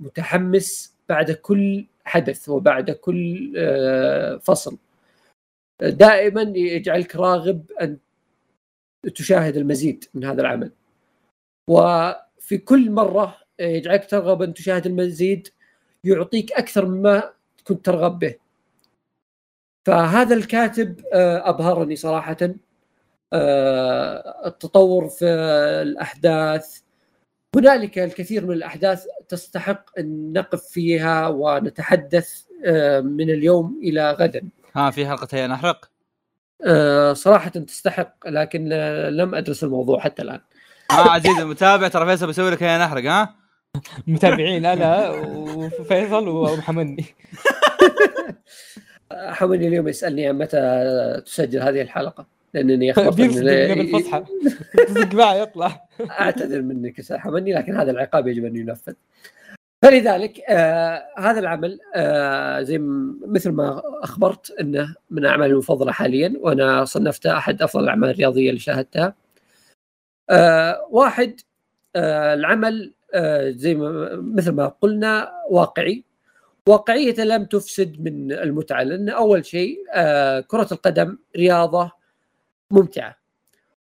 Speaker 4: متحمس بعد كل حدث وبعد كل آه، فصل. دائما يجعلك راغب أن تشاهد المزيد من هذا العمل. وفي كل مرة يجعلك ترغب أن تشاهد المزيد يعطيك أكثر مما كنت ترغب به. فهذا الكاتب آه، أبهرني صراحة. آه، التطور في الأحداث هنالك الكثير من الأحداث تستحق أن نقف فيها ونتحدث آه، من اليوم إلى غدا.
Speaker 1: ها في حلقه هي نحرق؟
Speaker 4: آه، صراحة تستحق لكن لم أدرس الموضوع حتى الآن.
Speaker 1: آه عزيزي المتابع ترى فيصل بيسوي لك هي نحرق ها؟ [LAUGHS]
Speaker 2: متابعين أنا وفيصل ومحمدني. [LAUGHS]
Speaker 4: حمدني اليوم يسألني متى تسجل هذه الحلقة. لأنني [LAUGHS] أخبرت
Speaker 2: بيفصل بالفصحى. [LAUGHS] تصدق معي يطلع.
Speaker 4: أعتذر منك يا حمدني لكن هذا العقاب يجب أن ينفذ. فلذلك آه هذا العمل آه زي مثل ما أخبرت إنه من أعمالي المفضلة حاليا وأنا صنفته أحد أفضل الأعمال الرياضية اللي شاهدتها. آه واحد آه العمل آه زي ما مثل ما قلنا واقعي. واقعيته لم تفسد من المتعة لأن أول شيء آه كرة القدم رياضة ممتعة.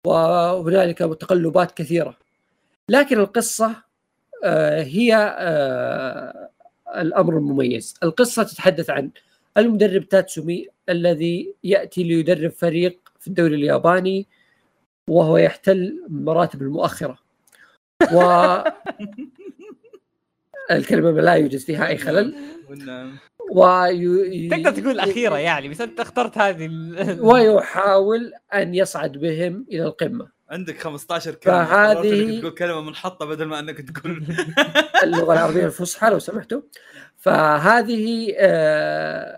Speaker 4: وهنالك تقلبات كثيرة. لكن القصة آه، هي آه، الأمر المميز. القصة تتحدث عن المدرب تاتسومي الذي يأتي ليدرب فريق في الدوري الياباني وهو يحتل مراتب المؤخرة. و [LAUGHS] الكلمة لا يوجد فيها أي خلل.
Speaker 2: وي... تقدر تقول الأخيرة يعني بس أنت اخترت هذه ال... [LAUGHS]
Speaker 4: ويحاول أن يصعد بهم إلى القمة.
Speaker 1: عندك 15 كلمة. فهذه تقول كلمة منحطة بدل ما إنك تقول [LAUGHS]
Speaker 4: اللغة العربية الفصحى لو سمحتوا. فهذه آه،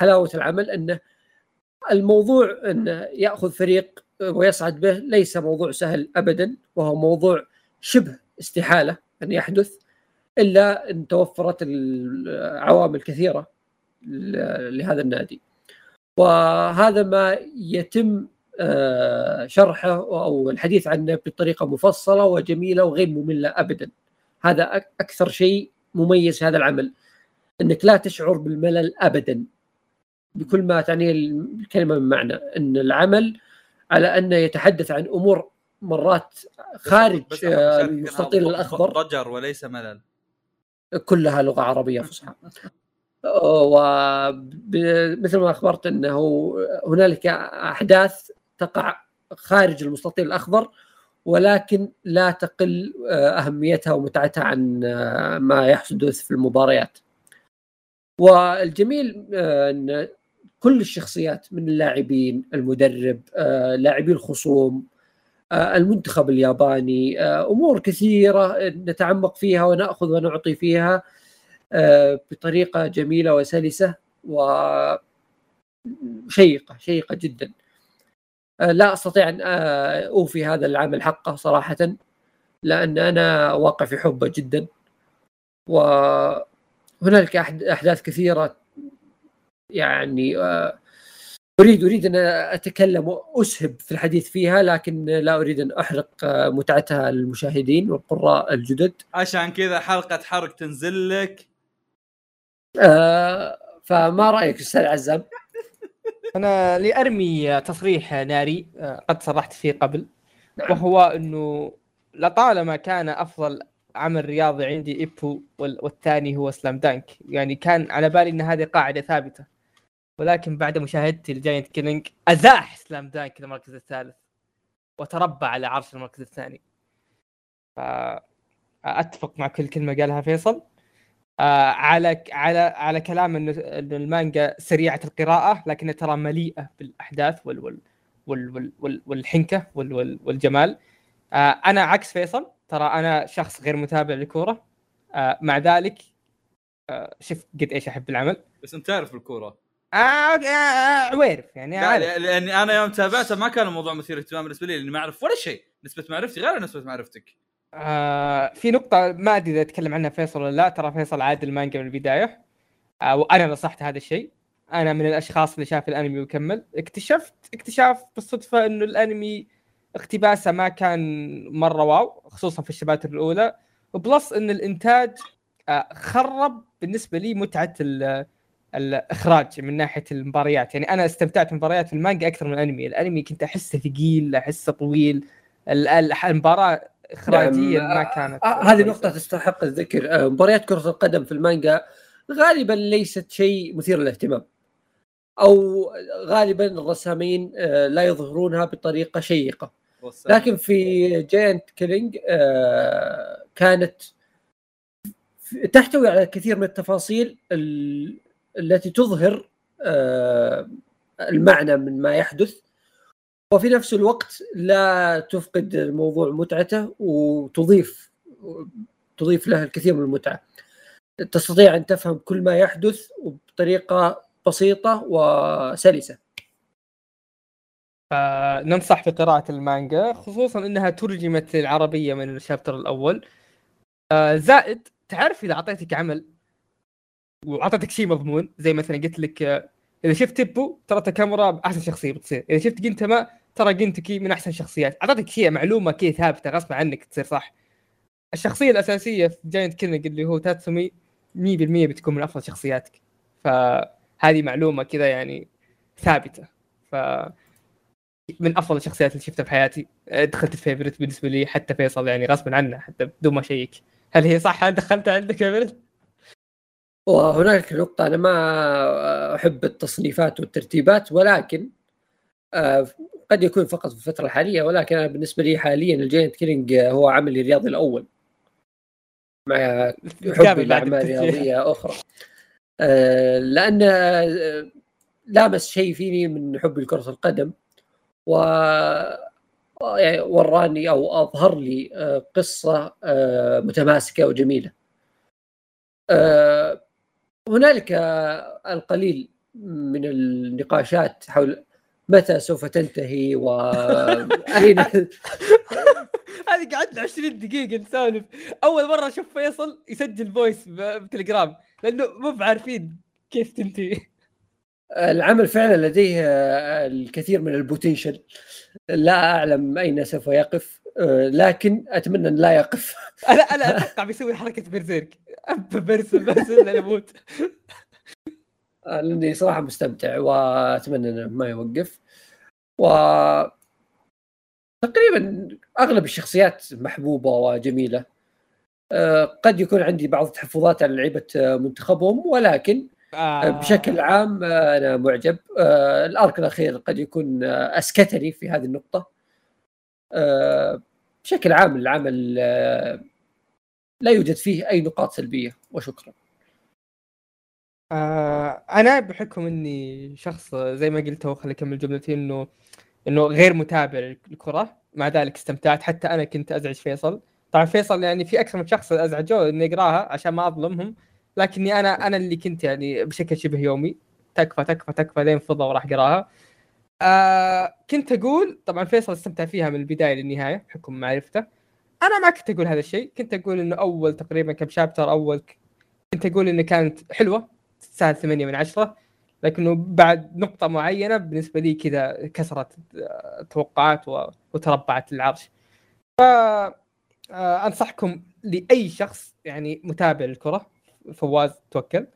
Speaker 4: حلاوة العمل أنه الموضوع انه يأخذ فريق ويصعد به ليس موضوع سهل ابدا وهو موضوع شبه استحالة أن يحدث. إلا إن توفرت العوامل كثيرة لهذا النادي. وهذا ما يتم آه، شرحه أو الحديث عنه بطريقة مفصلة وجميلة وغير مملة ابدا. هذا أكثر شيء مميز هذا العمل إنك لا تشعر بالملل ابدا. بكل ما تعنيه الكلمة من معنى إن العمل على أنه يتحدث عن أمور مرات خارج المستطيل الاخضر
Speaker 1: ضجر وليس ملل.
Speaker 4: كلها لغة عربية فصحى ومثل ما أخبرت إنه هنالك أحداث تقع خارج المستطيل الأخضر ولكن لا تقل أهميتها ومتعتها عن ما يحدث في المباريات. والجميل إن كل الشخصيات من اللاعبين، المدرب، لاعبي الخصوم، آه، المنتخب الياباني. آه، أمور كثيرة نتعمق فيها ونأخذ ونعطي فيها آه، بطريقة جميلة وسلسة وشيقه شيقة جدا. لا أستطيع أن أوفي هذا العمل حقه صراحة لأن أنا واقع في حبه جدا. وهنالك أحداث كثيرة يعني اريد أريد أن أتكلم وأسهب في الحديث فيها لكن لا أريد أن أحرق متعتها للمشاهدين والقراء الجدد
Speaker 1: عشان كذا حلقة حرق تنزل لك
Speaker 4: آه فما رأيك أستاذ عزام؟ [LAUGHS]
Speaker 2: أنا لأرمي تصريح ناري آه، قد صرحت فيه قبل نعم. وهو إنه لطالما كان أفضل عمل رياضي عندي إيبو والثاني هو Slam Dunk يعني كان على بالي إن هذه قاعدة ثابتة ولكن بعد مشاهدتي ل Giant Killing أزاح Slam Dunk المركز الثالث وتربع على عرش المركز الثاني. أتفق مع كل كلمة قالها فيصل. آه على على على كلام إنه المانجا سريعة القراءة لكنها ترى مليئة بالأحداث وال وال وال وال والحنكة وال وال والجمال. آه أنا عكس فيصل ترى أنا شخص غير متابع للكورة. آه مع ذلك شفت قد إيش أحب العمل.
Speaker 1: بس أنت تعرف الكورة.
Speaker 2: آه آه، آه، عويرف يعني
Speaker 1: لا
Speaker 2: عارف.
Speaker 1: لا- لأني أنا يوم تابعته ما كان الموضوع مثير اهتمام بالنسبة لي لأني ما أعرف ولا شيء. نسبة معرفتي غير نسبة معرفتك.
Speaker 2: آه في نقطة ما أدري إذا أتكلم عنها فيصل ولا لا ترى فيصل عاد المانجا من البداية. آه وأنا نصحت هذا الشيء. أنا من الأشخاص اللي شاف الأنمي وكمل. اكتشفت اكتشاف بالصدفة إنه الأنمي اقتباسه ما كان مرة واو خصوصا في الشباتر الأولى. وبلس إن الإنتاج آه خرب بالنسبة لي متعة الإخراج من ناحية المباريات. يعني أنا استمتعت بالمباريات في المانجا أكثر من الأنمي. الأنمي كنت أحسه ثقيل أحسه طويل. ال- ال- المباراة اخراجيا
Speaker 4: نعم،
Speaker 2: ما كانت
Speaker 4: آه، هذه نقطة تستحق الذكر. آه، مباريات كرة القدم في المانجا غالبا ليست شيء مثير للاهتمام. أو غالبا الرسامين آه، لا يظهرونها بطريقة شيقة. لكن في Giant Killing كانت تحتوي على الكثير من التفاصيل ال- التي تظهر آه، المعنى من ما يحدث. وفي نفس الوقت لا تفقد الموضوع متعته وتضيف تضيف له الكثير من المتعة. تستطيع أن تفهم كل ما يحدث بطريقة بسيطة وسلسة.
Speaker 2: فننصح بقراءة المانجا خصوصا إنها ترجمت للعربية من الشابتر الأول. آه، زائد تعرف إذا أعطيتك عمل وأعطيتك شيء مضمون زي مثلا قلت لك آه، إذا شفت تيبو ترى تاكامورا احسن شخصية بتصير إذا شفت جنتما ترى جنتكي من أحسن شخصيات. أعطيتك شيء معلومة كذا ثابتة غصب عنك تصير صح. الشخصية الأساسية في Giant Killing اللي هو تاتسومي 100% بتكون من أفضل شخصياتك. فهذه معلومة كذا يعني ثابتة. ف من أفضل الشخصيات اللي شفتها في حياتي. آه، دخلت ال favorite بالنسبة لي حتى فيصل يعني غصبا عنه حتى بدون ما أشيك. هل هي صح؟ هل دخلتها عندك favorite؟
Speaker 4: وهناك نقطة أنا ما أحب التصنيفات والترتيبات ولكن آه، قد يكون فقط في الفترة الحالية ولكن أنا بالنسبة لي حاليا ال Giant Killing هو عملي الرياضي الأول مع حبي لأعمال. رياضية أخرى آه، لأن آه، لامس شيء فيني من حبي لكرة القدم و يعني وراني أو أظهر لي قصة متماسكة وجميلة هنالك القليل من النقاشات حول متى سوف تنتهي واين [LAUGHS]
Speaker 2: هذه قعدنا 20 دقيقة نسولف. أول مرة أشوف فيصل يسجل voice ب Telegram لأنه مو بعارفين كيف تنتهي.
Speaker 4: العمل فعلا لديه الكثير من ال potential. لا أعلم أين سوف يقف. لكن أتمنى أن لا يقف. [LAUGHS]
Speaker 2: أنا أنا أتوقع بيسوي حركة Berserk برسل برسل لين أموت
Speaker 4: آه، لأني صراحة مستمتع وأتمنى أنه ما يوقف. و تقريبا أغلب الشخصيات محبوبة وجميلة. آه، قد يكون عندي بعض التحفظات على لعيبة آه، منتخبهم ولكن
Speaker 2: آه.
Speaker 4: بشكل عام آه، أنا معجب. آه، الأرك الأخير قد يكون آه، اسكتني في هذه النقطة. آه، بشكل عام العمل آه، لا يوجد فيه أي نقاط سلبية وشكرا.
Speaker 2: آه أنا بحكم إني شخص زي ما قلت هو خلي أكمل جملتي إنه إنه غير متابع للكره مع ذلك استمتعت. حتى أنا كنت أزعج فيصل. طبعا فيصل يعني في أكثر من شخص أزعجوه انه يقراها عشان ما أظلمهم. لكني أنا أنا اللي كنت يعني بشكل شبه يومي. تكفى تكفى تكفى لين فضى وراح اقراها آه كنت أقول طبعا فيصل استمتع فيها من البداية للنهاية بحكم معرفته. أنا ما كنت أقول هذا الشيء كنت أقول إنه أول تقريبا كم شابتر أول كنت أقول إنه كانت حلوة تستاهل 8 من 10 لكنه بعد نقطة معينة بالنسبة لي كذا كسرت التوقعات و- وتربعت العرش. ف آه، أنصحكم لأي شخص يعني متابع للكرة فواز توكل.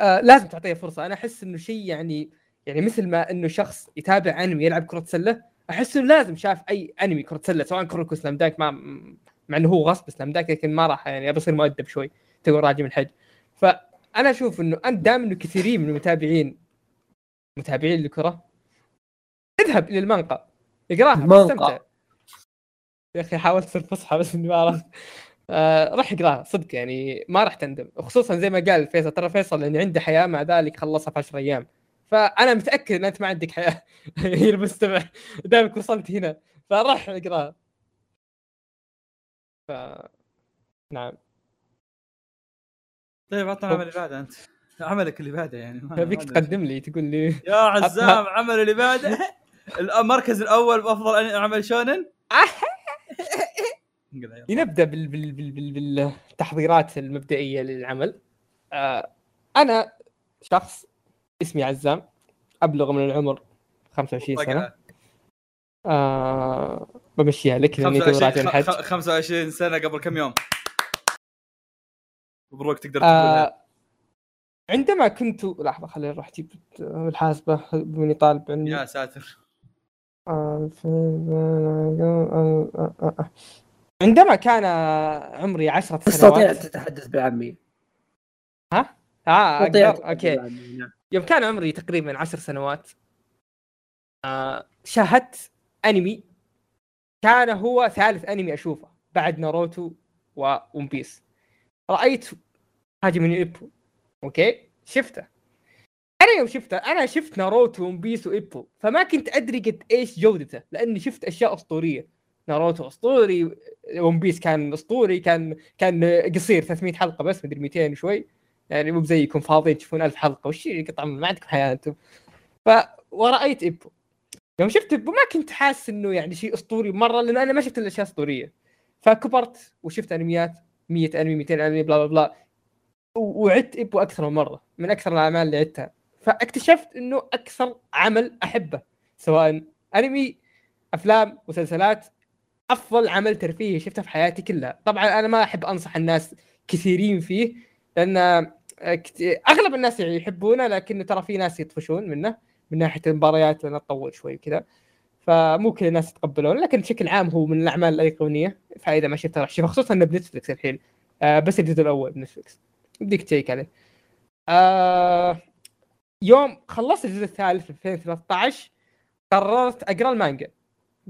Speaker 2: آه، لازم تعطيه فرصة. أنا أحس إنه شيء يعني يعني مثل ما إنه شخص يتابع أنمي يلعب كرة سلة أحس إنه لازم شاف أي أنمي كرة سلة سواء كروكو سلام دايك ما مع إنه هو غصب سلام دايك لكن ما راح يعني ابى اصير مؤدب شوي تو راجع من الحج فأنا أشوف إنه انت دام إنه كثيرين من المتابعين متابعين للكرة اذهب إلى المنقى اقراها
Speaker 4: المنقى.
Speaker 2: تستمتع يا أخي حاولت أصير فصحى بس إني ما عرفت آه راح اقراها صدق يعني ما راح تندم وخصوصا زي ما قال فيصل ترى فيصل لأنه عنده حياة مع ذلك خلصها في 10 أيام. فأنا متأكد إن أنت ما عندك حياة. [LAUGHS] هي المستمع. دامك وصلت هنا. فراح اقراها ف نعم.
Speaker 1: طيب عطنا العمل اللي بعده أنت. عملك اللي بعده يعني. أدري.
Speaker 2: تقدم لي تقول لي.
Speaker 1: يا عزام عمل اللي بعده. [LAUGHS] المركز الأول بأفضل عمل شونن. [LAUGHS]
Speaker 2: لنبدأ بال بال بال بال بالتحضيرات المبدئية للعمل. آه أنا شخص اسمي عزام أبلغ من العمر 25
Speaker 1: سنة.
Speaker 2: آه بمشيها لك لأني تو
Speaker 1: 25
Speaker 2: راجع الحج.
Speaker 1: خ- 25 سنة قبل كم يوم؟ مبروك تقدر تقولها.
Speaker 2: آه عندما كنت لحظة خليني أروح أجيب الحاسبة بني طالب عندي.
Speaker 1: يا ساتر.
Speaker 2: آه، عندما كان عمري عشرة
Speaker 4: تستطيع
Speaker 2: سنوات
Speaker 4: تتحدث بالعاميه
Speaker 2: آه
Speaker 4: تستطيع أقدر
Speaker 2: okay.
Speaker 4: بالعامية،.
Speaker 2: يوم كان عمري تقريبا عشر سنوات آه شاهدت أنمي كان هو ثالث أنمي أشوفه بعد ناروتو و One Piece رأيت هاجيمي إيبو okay؟ شفته. أنا يوم شفته أنا شفت ناروتو One Piece وايبو فما كنت أدري قد إيش جودته لأني شفت أشياء أسطورية. ناروتو أسطوري One Piece كان أسطوري كان كان قصير 300 حلقة بس مدري 200 وشوي. يعني مو بزيكم فاضيين تشوفون ألف حلقة وش قطع ما عندكم حياه أنتم ف ورايت إيبو. يوم شفت إيبو ما كنت حاسس إنه يعني شيء أسطوري مرة لأن أنا ما شفت إلا أشياء أسطورية. فكبرت وشفت أنميات 100 أنمي 200 أنمي blah blah blah. وعدت إيبو أكثر من مرة من أكثر الأعمال اللي عدتها. فاكتشفت إنه أكثر عمل أحبه سواء أنمي أفلام مسلسلات. أفضل عمل ترفيهي شفته في حياتي كلها. طبعا أنا ما أحب أنصح الناس كثيرين فيه لأن آه، أغلب الناس يعني يحبونه لكن ترى في ناس يطفشون منه من ناحية المباريات لأنه تطول شوي كذا فمو كل الناس يتقبلونه لكن بشكل عام هو من الأعمال الأيقونية. فإذا ما شفتها راح تشوفها خصوصا إنه بنتفلكس الحين. آه بس الجزء الأول بنتفلكس بديك تشيك عليه. آه يوم خلصت الجزء الثالث في 2013 قررت أقرأ المانجا.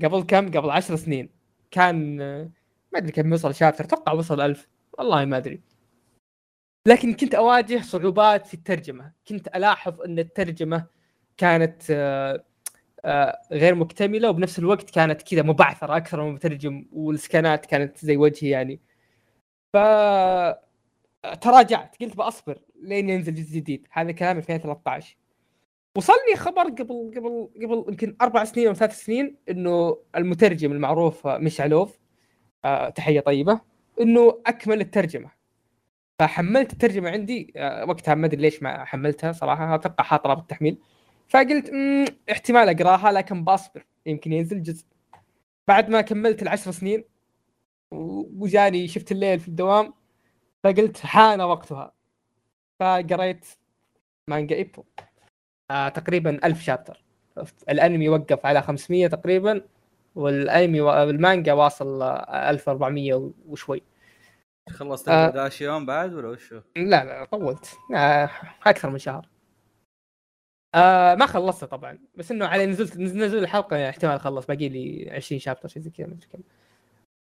Speaker 2: قبل كم؟ قبل عشر سنين. كان آه، ما أدري كم وصل شابتر أتوقع وصل ألف. والله ما أدري. لكن كنت أواجه صعوبات في الترجمة. كنت ألاحظ أن الترجمة كانت آه، آه، غير مكتملة وبنفس الوقت كانت كذا مبعثرة أكثر من مترجم والسكانات كانت زي وجهي يعني. ف تراجعت. قلت بأصبر لين ينزل جزء جديد. هذا كلام 2013 وصلني خبر قبل قبل قبل يمكن أربع سنين أو ثلاث سنين إنه المترجم المعروف مشعلوف آه، تحية طيبة إنه أكمل الترجمة. فحملت الترجمة عندي آه، وقتها ما أدري ليش ما حملتها صراحة أتوقع حاطها بالتحميل. فقلت "مم، احتمال أقراها لكن بصبر يمكن ينزل جزء. بعد ما كملت العشر سنين وجاني شفت الليل في الدوام فقلت حان وقتها. فقريت مانجا إيبو. آه تقريبا ألف شابتر. الأنمي وقف على 500 تقريبا والأنمي والمانجا واصل آه، 1400 وشوي.
Speaker 1: خلصت
Speaker 2: آه.
Speaker 1: داش يوم بعد ولا وشو؟
Speaker 2: لا لا طولت. آه أكثر من شهر. آه ما خلصته طبعا. بس إنه على نزلت نزل الحلقة يعني احتمال أخلص باقي لي 20 شابتر شيء زي كذا ما أدري كم.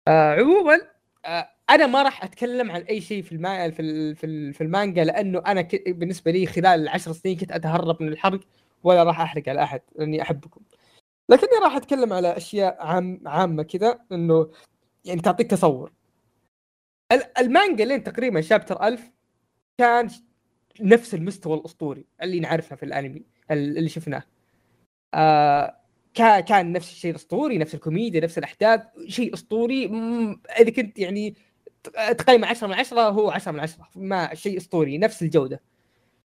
Speaker 2: آه عموما آه أنا ما راح أتكلم عن أي شيء في الما في ال- في, ال- في المانجا لأنه أنا ك... بالنسبة لي خلال العشر سنين كنت أتهرب من الحرق ولا راح أحرق على أحد لأني أحبكم. لكني راح أتكلم على أشياء عام عامة كذا إنه يعني تعطيك تصور. المانجا لين تقريبا شابتر 1000 كان نفس المستوى الأسطوري اللي نعرفه في الأنمي ال- اللي شفناه. آه كا- كان نفس الشيء الأسطوري نفس الكوميديا نفس الأحداث شيء أسطوري إذا كنت يعني تقيمه 10 من 10 هو 10 من 10 ما شيء أسطوري نفس الجودة.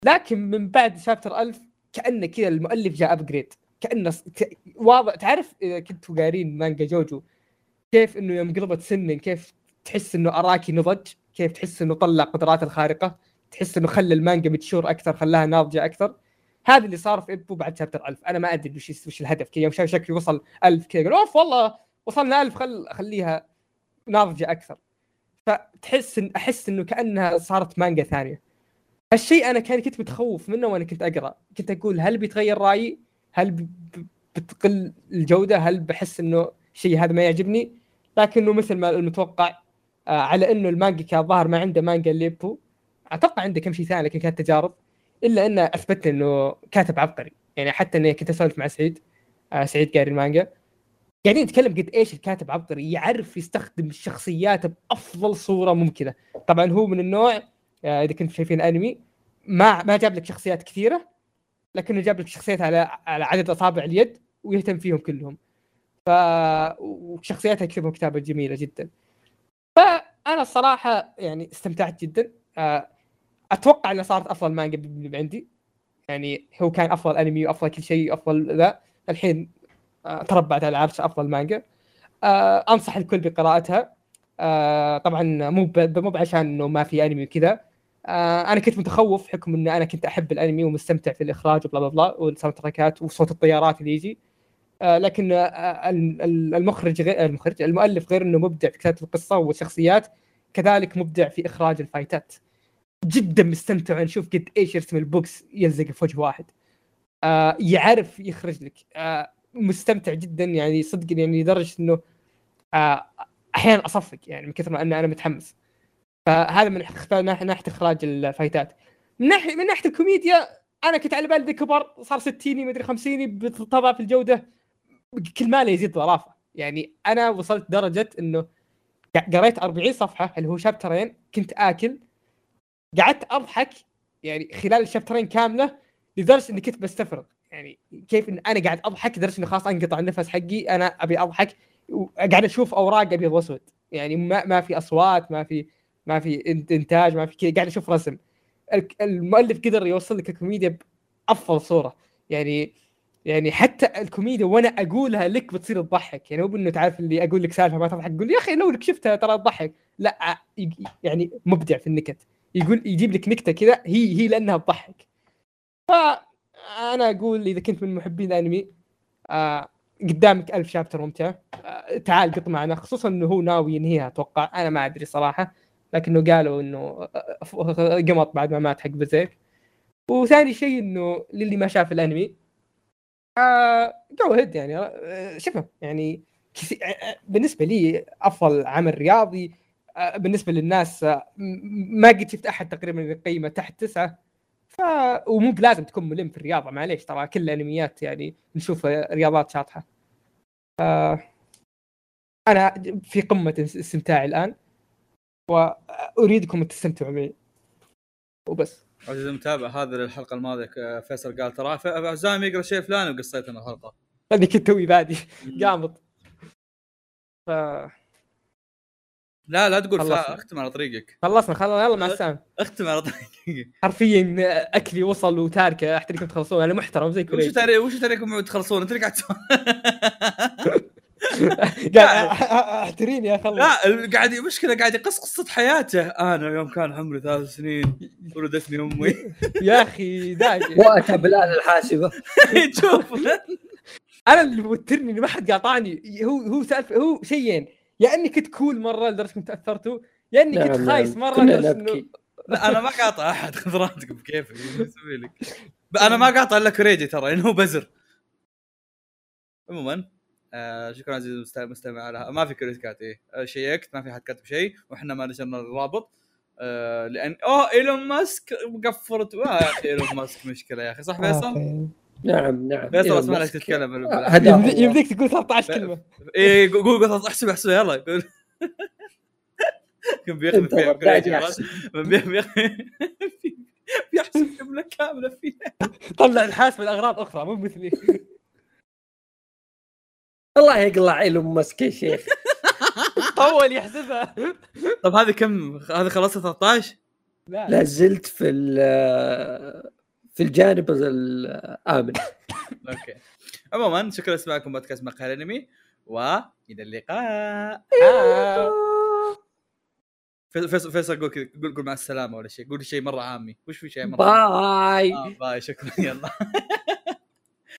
Speaker 2: لكن من بعد chapter 1000 كانه كذا المؤلف جاء upgrade كانه واضح تعرف إذا كنتوا قارين مانجا جوجو كيف إنه يوم قلبت seinen كيف تحس إنه أراكي نضج؟ كيف تحس إنه طلع قدراته الخارقة؟ تحس إنه خلى المانجا متشور أكثر خلاها ناضجة أكثر؟ هذا اللي صار في ابو بعد شابتر 1000 أنا ما أدري وش وش الهدف. كذا يوم شاف شكلي وصل 1000 كذا قال أوف والله وصلنا 1000 خل خليها ناضجة أكثر. فتحس ان أحس إنه كأنها صارت مانجا ثانية. هالشيء أنا كان كنت متخوف منه وأنا كنت أقرأ. كنت أقول هل بيتغير رأيي؟ هل بتقل الجودة؟ هل بحس إنه شيء هذا ما يعجبني؟ لكنه مثل ما المتوقع على إنه المانجا كان ظاهر ما عنده مانجا ليبو. أتوقع عنده كم شيء ثاني لكن كانت تجارب. إلا إنه أثبت إنه كاتب عبقري. يعني حتى إني كنت أسولف مع سعيد آه سعيد قاري المانجا. قاعدين نتكلم قد إيش الكاتب عبقري يعرف يستخدم الشخصيات بأفضل صورة ممكنة. طبعا هو من النوع آه إذا كنتم شايفين أنمي ما ما جاب لك شخصيات كثيرة لكنه جاب لك شخصيات على على عدد أصابع اليد ويهتم فيهم كلهم. ف وشخصياتها يكتبهم كتابة جميلة جدا. فانا الصراحة يعني استمتعت جدا. آه، أتوقع انها صارت أفضل مانجا عندي. يعني هو كان أفضل أنمي وأفضل كل شيء وأفضل ذا. الحين آه، تربعت على عرش أفضل مانجا. آه، أنصح الكل بقراءتها. طبعا مو مو عشان إنه ما في أنمي وكذا. أنا كنت متخوف حكم إن أنا كنت أحب الأنمي ومستمتع في الإخراج و blah blah blah وال soundtrack ات وصوت الطيارات اللي يجي. لكن المخرج غير المخرج المؤلف غير إنه مبدع في كتابة القصة والشخصيات. كذلك مبدع في إخراج ال fight ات. جدا مستمتع. نشوف قد إيش يرسم ال box يلزق في وجه واحد. آه يعرف يخرج لك. آه مستمتع جدا. يعني صدق يعني لدرجة إنه آه أحيانا أصفق يعني من كثر ما أنا متحمس. فهذا من ناحيه إخراج ال fight ات. من ناحيه من ناحية الكوميديا أنا كنت على بالي كبر. صار 60 مدري 50 بالطبع في الجودة. كل ما يزيد ظرافة. يعني أنا وصلت درجة إنه قريت 40 صفحة اللي هو شابترين كنت آكل. قعدت أضحك يعني خلال الشابترين كاملة لدرجة إني كنت بستفرغ. يعني كيف إن أنا قاعد أضحك لدرجة انه خلاص أنقطع النفس حقي أنا أبي أضحك وقاعد أشوف أوراق ابيض واسود يعني ما, ما في أصوات ما في ما في إنتاج ما في كذا قاعد أشوف رسم. المؤلف قدر يوصل لك الكوميديا بأفضل صورة. يعني يعني حتى الكوميديا وأنا اقولها لك بتصير تضحك. يعني مو انه تعرف اللي أقول لك سالفة ما تضحك تقول يا أخي لو لك شفتها ترى تضحك. لا يعني مبدع في النكت. يقول يجيب لك نكتة كذا هي هي لأنها تضحك. فانا أقول إذا كنت من محبين الأنمي قدامك ألف شابتر ممتع. تعال قط معنا. خصوصا إنه هو ناوي ينهيها أتوقع. أنا ما أدري صراحة. لكنه قالوا إنه قمط بعد ما مات حق بزيك وثاني شيء إنه للي ما شاف الأنمي جو هيد يعني آه، شوفه يعني بالنسبة لي أفضل عمل رياضي بالنسبة للناس ما قد شفت أحد تقريبا يقيمه تحت تسعة ف ومو بلازم تكون ملم في الرياضة معليش ترى كل الانميات يعني نشوف رياضات شاطحة. ف أنا في قمة استمتاعي الآن وأريدكم تستمتعوا معي وبس.
Speaker 1: عزيزي المتابع هذا الحلقة الماضية فيصل قال ترى زايم يقرأ شيء فلاني وقصيت أنا الحلقة.
Speaker 2: هذه كنت توي بادي قامض ف
Speaker 1: لا لا تقول اختم على طريقك.
Speaker 2: خلصنا خلاص يلا مع السلامة.
Speaker 1: اختم على طريقك.
Speaker 2: حرفيا أكلي وصل وتاركه احتريكم تخلصون. أنا محترم زي
Speaker 1: كذا وش تاريخ وش تاريخكم تخلصون؟ أنت اللي قاعد [LAUGHS] [LAUGHS]
Speaker 2: أحتريني يا خلص
Speaker 1: لا قاعد مشكله قاعد يقص قصة حياته. أنا يوم كان عمري ثلاث سنين ولدتني أمي. [LAUGHS]
Speaker 2: يا أخي داعي [LAUGHS]
Speaker 4: وقتها بالآن الحاسبة.
Speaker 1: شوف.
Speaker 2: أنا اللي موترني اني ما حد قاطعني. هو هو سالفه هو شيئين. يا إني كنت كول مرة لدرجة اني تاثرتوا يا إني كنت خايس. مرة لدرجة انه
Speaker 1: لا أنا ما قاطع أحد. خذ راحتك بكيفك لك؟ أنا ما قاطع إلا كريجي ترى انه بزر. عموما. آه شكرا عزيزي المستمع على ما في كريتكات إيه آه شيكت ما في حد كاتب شيء وإحنا ما نشرنا الرابط آه لأن اوه ايلون ماسك قفرت آه يا أخي ايلون ماسك مشكله يا أخي صح فيصل؟
Speaker 4: نعم نعم
Speaker 1: فيصل اسمع لك تتكلم
Speaker 2: يمديك تقول 13 كلمه
Speaker 1: اي قول احسب احسب يلا قول كان بيخدم فيها بيحسب جمله كامله فيها
Speaker 2: طلع الحاسب الاغراض أخرى مو مثلي
Speaker 4: الله يقلع إيلون ماسك يا شيخ.
Speaker 2: طول يحسبها.
Speaker 1: طب هذه كم؟ هذه خلصت 13
Speaker 4: لا. زلت في في الجانب الآمن.
Speaker 1: أوكي. عموما شكرا لسماعكم بودكاست مقهى الأنمي وإلى اللقاء. فيصل فيصل قول كذا قول قول مع السلامة ولا شيء. قول شيء مرة عامي. وش في شيء مرة
Speaker 4: باي.
Speaker 1: آه باي. شكرا. يلا.